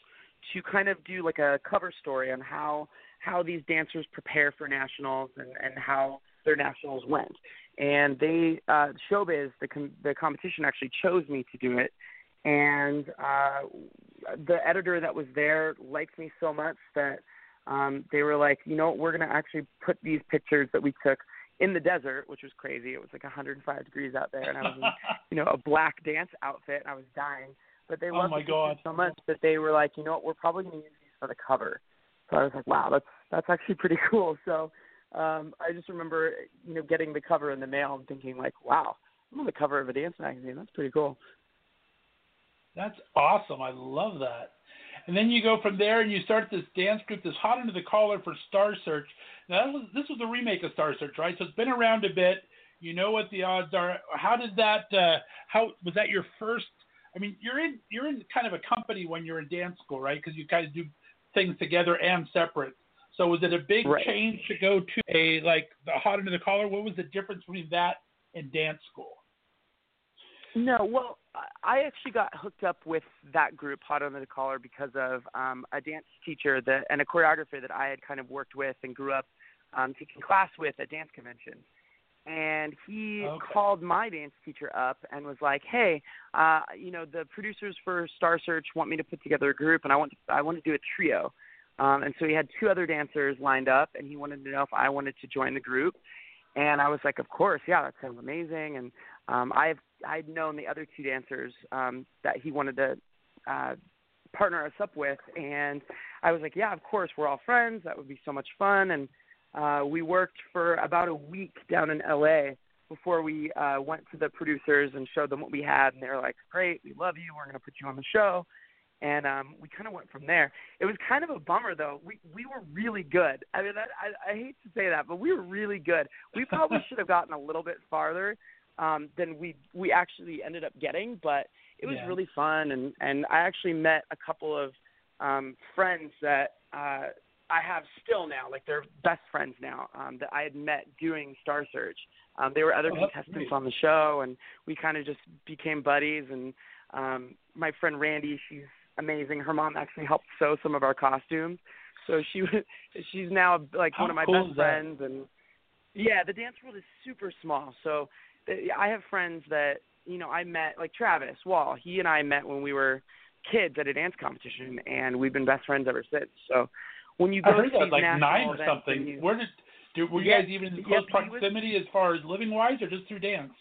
to kind of do like a cover story on how how these dancers prepare for nationals and and how their nationals went. And they uh, Showbiz the com- the competition actually chose me to do it, and uh, the editor that was there liked me so much that um, they were like, you know, we're going to actually put these pictures that we took in the desert, which was crazy. It was like 105 degrees out there, and I was in, *laughs* you know, a black dance outfit, and I was dying. But they Oh loved my God. so much that they were like, you know what, we're probably going to use these for the cover. So I was like, wow, that's that's actually pretty *laughs* cool. So um, I just remember, you know, getting the cover in the mail and thinking like, wow, I'm on the cover of a dance magazine. That's pretty cool. That's awesome. I love that. And then you go from there and you start this dance group, this hot under the collar for Star Search. Now was, this was a remake of Star Search, right? So it's been around a bit. You know what the odds are. How did that? Uh, how was that your first? I mean, you're in you're in kind of a company when you're in dance school, right? Because you of do things together and separate. So was it a big Right. change to go to a like the hot under the collar? What was the difference between that and dance school? No, well, I- actually got hooked up with that group, Hot Under the Collar, because of um, a dance teacher that and a choreographer that I had kind of worked with and grew up um, taking class with at dance conventions. And he Okay. called my dance teacher up and was like, "Hey, uh, you know, the producers for Star Search want me to put together a group, and I want to, I want to do a trio." Um, and so he had two other dancers lined up, and he wanted to know if I wanted to join the group. And I was like, "Of course, yeah, that sounds amazing." And um, I've I'd known the other two dancers um, that he wanted to uh, partner us up with, and I was like, "Yeah, of course, we're all friends. That would be so much fun." And uh, we worked for about a week down in LA before we uh, went to the producers and showed them what we had, and they were like, "Great, we love you. We're going to put you on the show." And um, we kind of went from there. It was kind of a bummer, though. We we were really good. I mean, I, I, I hate to say that, but we were really good. We probably *laughs* should have gotten a little bit farther um, than we we actually ended up getting, but it was Yeah. really fun. And and I actually met a couple of um, friends that uh, I have still now, like they're best friends now um, that I had met doing Star Search. Um, they were other Oh, contestants on the show, and we kind of just became buddies. And um, my friend Randy, she's amazing. Her mom actually helped sew some of our costumes, so she *laughs* was she's now like How one of my cool best friends. And yeah, the dance world is super small, so th- I have friends that you know I met like Travis Wall. He and I met when we were kids at a dance competition, and we've been best friends ever since. So when you go I heard to that like nine or something. you- Where did do, were you Yeah, guys even in close was- proximity as far as living wise, or just through dance?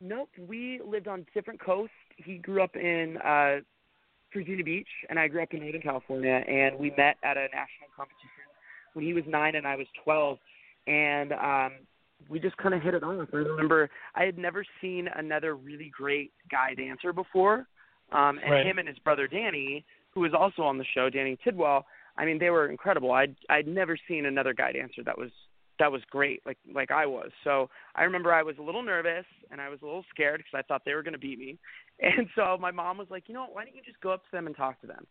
Nope, we lived on different coasts. He grew up in uh Virginia Beach, and I grew up in Northern California, and we met at a national competition when he was nine and I was twelve, and um, we just kind of hit it off. I remember I had never seen another really great guy dancer before, um, and Right. him and his brother Danny, who was also on the show, Danny Tidwell. I mean, they were incredible. I'd I'd never seen another guy dancer that was that was great, like like I was. So I remember I was a little nervous and I was a little scared because I thought they were going to beat me. *laughs* And so my mom was like, you know, what, why don't you just go up to them and talk to them?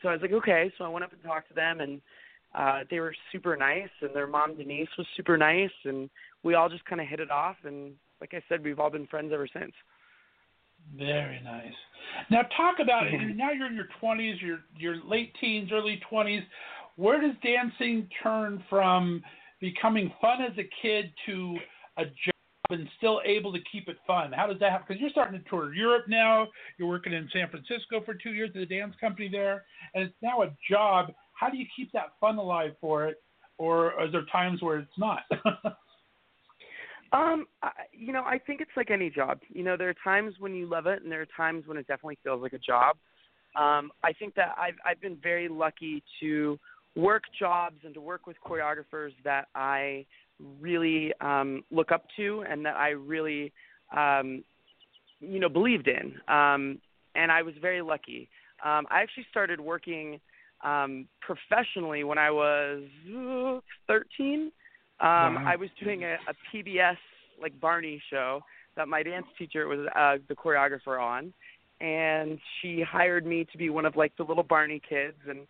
So I was like, okay. So I went up and talked to them, and uh, they were super nice, and their mom Denise was super nice, and we all just kind of hit it off. And like I said, we've all been friends ever since. Very nice. Now talk about it. Mhm. Now you're in your twenties, your your late teens, early twenties. Where does dancing turn from becoming fun as a kid to a job and still able to keep it fun? How does that happen? Because you're starting to tour Europe now. You're working in San Francisco for two years at a dance company there, and it's now a job. How do you keep that fun alive for it? Or is there times where it's not? *laughs* Um, I, you know, I think it's like any job. You know, there are times when you love it, and there are times when it definitely feels like a job. Um, I think that I've I've been very lucky to work jobs and to work with choreographers that I really um, look up to and that I really, um, you know, believed in. Um, and I was very lucky. Um, I actually started working um, professionally when I was uh, 13. Um, Wow. I was doing a, a PBS like Barney show that my dance teacher was uh, the choreographer on, and she hired me to be one of like the little Barney kids, and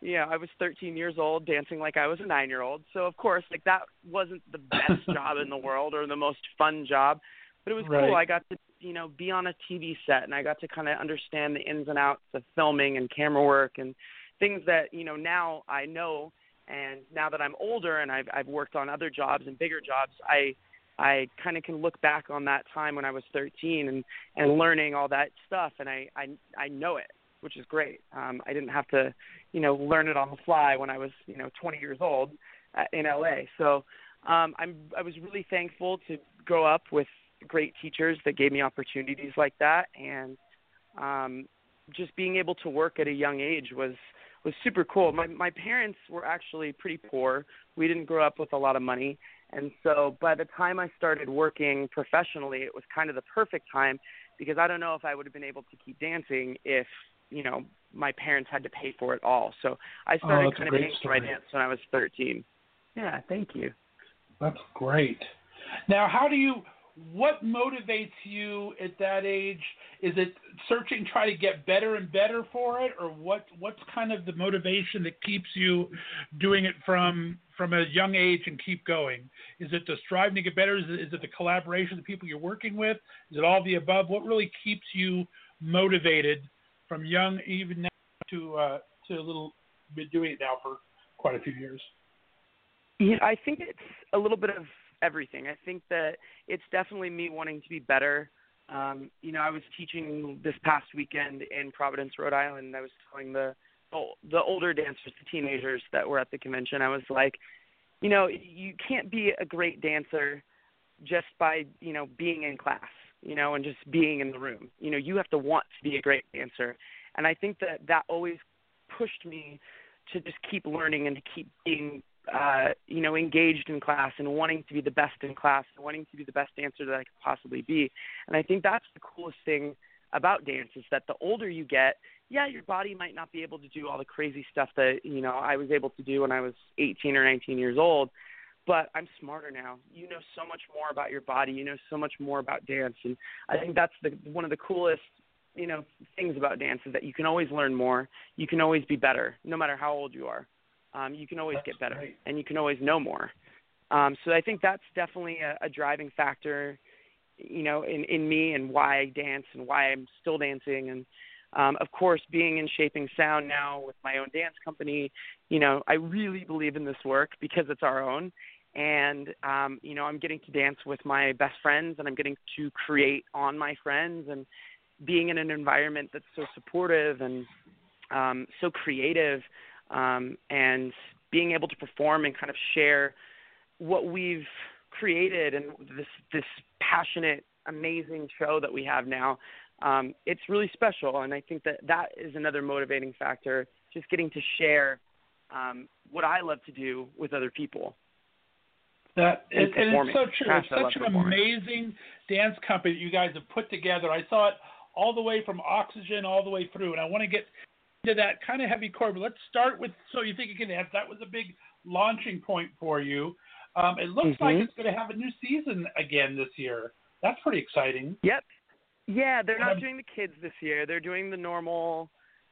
you know I was 13 years old dancing like I was a nine year old. So of course like that wasn't the best *laughs* job in the world or the most fun job, but it was Right. cool. I got to you know be on a TV set and I got to kind of understand the ins and outs of filming and camera work and things that you know now I know and now that I'm older and I've I've worked on other jobs and bigger jobs, I I kind of can look back on that time when I was 13 and and learning all that stuff, and I I I know it, which is great. Um, I didn't have to, you know, learn it on the fly when I was you know 20 years old uh, in LA. So um, I'm I was really thankful to grow up with great teachers that gave me opportunities like that, and um, just being able to work at a young age was was super cool. My my parents were actually pretty poor. We didn't grow up with a lot of money, and so by the time I started working professionally, it was kind of the perfect time because I don't know if I would have been able to keep dancing if you know my parents had to pay for it all. So I oh, started Oh, kind of for my dance when I was 13. Yeah, thank you. That's great. Now, how do you? What motivates you at that age? Is it searching, try to get better and better for it, or what? What's kind of the motivation that keeps you doing it from from a young age and keep going? Is it the striving to get better? Is it, is it the collaboration of the people you're working with? Is it all the above? What really keeps you motivated from young, even now, to uh, to a little been doing it now for quite a few years? Yeah, I think it's a little bit of everything. I think that it's definitely me wanting to be better. Um, you know, I was teaching this past weekend in Providence, Rhode Island. And I was telling the the older dancers, the teenagers that were at the convention, I was like, you know, you can't be a great dancer just by you know being in class, you know, and just being in the room. You know, you have to want to be a great dancer, and I think that that always pushed me to just keep learning and to keep being uh, you know, engaged in class and wanting to be the best in class and wanting to be the best dancer that I could possibly be. And I think that's the coolest thing about dance is that the older you get, yeah, your body might not be able to do all the crazy stuff that, you know, I was able to do when I was 18 or 19 years old, but I'm smarter now. You know so much more about your body, you know so much more about dance, and I think that's the one of the coolest you know things about dance is that you can always learn more you can always be better no matter how old you are um, you can always That's get better great. and you can always know more. Um, so I think that's definitely a, a driving factor, you know, in, in me and why I dance and why I'm still dancing. And um, of course, being in Shaping Sound now with my own dance company, you know, I really believe in this work because it's our own. And, um, you know, I'm getting to dance with my best friends and I'm getting to create on my friends and being in an environment that's so supportive and um, so creative um, and being able to perform and kind of share what we've created and this this passionate, amazing show that we have now. Um, it's really special, and I think that that is another motivating factor. Just getting to share um, what I love to do with other people. That And and, it's so true. Gosh, it's such an amazing dance company that you guys have put together. I saw it all the way from Oxygen all the way through, and I want to get into that kind of heavy core. But let's start with So You Think You Can Dance. That was a big launching point for you. Um, it looks like Mhm. it's going to have a new season again this year. That's pretty exciting. Yep. Yeah, they're not Um, doing the kids this year. They're doing the normal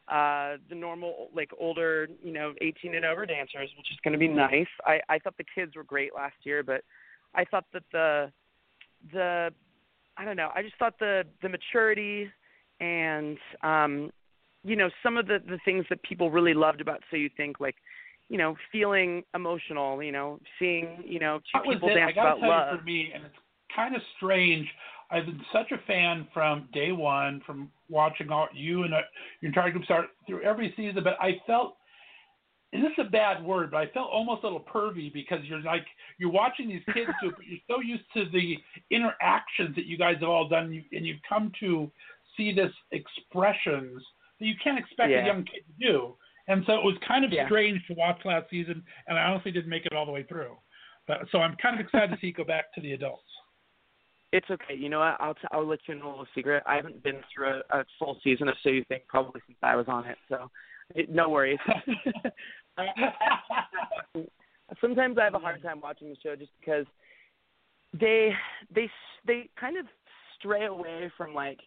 uh the normal like older, you know, 18 and over dancers, which is going to be nice. I I thought the kids were great last year, but I thought that the the I don't know. I just thought the the maturity and um you know, some of the the things that people really loved about So You Think like you know, feeling emotional, you know, seeing, you know, two That people dance got to about tell love. you, for me, and it's kind of strange. I've been such a fan from day one, from watching all you and uh, your entire group start through every season. But I felt, and this is a bad word, but I felt almost a little pervy because you're like you're watching these kids do, but you're so used to the interactions that you guys have all done, and you've come to see this expressions that you can't expect Yeah. a young kid to do. And so it was kind of Yeah. strange to watch last season, and I honestly didn't make it all the way through. But, so I'm kind of excited to see it go back to the adults. It's okay. You know what? I'll t- I'll let you in a little secret. I haven't been through a, a full season of So You Think probably since I was on it. So, it, no worries. *laughs* Sometimes I have a hard time watching the show just because they they they kind of stray away from like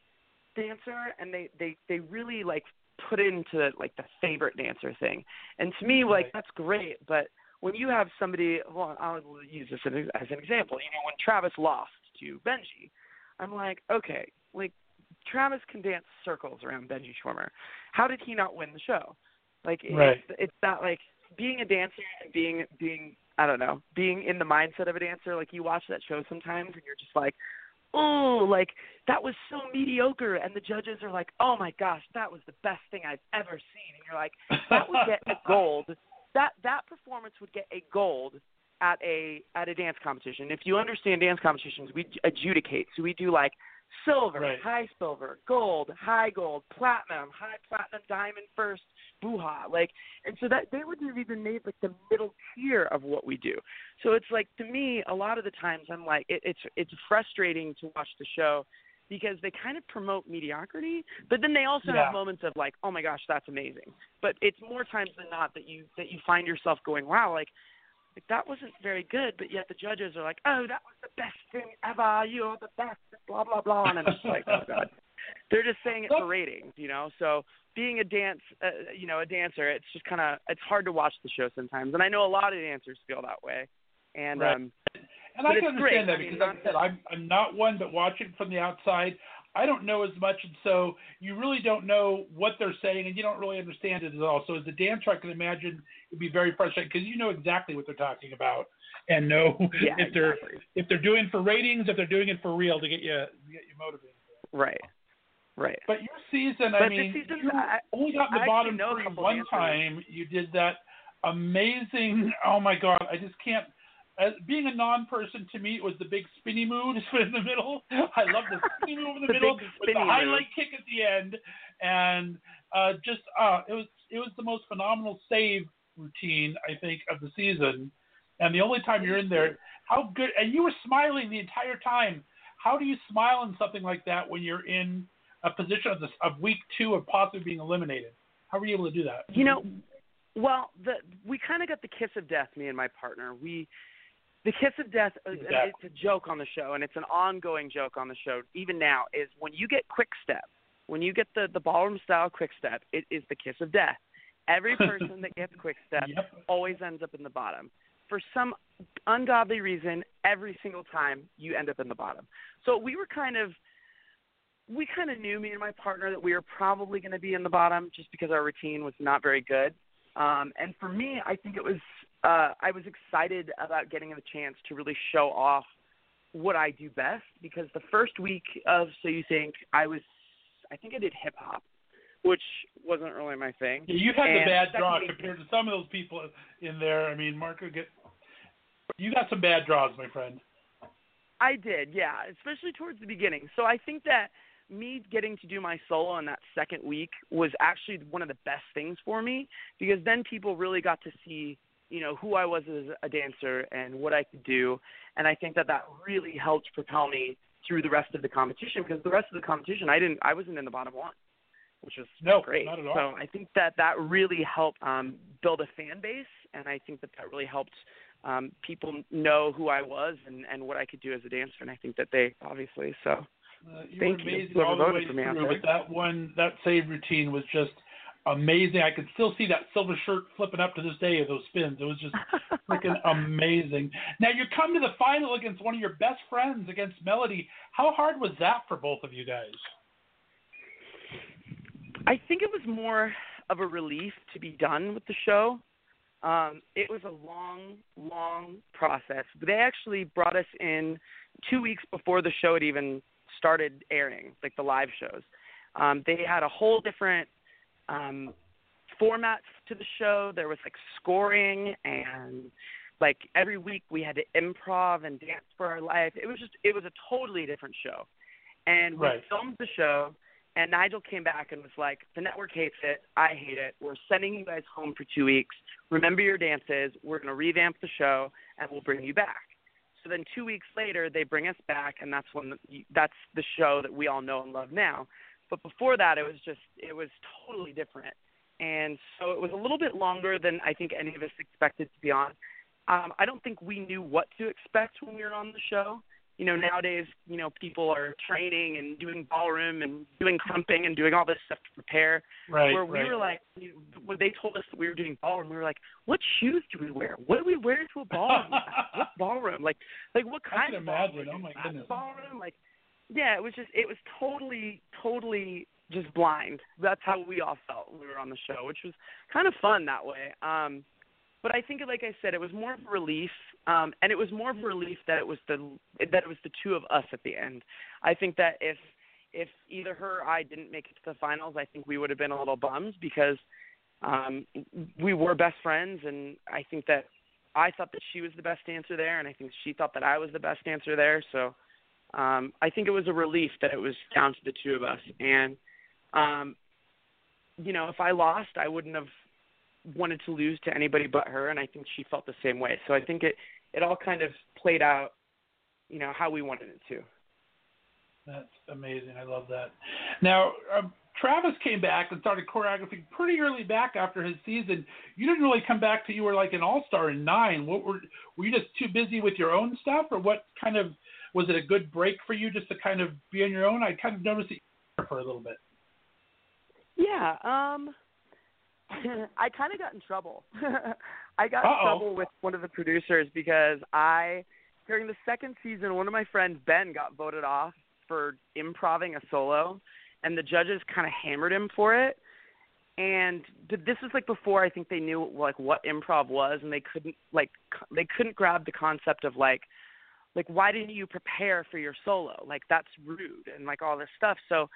dancer and they they they really like put into like the favorite dancer thing. And to me, like that's great, but when you have somebody, well, I'll use this as an as an example. You know, when Travis lost to Benji, I'm like, okay, like Travis can dance circles around Benji Schwimmer. How did he not win the show? Like, Right. it's, it's that like being a dancer and being being I don't know, being in the mindset of a dancer. Like you watch that show sometimes and you're just like, oh, like that was so mediocre, and the judges are like, oh my gosh, that was the best thing I've ever seen, and you're like, that would get a *laughs* gold. That that performance would get a gold at a at a dance competition. If you understand dance competitions, we adjudicate. So we do like silver, Right. high silver, gold, high gold, platinum, high platinum, diamond first, buha. Like, and so that they wouldn't have even made like the middle tier of what we do. So it's like to me, a lot of the times I'm like, it, it's it's frustrating to watch the show because they kind of promote mediocrity, but then they also Yeah. have moments of like, oh my gosh, that's amazing. But it's more times than not that you that you find yourself going, wow, like like that wasn't very good, but yet the judges are like, oh, that was the best thing ever. You're the best, blah blah blah, and I'm just like, oh god. They're just saying it for ratings, you know. So being a dance, uh, you know, a dancer, it's just kind of it's hard to watch the show sometimes, and I know a lot of dancers feel that way. And Right. um, And I can it's great. understand that I mean, because, like I said, I'm I'm not one, but watching from the outside, I don't know as much, and so you really don't know what they're saying, and you don't really understand it at all. So as a dancer, I can imagine it'd be very frustrating because you know exactly what they're talking about, and know *laughs* yeah, if they're exactly. if they're doing it for ratings, if they're doing it for real to get you to get you motivated. right, right. But your season, But I mean, season, you I- only got in the bottom three one time. You did that amazing. Oh my God, I just can't. As being a non-person, to me, it was the big spinny move *laughs* in the middle. I love the spinny move in the, *laughs* The middle with the highlight move. kick at the end, and uh, just uh, it was it was the most phenomenal save routine I think of the season. And the only time you're in there, how good! And you were smiling the entire time. How do you smile in something like that when you're in a position of this of week two of possibly being eliminated? How were you able to do that? You know, well, the we kind of got the kiss of death, me and my partner. We the kiss of death. uh, Exactly. It's a joke on the show, and it's an ongoing joke on the show. Even now, is when you get quick step, when you get the the ballroom style quick step, it is the kiss of death. Every *laughs* person that gets quick step Yep. always ends up in the bottom. For some ungodly reason, every single time you end up in the bottom. So we were kind of we kind of knew me and my partner that we were probably going to be in the bottom just because our routine was not very good. Um, and for me, I think it was uh, I was excited about getting the chance to really show off what I do best because the first week of So You Think I was I think I did hip hop, which wasn't really my thing. Yeah, you had the bad draw week- compared to some of those people in there. I mean, Marco get. You got some bad draws, my friend. I did, yeah, especially towards the beginning. So I think that me getting to do my solo in that second week was actually one of the best things for me because then people really got to see, you know, who I was as a dancer and what I could do, and I think that that really helped propel me through the rest of the competition because the rest of the competition I didn't I wasn't in the bottom one, which was No, great. not at all. So I think that that really helped um, build a fan base, and I think that that really helped um, people know who I was and, and what I could do as a dancer, and I think that they obviously so. Uh, you Thank were you, amazing whoever all the way for me through, but that one, that save routine was just amazing. I could still see that silver shirt flipping up to this day of those spins. It was just freaking *laughs* amazing. Now you come to the final against one of your best friends, against Melody. How hard was that for both of you guys? I think it was more of a relief to be done with the show. Um, it was a long, long process. They actually brought us in two weeks before the show had even started airing, like the live shows. Um, they had a whole different um, format to the show. There was like scoring and like every week we had to improv and dance for our life. It was just it was a totally different show. And we Right. filmed the show and Nigel came back and was like, The network hates it, I hate it. We're sending you guys home for two weeks. Remember your dances, we're gonna revamp the show and we'll bring you back. So then two weeks later they bring us back and that's when the, that's the show that we all know and love now. But before that it was just it was totally different. And so it was a little bit longer than I think any of us expected to be on. Um, I don't think we knew what to expect when we were on the show. You know, nowadays, you know, people are training and doing ballroom and doing krumping and doing all this stuff to prepare. Right, Where we right. were like, you know, when they told us that we were doing ballroom, we were like, what shoes do we wear? What do we wear to a ballroom? *laughs* what ballroom? Like, like what kind of ballroom? imagine. Oh my goodness. Ballroom? Like, yeah, it was just, it was totally, totally just blind. That's how we all felt when we were on the show, which was kind of fun that way. Um, but I think, like I said, it was more of a relief, um, and it was more of a relief that it was the that it was the two of us at the end. I think that if if either her or I didn't make it to the finals, I think we would have been a little bummed because um, we were best friends, and I think that I thought that she was the best dancer there, and I think she thought that I was the best dancer there. So um, I think it was a relief that it was down to the two of us. And um, you know, if I lost, I wouldn't have wanted to lose to anybody but her, and I think she felt the same way. So I think it it all kind of played out, you know, how we wanted it to. That's amazing. I love that. Now, um, Travis came back and started choreographing pretty early back after his season. You didn't really come back till you were like an all star in nine. What were were you just too busy with your own stuff, or what kind of was it a good break for you just to kind of be on your own? I kind of noticed it for a little bit. Yeah, um *laughs* I kind of got in trouble. *laughs* I got Uh-oh. in trouble with one of the producers because I during the second season one of my friends Ben got voted off for improving a solo and the judges kind of hammered him for it. And th- this was like before I think they knew like what improv was and they couldn't like they couldn't grab the concept of like like why didn't you prepare for your solo? Like that's rude and like all this stuff. So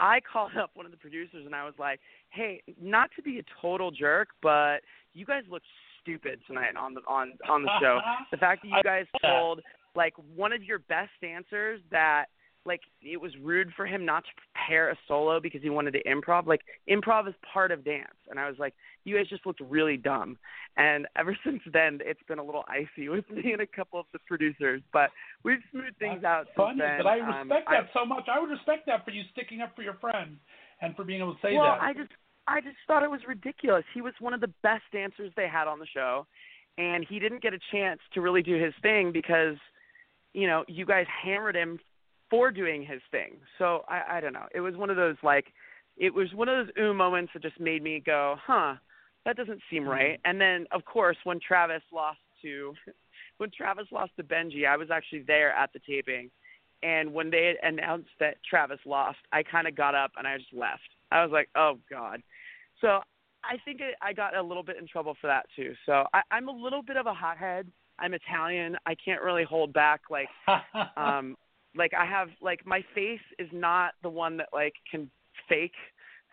I called *laughs* up one of the producers and I was like, "Hey, not to be a total jerk, but you guys look stupid tonight on the on on the show. *laughs* The fact that you guys told like one of your best dancers that like it was rude for him not to prepare a solo because he wanted to improv. Like improv is part of dance, and I was like, you guys just looked really dumb. And ever *laughs* since then, it's been a little icy with me and a couple of the producers, but we've smoothed things out since Funny, then. but I Um, respect I- that so much. I would respect that for you sticking up for your friend and for being able to say well, that. I just I just thought it was ridiculous. He was one of the best dancers they had on the show, and he didn't get a chance to really do his thing because, you know, you guys hammered him for doing his thing. So I I don't know. It was one of those like, it was one of those ooh moments that just made me go, huh, that doesn't seem right. And then of course when Travis lost to, *laughs* when Travis lost to Benji, I was actually there at the taping. And when they announced that Travis lost, I kind of got up and I just left. I was like, "Oh God!" So I think I got a little bit in trouble for that too. So I, I'm a little bit of a hothead. I'm Italian. I can't really hold back. Like, *laughs* um, like I have like my face is not the one that like can fake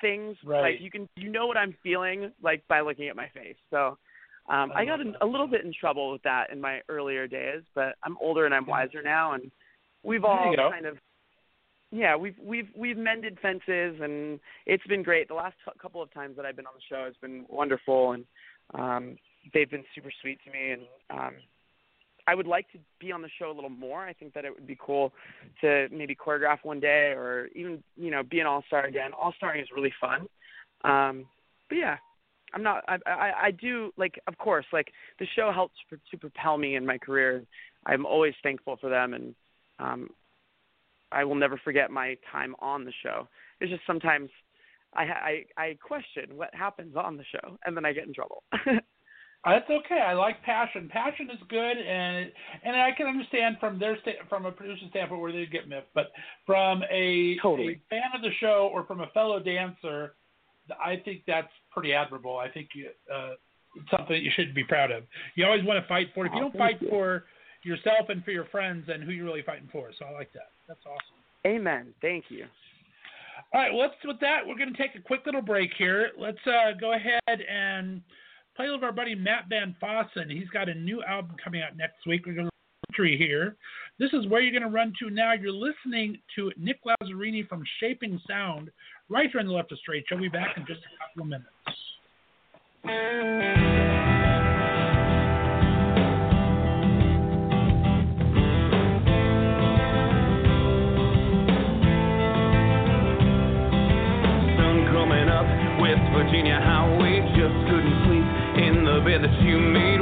things. Right. Like you can you know what I'm feeling like by looking at my face. So um, I, I got in, a little bit in trouble with that in my earlier days, but I'm older and I'm wiser now, and we've all kind of yeah we've we've we've mended fences and it's been great the last cou- couple of times that i've been on the show has been wonderful and um they've been super sweet to me and um i would like to be on the show a little more i think that it would be cool to maybe choreograph one day or even you know be an all star again all starring is really fun um but yeah i'm not i i i do like of course like the show helps for, to propel me in my career i'm always thankful for them and um I will never forget my time on the show. It's just sometimes I I I question what happens on the show, and then I get in trouble. *laughs* That's okay. I like passion. Passion is good, and and I can understand from their sta- from a producer standpoint where they get miffed, but from a, Totally. a fan of the show or from a fellow dancer, I think that's pretty admirable. I think you, uh, it's something that you should be proud of. You always want to fight for it. If you Oh, don't fight for yourself and for your friends, then who you really fighting for? So I like that. That's awesome. Amen. Thank you. All right, well, let's with that. We're going to take a quick little break here. Let's uh, go ahead and play with our buddy Matt Van Fossen. He's got a new album coming out next week. We're going to entry here. This is where you're going to run to now. You're listening to Nick Lazzarini from Shaping Sound right here on the Left of Straight Show. We'll be back in just a couple of minutes. sun coming up, West Virginia highway. Bed that you made.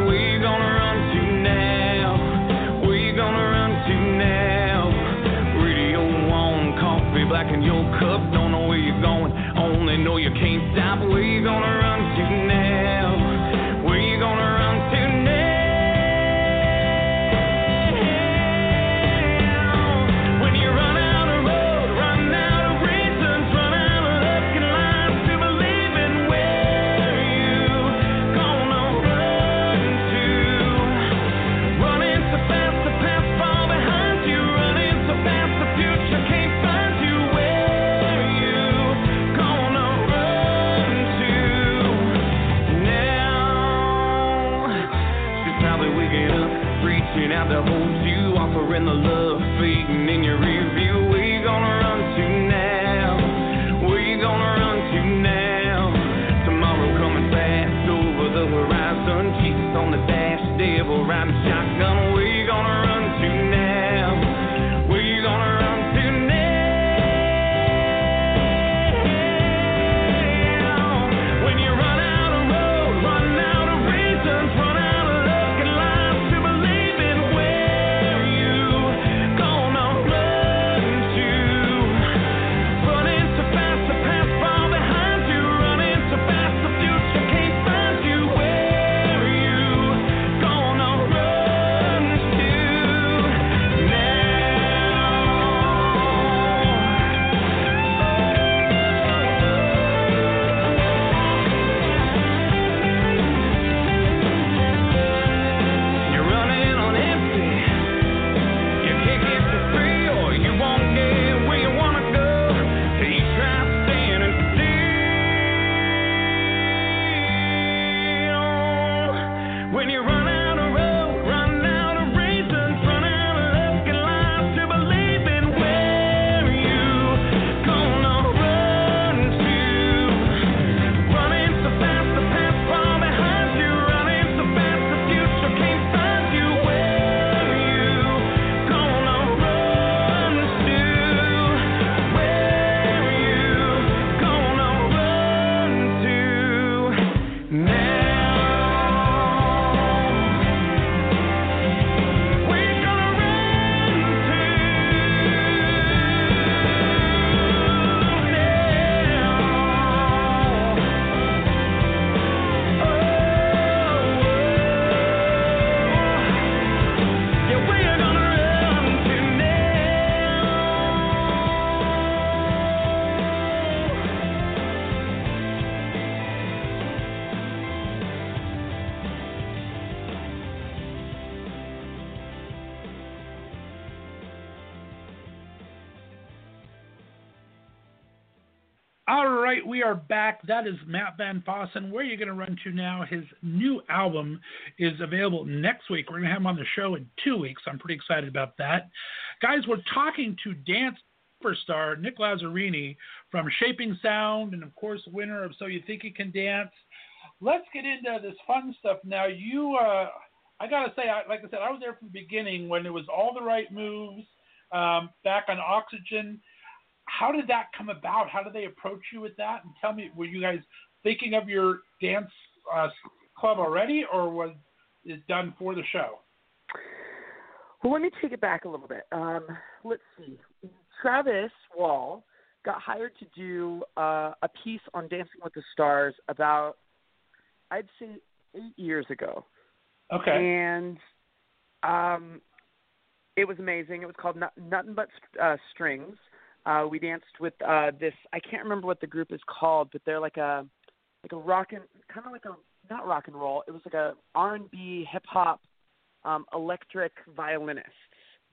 Are back. That is Matt Van Fossen. Where are you going to run to now? His new album is available next week. We're going to have him on the show in two weeks. I'm pretty excited about that. Guys, we're talking to dance superstar Nick Lazzarini from Shaping Sound and, of course, winner of So You Think You Can Dance. Let's get into this fun stuff now. You, uh, I got to say, I, like I said, I was there from the beginning when it was all the right moves um, back on Oxygen how did that come about? How did they approach you with that? And tell me, were you guys thinking of your dance uh, club already, or was it done for the show? Well, let me take it back a little bit. Um, let's see. Travis Wall got hired to do uh, a piece on Dancing with the Stars about, I'd say, eight years ago. Okay. And um, it was amazing. It was called Nothing But uh, Strings. Uh, we danced with uh, this. I can't remember what the group is called, but they're like a like a rock and kind of like a not rock and roll. It was like a R and B hip hop um, electric violinists.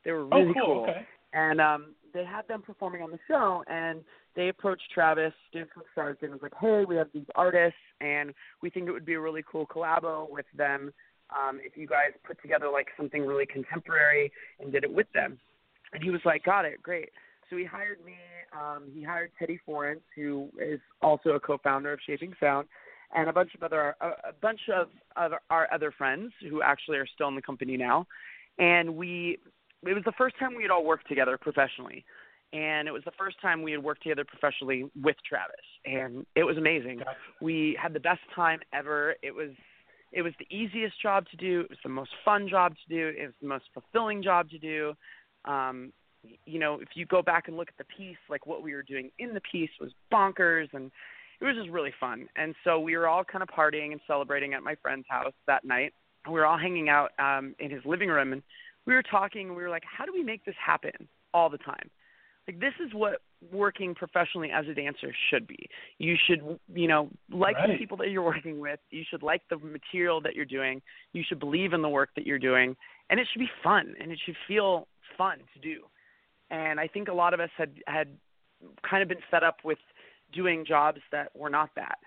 They were really oh, cool. cool. Okay. And um, they had them performing on the show, and they approached Travis, Dance with Stars, and was like, "Hey, we have these artists, and we think it would be a really cool collabo with them um, if you guys put together like something really contemporary and did it with them." And he was like, "Got it, great." So he hired me. Um, he hired Teddy Forance, who is also a co-founder of Shaping Sound, and a bunch of other a, a bunch of our other friends who actually are still in the company now. And we, it was the first time we had all worked together professionally, and it was the first time we had worked together professionally with Travis, and it was amazing. Gotcha. We had the best time ever. It was it was the easiest job to do. It was the most fun job to do. It was the most fulfilling job to do. Um, you know, if you go back and look at the piece, like what we were doing in the piece was bonkers and it was just really fun. And so we were all kind of partying and celebrating at my friend's house that night. We were all hanging out um in his living room and we were talking and we were like, how do we make this happen all the time? Like this is what working professionally as a dancer should be. You should, you know, like the people that you're working with. You should like the material that you're doing. You should believe in the work that you're doing, and it should be fun and it should feel fun to do. And I think a lot of us had had kind of been set up with doing jobs that were not that.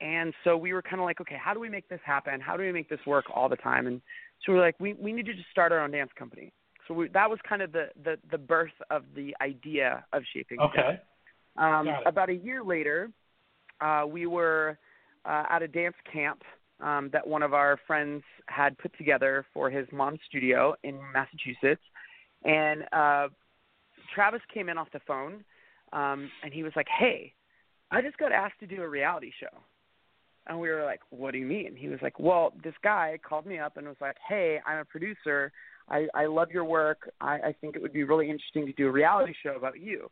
And so we were kind of like, okay, how do we make this happen? How do we make this work all the time? And So we're like, we we need to just start our own dance company. So we, that was kind of the, the the birth of the idea of shaping. Okay. Um, about a year later, uh, we were uh, at a dance camp um, that one of our friends had put together for his mom's studio in Massachusetts, and uh, Travis came in off the phone, um, and he was like, "Hey, I just got asked to do a reality show." And we were like, "What do you mean?" He was like, "Well, this guy called me up and was like, "Hey, I'm a producer. I, I love your work. I, I think it would be really interesting to do a reality show about you."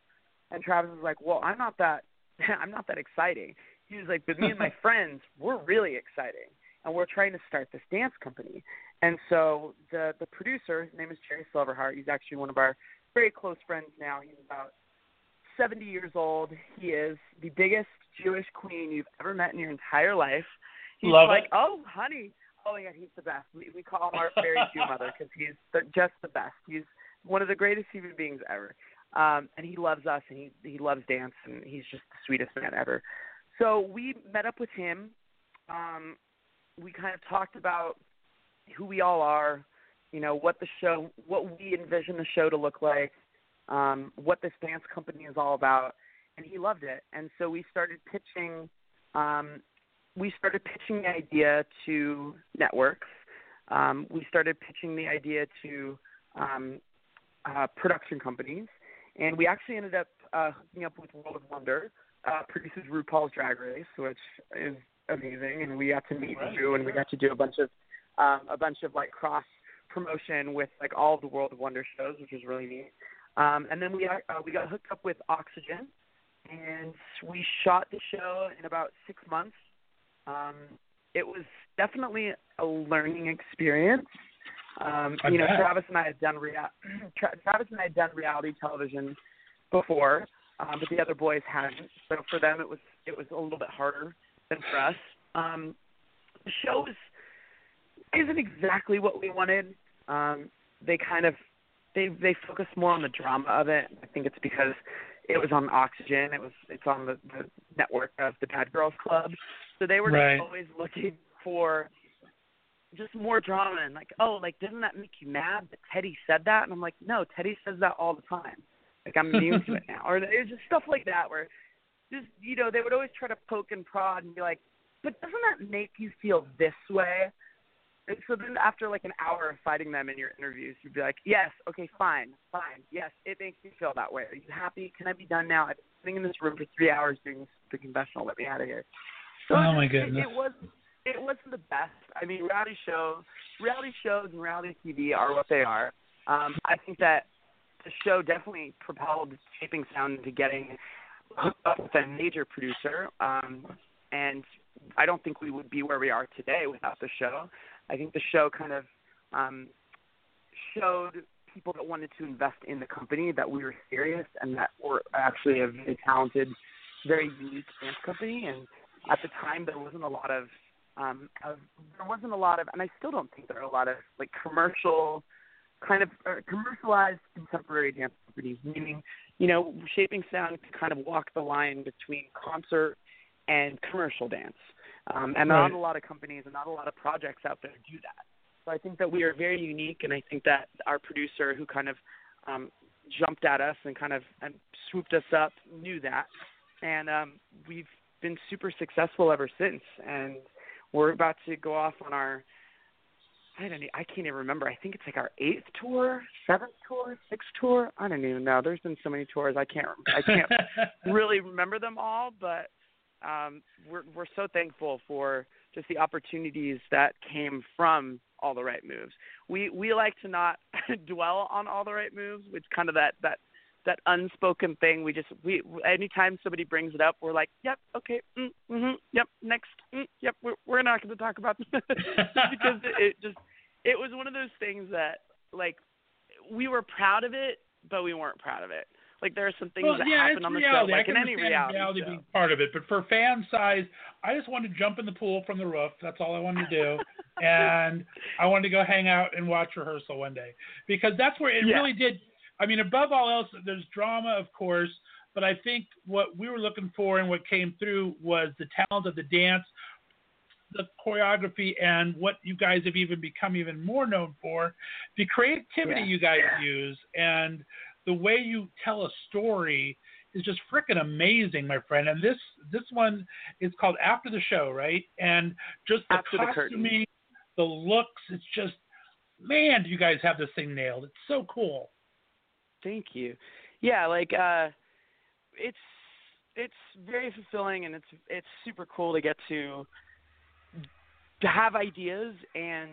And Travis was like, "Well, I'm not that. *laughs* I'm not that exciting." He was like, "But me and my *laughs* friends, we're really exciting, and we're trying to start this dance company." And so the the producer, his name is Jerry Silverheart. He's actually one of our very close friends now. He's about 70 years old. He is the biggest Jewish queen you've ever met in your entire life. He's Love like, it. oh, honey. Oh, yeah, he's the best. We, we call him our fairy Jew mother because he's the, just the best. He's one of the greatest human beings ever. Um, and he loves us and he, he loves dance and he's just the sweetest man ever. So we met up with him. Um, we kind of talked about who we all are, you know, what the show, what we envision the show to look like, um, what this dance company is all about, and he loved it. And so we started pitching. Um, we started pitching the idea to networks. Um, we started pitching the idea to um, uh, production companies, and we actually ended up uh, hooking up with World of Wonder, uh, produces RuPaul's Drag Race, which is amazing. And we got to meet Right. Drew, and we got to do a bunch of um, a bunch of like cross promotion with like all the World of Wonder shows, which was really neat. Um, and then we uh, we got hooked up with Oxygen, and we shot the show in about six months. Um, it was definitely a learning experience. Um, you know. Travis and I had done rea- *clears throat* Tra- Travis and I had done reality television before, um, but the other boys hadn't. So for them, it was it was a little bit harder than for us. Um, the show is isn't exactly what we wanted. Um, they kind of they they focus more on the drama of it. I think it's because it was on Oxygen. It was it's on the, the network of the Bad Girls Club. So they were Right. just always looking for just more drama and like, oh, like doesn't that make you mad that Teddy said that? And I'm like, no, Teddy says that all the time. Like I'm immune to it *laughs* now. Or it's just stuff like that where just you know, they would always try to poke and prod and be like, But doesn't that make you feel this way? So then after like an hour of fighting them in your interviews, you'd be like, Yes, okay, fine, fine. Yes, it makes me feel that way. Are you happy? Can I be done now? I've been sitting in this room for three hours doing this the confessional. Let me out of here. So Oh, my goodness. It, it was it wasn't the best. I mean, reality shows, reality shows, and reality TV are what they are. Um, I think that the show definitely propelled Shaping Sound into getting hooked up with a major producer. Um, and I don't think we would be where we are today without the show. I think the show kind of um, showed people that wanted to invest in the company that we were serious and that we're actually a very talented, very unique dance company. And at the time, there wasn't a lot of um, of, there wasn't a lot of, and I still don't think there are a lot of like commercial, kind of uh, commercialized contemporary dance companies. Meaning, you know, Shaping Sound could kind of walk the line between concert and commercial dance, um, and Right. not a lot of companies and not a lot of projects out there do that. So I think that we are very unique, and I think that our producer, who kind of um, jumped at us and kind of and swooped us up, knew that, and um, we've been super successful ever since. And we're about to go off on our I don't I can't even remember. I think it's like our eighth tour, seventh tour, sixth tour. I don't even know. There's been so many tours. I can't I can't *laughs* really remember them all, but um, we're we're so thankful for just the opportunities that came from all the right moves. We we like to not *laughs* dwell on all the right moves, which kind of that that that unspoken thing. We just we anytime somebody brings it up, we're like, yep, okay, mm, mhm, yep, next, mm, yep, we're we're not going to talk about this *laughs* because it, it just it was one of those things that like we were proud of it, but we weren't proud of it. Like there are some things well, that yeah, happen on the reality. show, like can in any reality, show. being part of it, but for fan size, I just wanted to jump in the pool from the roof. That's all I wanted to do, *laughs* and I wanted to go hang out and watch rehearsal one day because that's where it Yeah. really did. I mean, above all else, there's drama, of course, but I think what we were looking for and what came through was the talent of the dance the choreography and what you guys have even become even more known for, the creativity Yeah. you guys use and the way you tell a story is just freaking amazing, my friend. And this this one is called After the Show, right? And just the After the the looks, it's just man, do you guys have this thing nailed. It's so cool. Thank you. Yeah, like uh it's it's very fulfilling and it's it's super cool to get to to have ideas and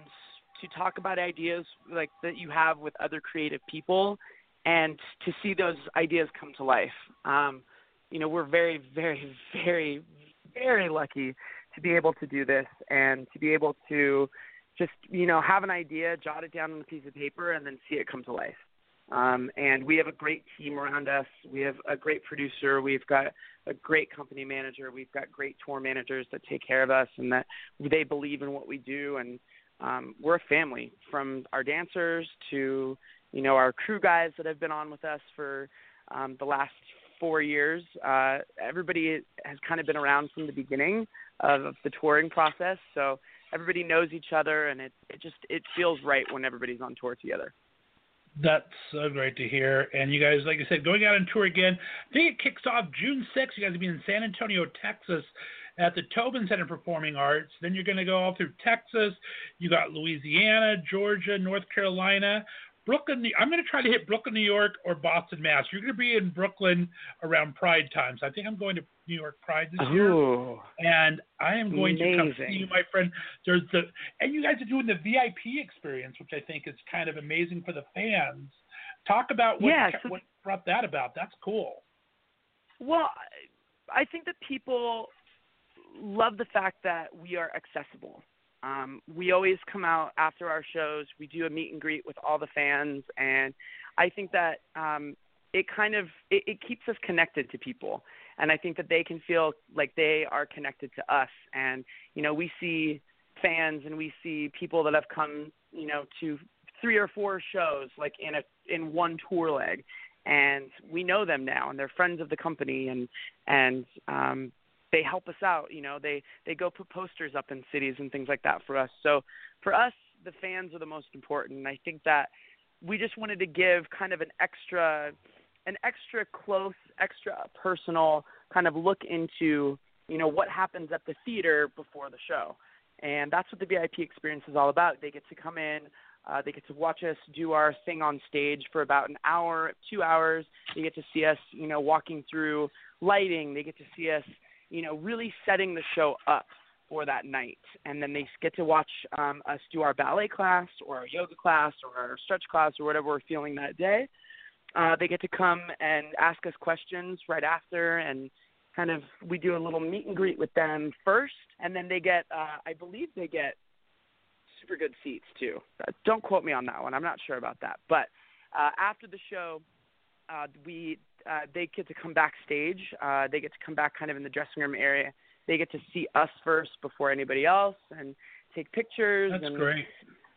to talk about ideas like that you have with other creative people and to see those ideas come to life. Um you know, we're very very very very lucky to be able to do this and to be able to just, you know, have an idea, jot it down on a piece of paper and then see it come to life. Um, and we have a great team around us. We have a great producer. We've got a great company manager. We've got great tour managers that take care of us and that they believe in what we do. And um, we're a family from our dancers to, you know, our crew guys that have been on with us for um, the last four years. Uh, everybody has kind of been around from the beginning of the touring process. So everybody knows each other and it, it just, it feels right when everybody's on tour together. That's so great to hear. And you guys, like I said, going out on tour again. I think it kicks off June 6th. You guys will be in San Antonio, Texas at the Tobin Center Performing Arts. Then you're going to go all through Texas. You got Louisiana, Georgia, North Carolina, Brooklyn. I'm going to try to hit Brooklyn, New York, or Boston, Mass. You're going to be in Brooklyn around Pride time. So I think I'm going to New York Pride this year. And I am going to come see you, my friend. There's the and you guys are doing the VIP experience, which I think is kind of amazing for the fans. Talk about what, Yeah, so- what brought that about. That's cool. Well, I I think that people love the fact that we are accessible. Um, we always come out after our shows. We do a meet and greet with all the fans, and I think that um, it kind of it, it keeps us connected to people. And I think that they can feel like they are connected to us. And you know, we see fans and we see people that have come, you know, to three or four shows like in a in one tour leg and we know them now and they're friends of the company and and um they help us out you know they they go put posters up in cities and things like that for us so for us the fans are the most important and i think that we just wanted to give kind of an extra an extra close extra personal kind of look into you know what happens at the theater before the show and that's what the vip experience is all about they get to come in uh, they get to watch us do our thing on stage for about an hour, two hours. They get to see us, you know, walking through lighting. They get to see us, you know, really setting the show up for that night. And then they get to watch um, us do our ballet class or our yoga class or our stretch class or whatever we're feeling that day. Uh, they get to come and ask us questions right after and kind of we do a little meet and greet with them first and then they get uh, I believe they get super good seats too. Uh, Don't quote me on that one. I'm not sure about that. But uh, after the show, uh, we uh, they get to come backstage. Uh, they get to come back kind of in the dressing room area. They get to see us first before anybody else and take pictures. That's and great.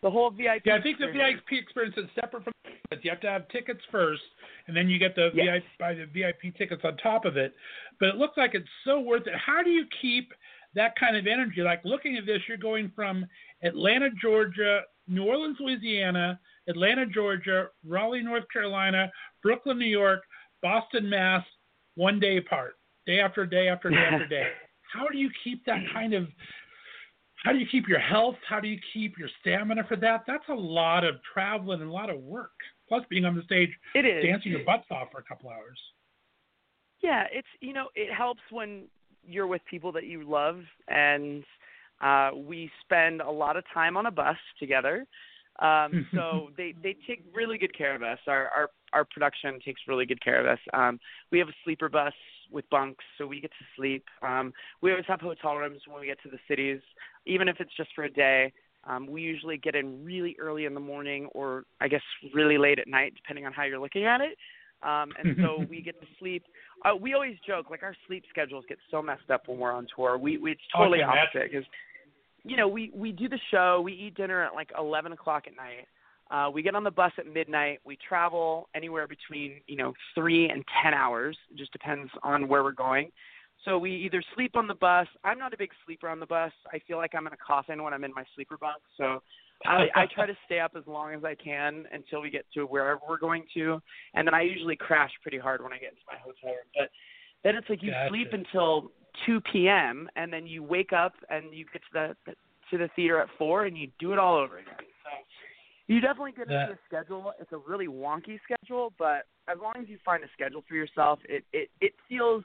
The whole VIP. Yeah, I think the. VIP experience is separate from it. You have to have tickets first, and then you get the Yes. VIP buy the VIP tickets on top of it. But it looks like it's so worth it. How do you keep that kind of energy? Like looking at this, you're going from Atlanta, Georgia, New Orleans, Louisiana, Atlanta, Georgia, Raleigh, North Carolina, Brooklyn, New York, Boston, Mass, one day apart, day after day after day after *laughs* day. How do you keep that kind of how do you keep your health? How do you keep your stamina for that? That's a lot of traveling and a lot of work. Plus being on the stage It is. dancing your butts off for a couple hours. Yeah, it's you know it helps when you're with people that you love, and uh, we spend a lot of time on a bus together. Um, *laughs* so they they take really good care of us. Our our our production takes really good care of us. Um, we have a sleeper bus with bunks, so we get to sleep. Um, we always have hotel rooms when we get to the cities, even if it's just for a day. Um, we usually get in really early in the morning, or I guess really late at night, depending on how you're looking at it. Um, and so *laughs* we get to sleep. Uh, we always joke like our sleep schedules get so messed up when we're on tour. We, we it's totally Okay, opposite because you know we we do the show. We eat dinner at like eleven o'clock at night. Uh, we get on the bus at midnight. We travel anywhere between you know three and ten hours. It just depends on where we're going. So we either sleep on the bus. I'm not a big sleeper on the bus. I feel like I'm in a coffin when I'm in my sleeper bunk. So I, I try to stay up as long as I can until we get to wherever we're going to, and then I usually crash pretty hard when I get into my hotel room. But then it's like you Gotcha. sleep until 2 p.m. and then you wake up and you get to the to the theater at four and you do it all over again. So you definitely get into a schedule. It's a really wonky schedule, but as long as you find a schedule for yourself, it it it feels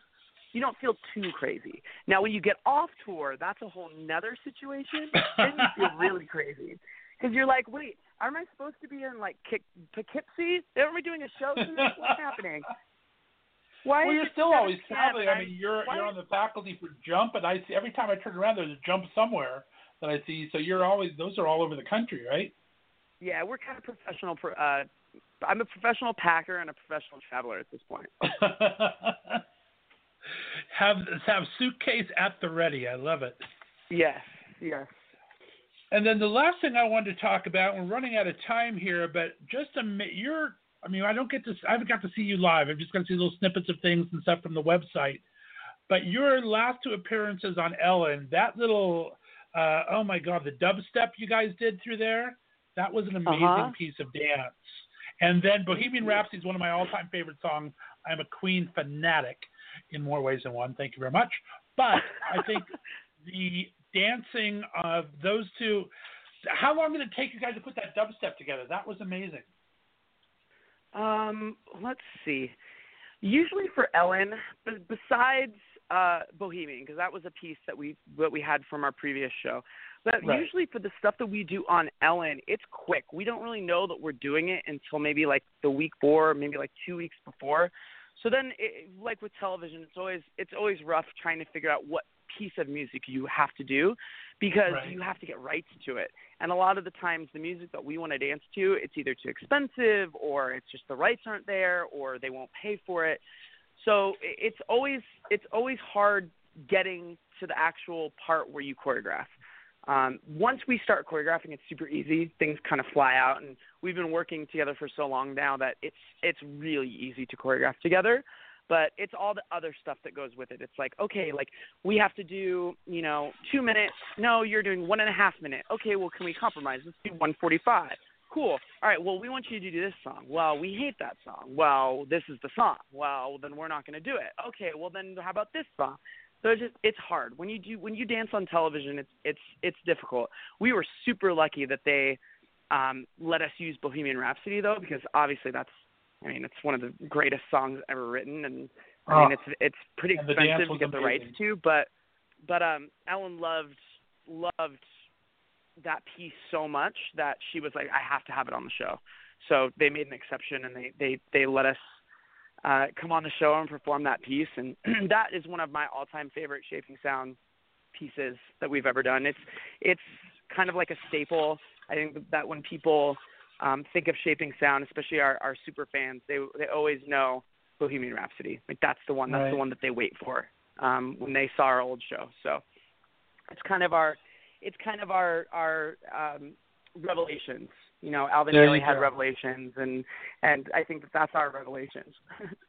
you don't feel too crazy. Now, when you get off tour, that's a whole nother situation. *laughs* then you feel really crazy because you're like, wait, aren't I supposed to be in like Kick- Poughkeepsie? Aren't we doing a show tonight? What's happening? Why well, you're still always traveling. I mean, you're why you're on the faculty for Jump, and I see every time I turn around, there's a Jump somewhere that I see. So you're always those are all over the country, right? Yeah, we're kind of professional. pro- Uh, I'm a professional packer and a professional traveler at this point. *laughs* have have suitcase at the ready. I love it. Yes, yes. And then the last thing I wanted to talk about, we're running out of time here, but just a mi- you're, I mean, I don't get to, I haven't got to see you live. I've just got to see little snippets of things and stuff from the website. But your last two appearances on Ellen, that little, uh, oh my God, the dubstep you guys did through there, that was an amazing Uh-huh. piece of dance. And then Bohemian Rhapsody is one of my all-time favorite songs. I'm a Queen fanatic in more ways than one. Thank you very much. But I think *laughs* the dancing of those two. How long did it take you guys to put that dubstep together? That was amazing. Um, let's see. Usually for Ellen, b- besides uh, Bohemian, because that was a piece that we that we had from our previous show. But Right. usually for the stuff that we do on Ellen, it's quick. We don't really know that we're doing it until maybe like the week before, maybe like two weeks before. So then, it, like with television, it's always it's always rough trying to figure out what piece of music you have to do because Right. you have to get rights to it. And a lot of the times, the music that we want to dance to, it's either too expensive or it's just the rights aren't there or they won't pay for it. So it's always it's always hard getting to the actual part where you choreograph. Um, once we start choreographing, it's super easy. Things kind of fly out, and we've been working together for so long now that it's it's really easy to choreograph together. But it's all the other stuff that goes with it. It's like, okay, like we have to do, you know, two minutes. No, you're doing one and a half minute. Okay, well, can we compromise? Let's do 145. Cool. All right. Well, we want you to do this song. Well, we hate that song. Well, this is the song. Well, then we're not going to do it. Okay. Well, then how about this song? So it's just it's hard when you do when you dance on television. It's it's it's difficult. We were super lucky that they um, let us use Bohemian Rhapsody though, because obviously that's I mean it's one of the greatest songs ever written, and I mean Oh. it's it's pretty expensive to get the rights to, but but um Ellen loved loved that piece so much that she was like I have to have it on the show. So they made an exception and they they they let us uh, come on the show and perform that piece, and *clears throat* that is one of my all-time favorite Shaping Sound pieces that we've ever done. It's it's kind of like a staple. I think that when people um, think of Shaping Sound, especially our, our super fans, they they always know Bohemian Rhapsody. Like that's the one. That's Right. the one that they wait for um, when they saw our old show. So it's kind of our it's kind of our our um, revelations. You know, Alvin Ailey had revelations, and and I think that that's our revelations. *laughs*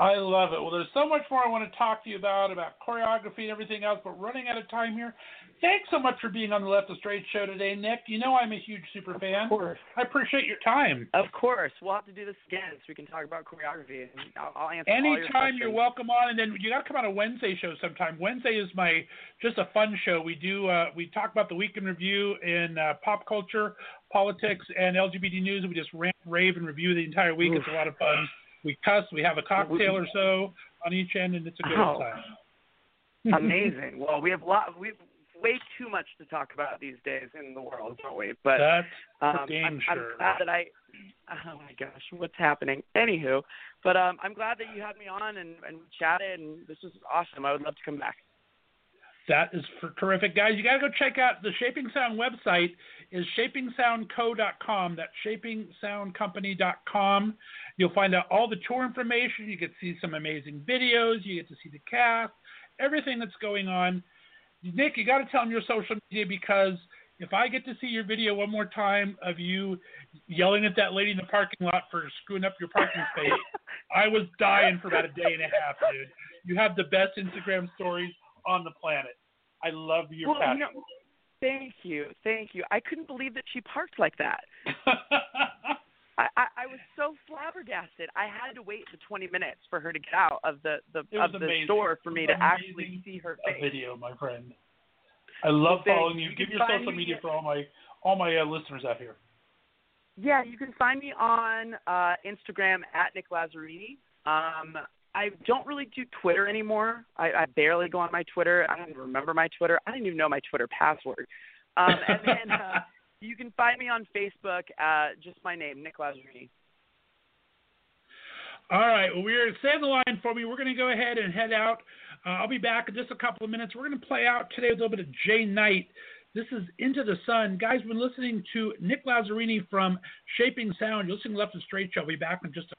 I love it. Well, there's so much more I want to talk to you about, about choreography and everything else, but running out of time here. Thanks so much for being on the Left of Straight show today, Nick. You know I'm a huge super fan. Of course. I appreciate your time. Of course, we'll have to do this again so we can talk about choreography. I'll, I'll answer all your Anytime you're welcome on, and then you got to come on a Wednesday show sometime. Wednesday is my just a fun show. We do uh, we talk about the week in review in uh, pop culture, politics, and LGBT news. We just rant, rave, and review the entire week. It's a lot of fun. We cuss. We have a cocktail or so on each end, and it's a good Oh. time. *laughs* Amazing. well, we have lot we have way too much to talk about these days in the world, don't we? But That's for um, damn I'm, sure. I'm glad that I. Oh my gosh, what's happening? Anywho, but um, I'm glad that you had me on and, and we chatted, and this was awesome. I would love to come back. That is for terrific, guys. You got to go check out the Shaping Sound website. is shapingsoundco.com. That's shapingsoundcompany.com. You'll find out all the tour information. You get to see some amazing videos. You get to see the cast, everything that's going on. Nick, you got to tell them your social media because if I get to see your video one more time of you yelling at that lady in the parking lot for screwing up your parking space, *laughs* I was dying for about a day and a half, dude. You have the best Instagram stories on the planet. I love your well, passion. You know, thank you, thank you. I couldn't believe that she parked like that. *laughs* I, I, I was so flabbergasted. I had to wait the 20 minutes for her to get out of the the of the amazing. store for me to actually see her face. video, my friend. I love Well, following you. you. Give your social me- media for all my all my uh, listeners out here. Yeah, you can find me on uh, Instagram at Nick Lazzarini. Um, I don't really do Twitter anymore. I, I barely go on my Twitter. I don't even remember my Twitter. I don't even know my Twitter password. Um, and then uh, *laughs* you can find me on Facebook. at just my name, Nick Lazzarini. All right. Well, we're stay the line for me. We're going to go ahead and head out. Uh, I'll be back in just a couple of minutes. We're going to play out today with a little bit of Jay Knight. This is Into the Sun. Guys, we're listening to Nick Lazzarini from Shaping Sound. You're listening to Left and Straight Show. I'll be back in just a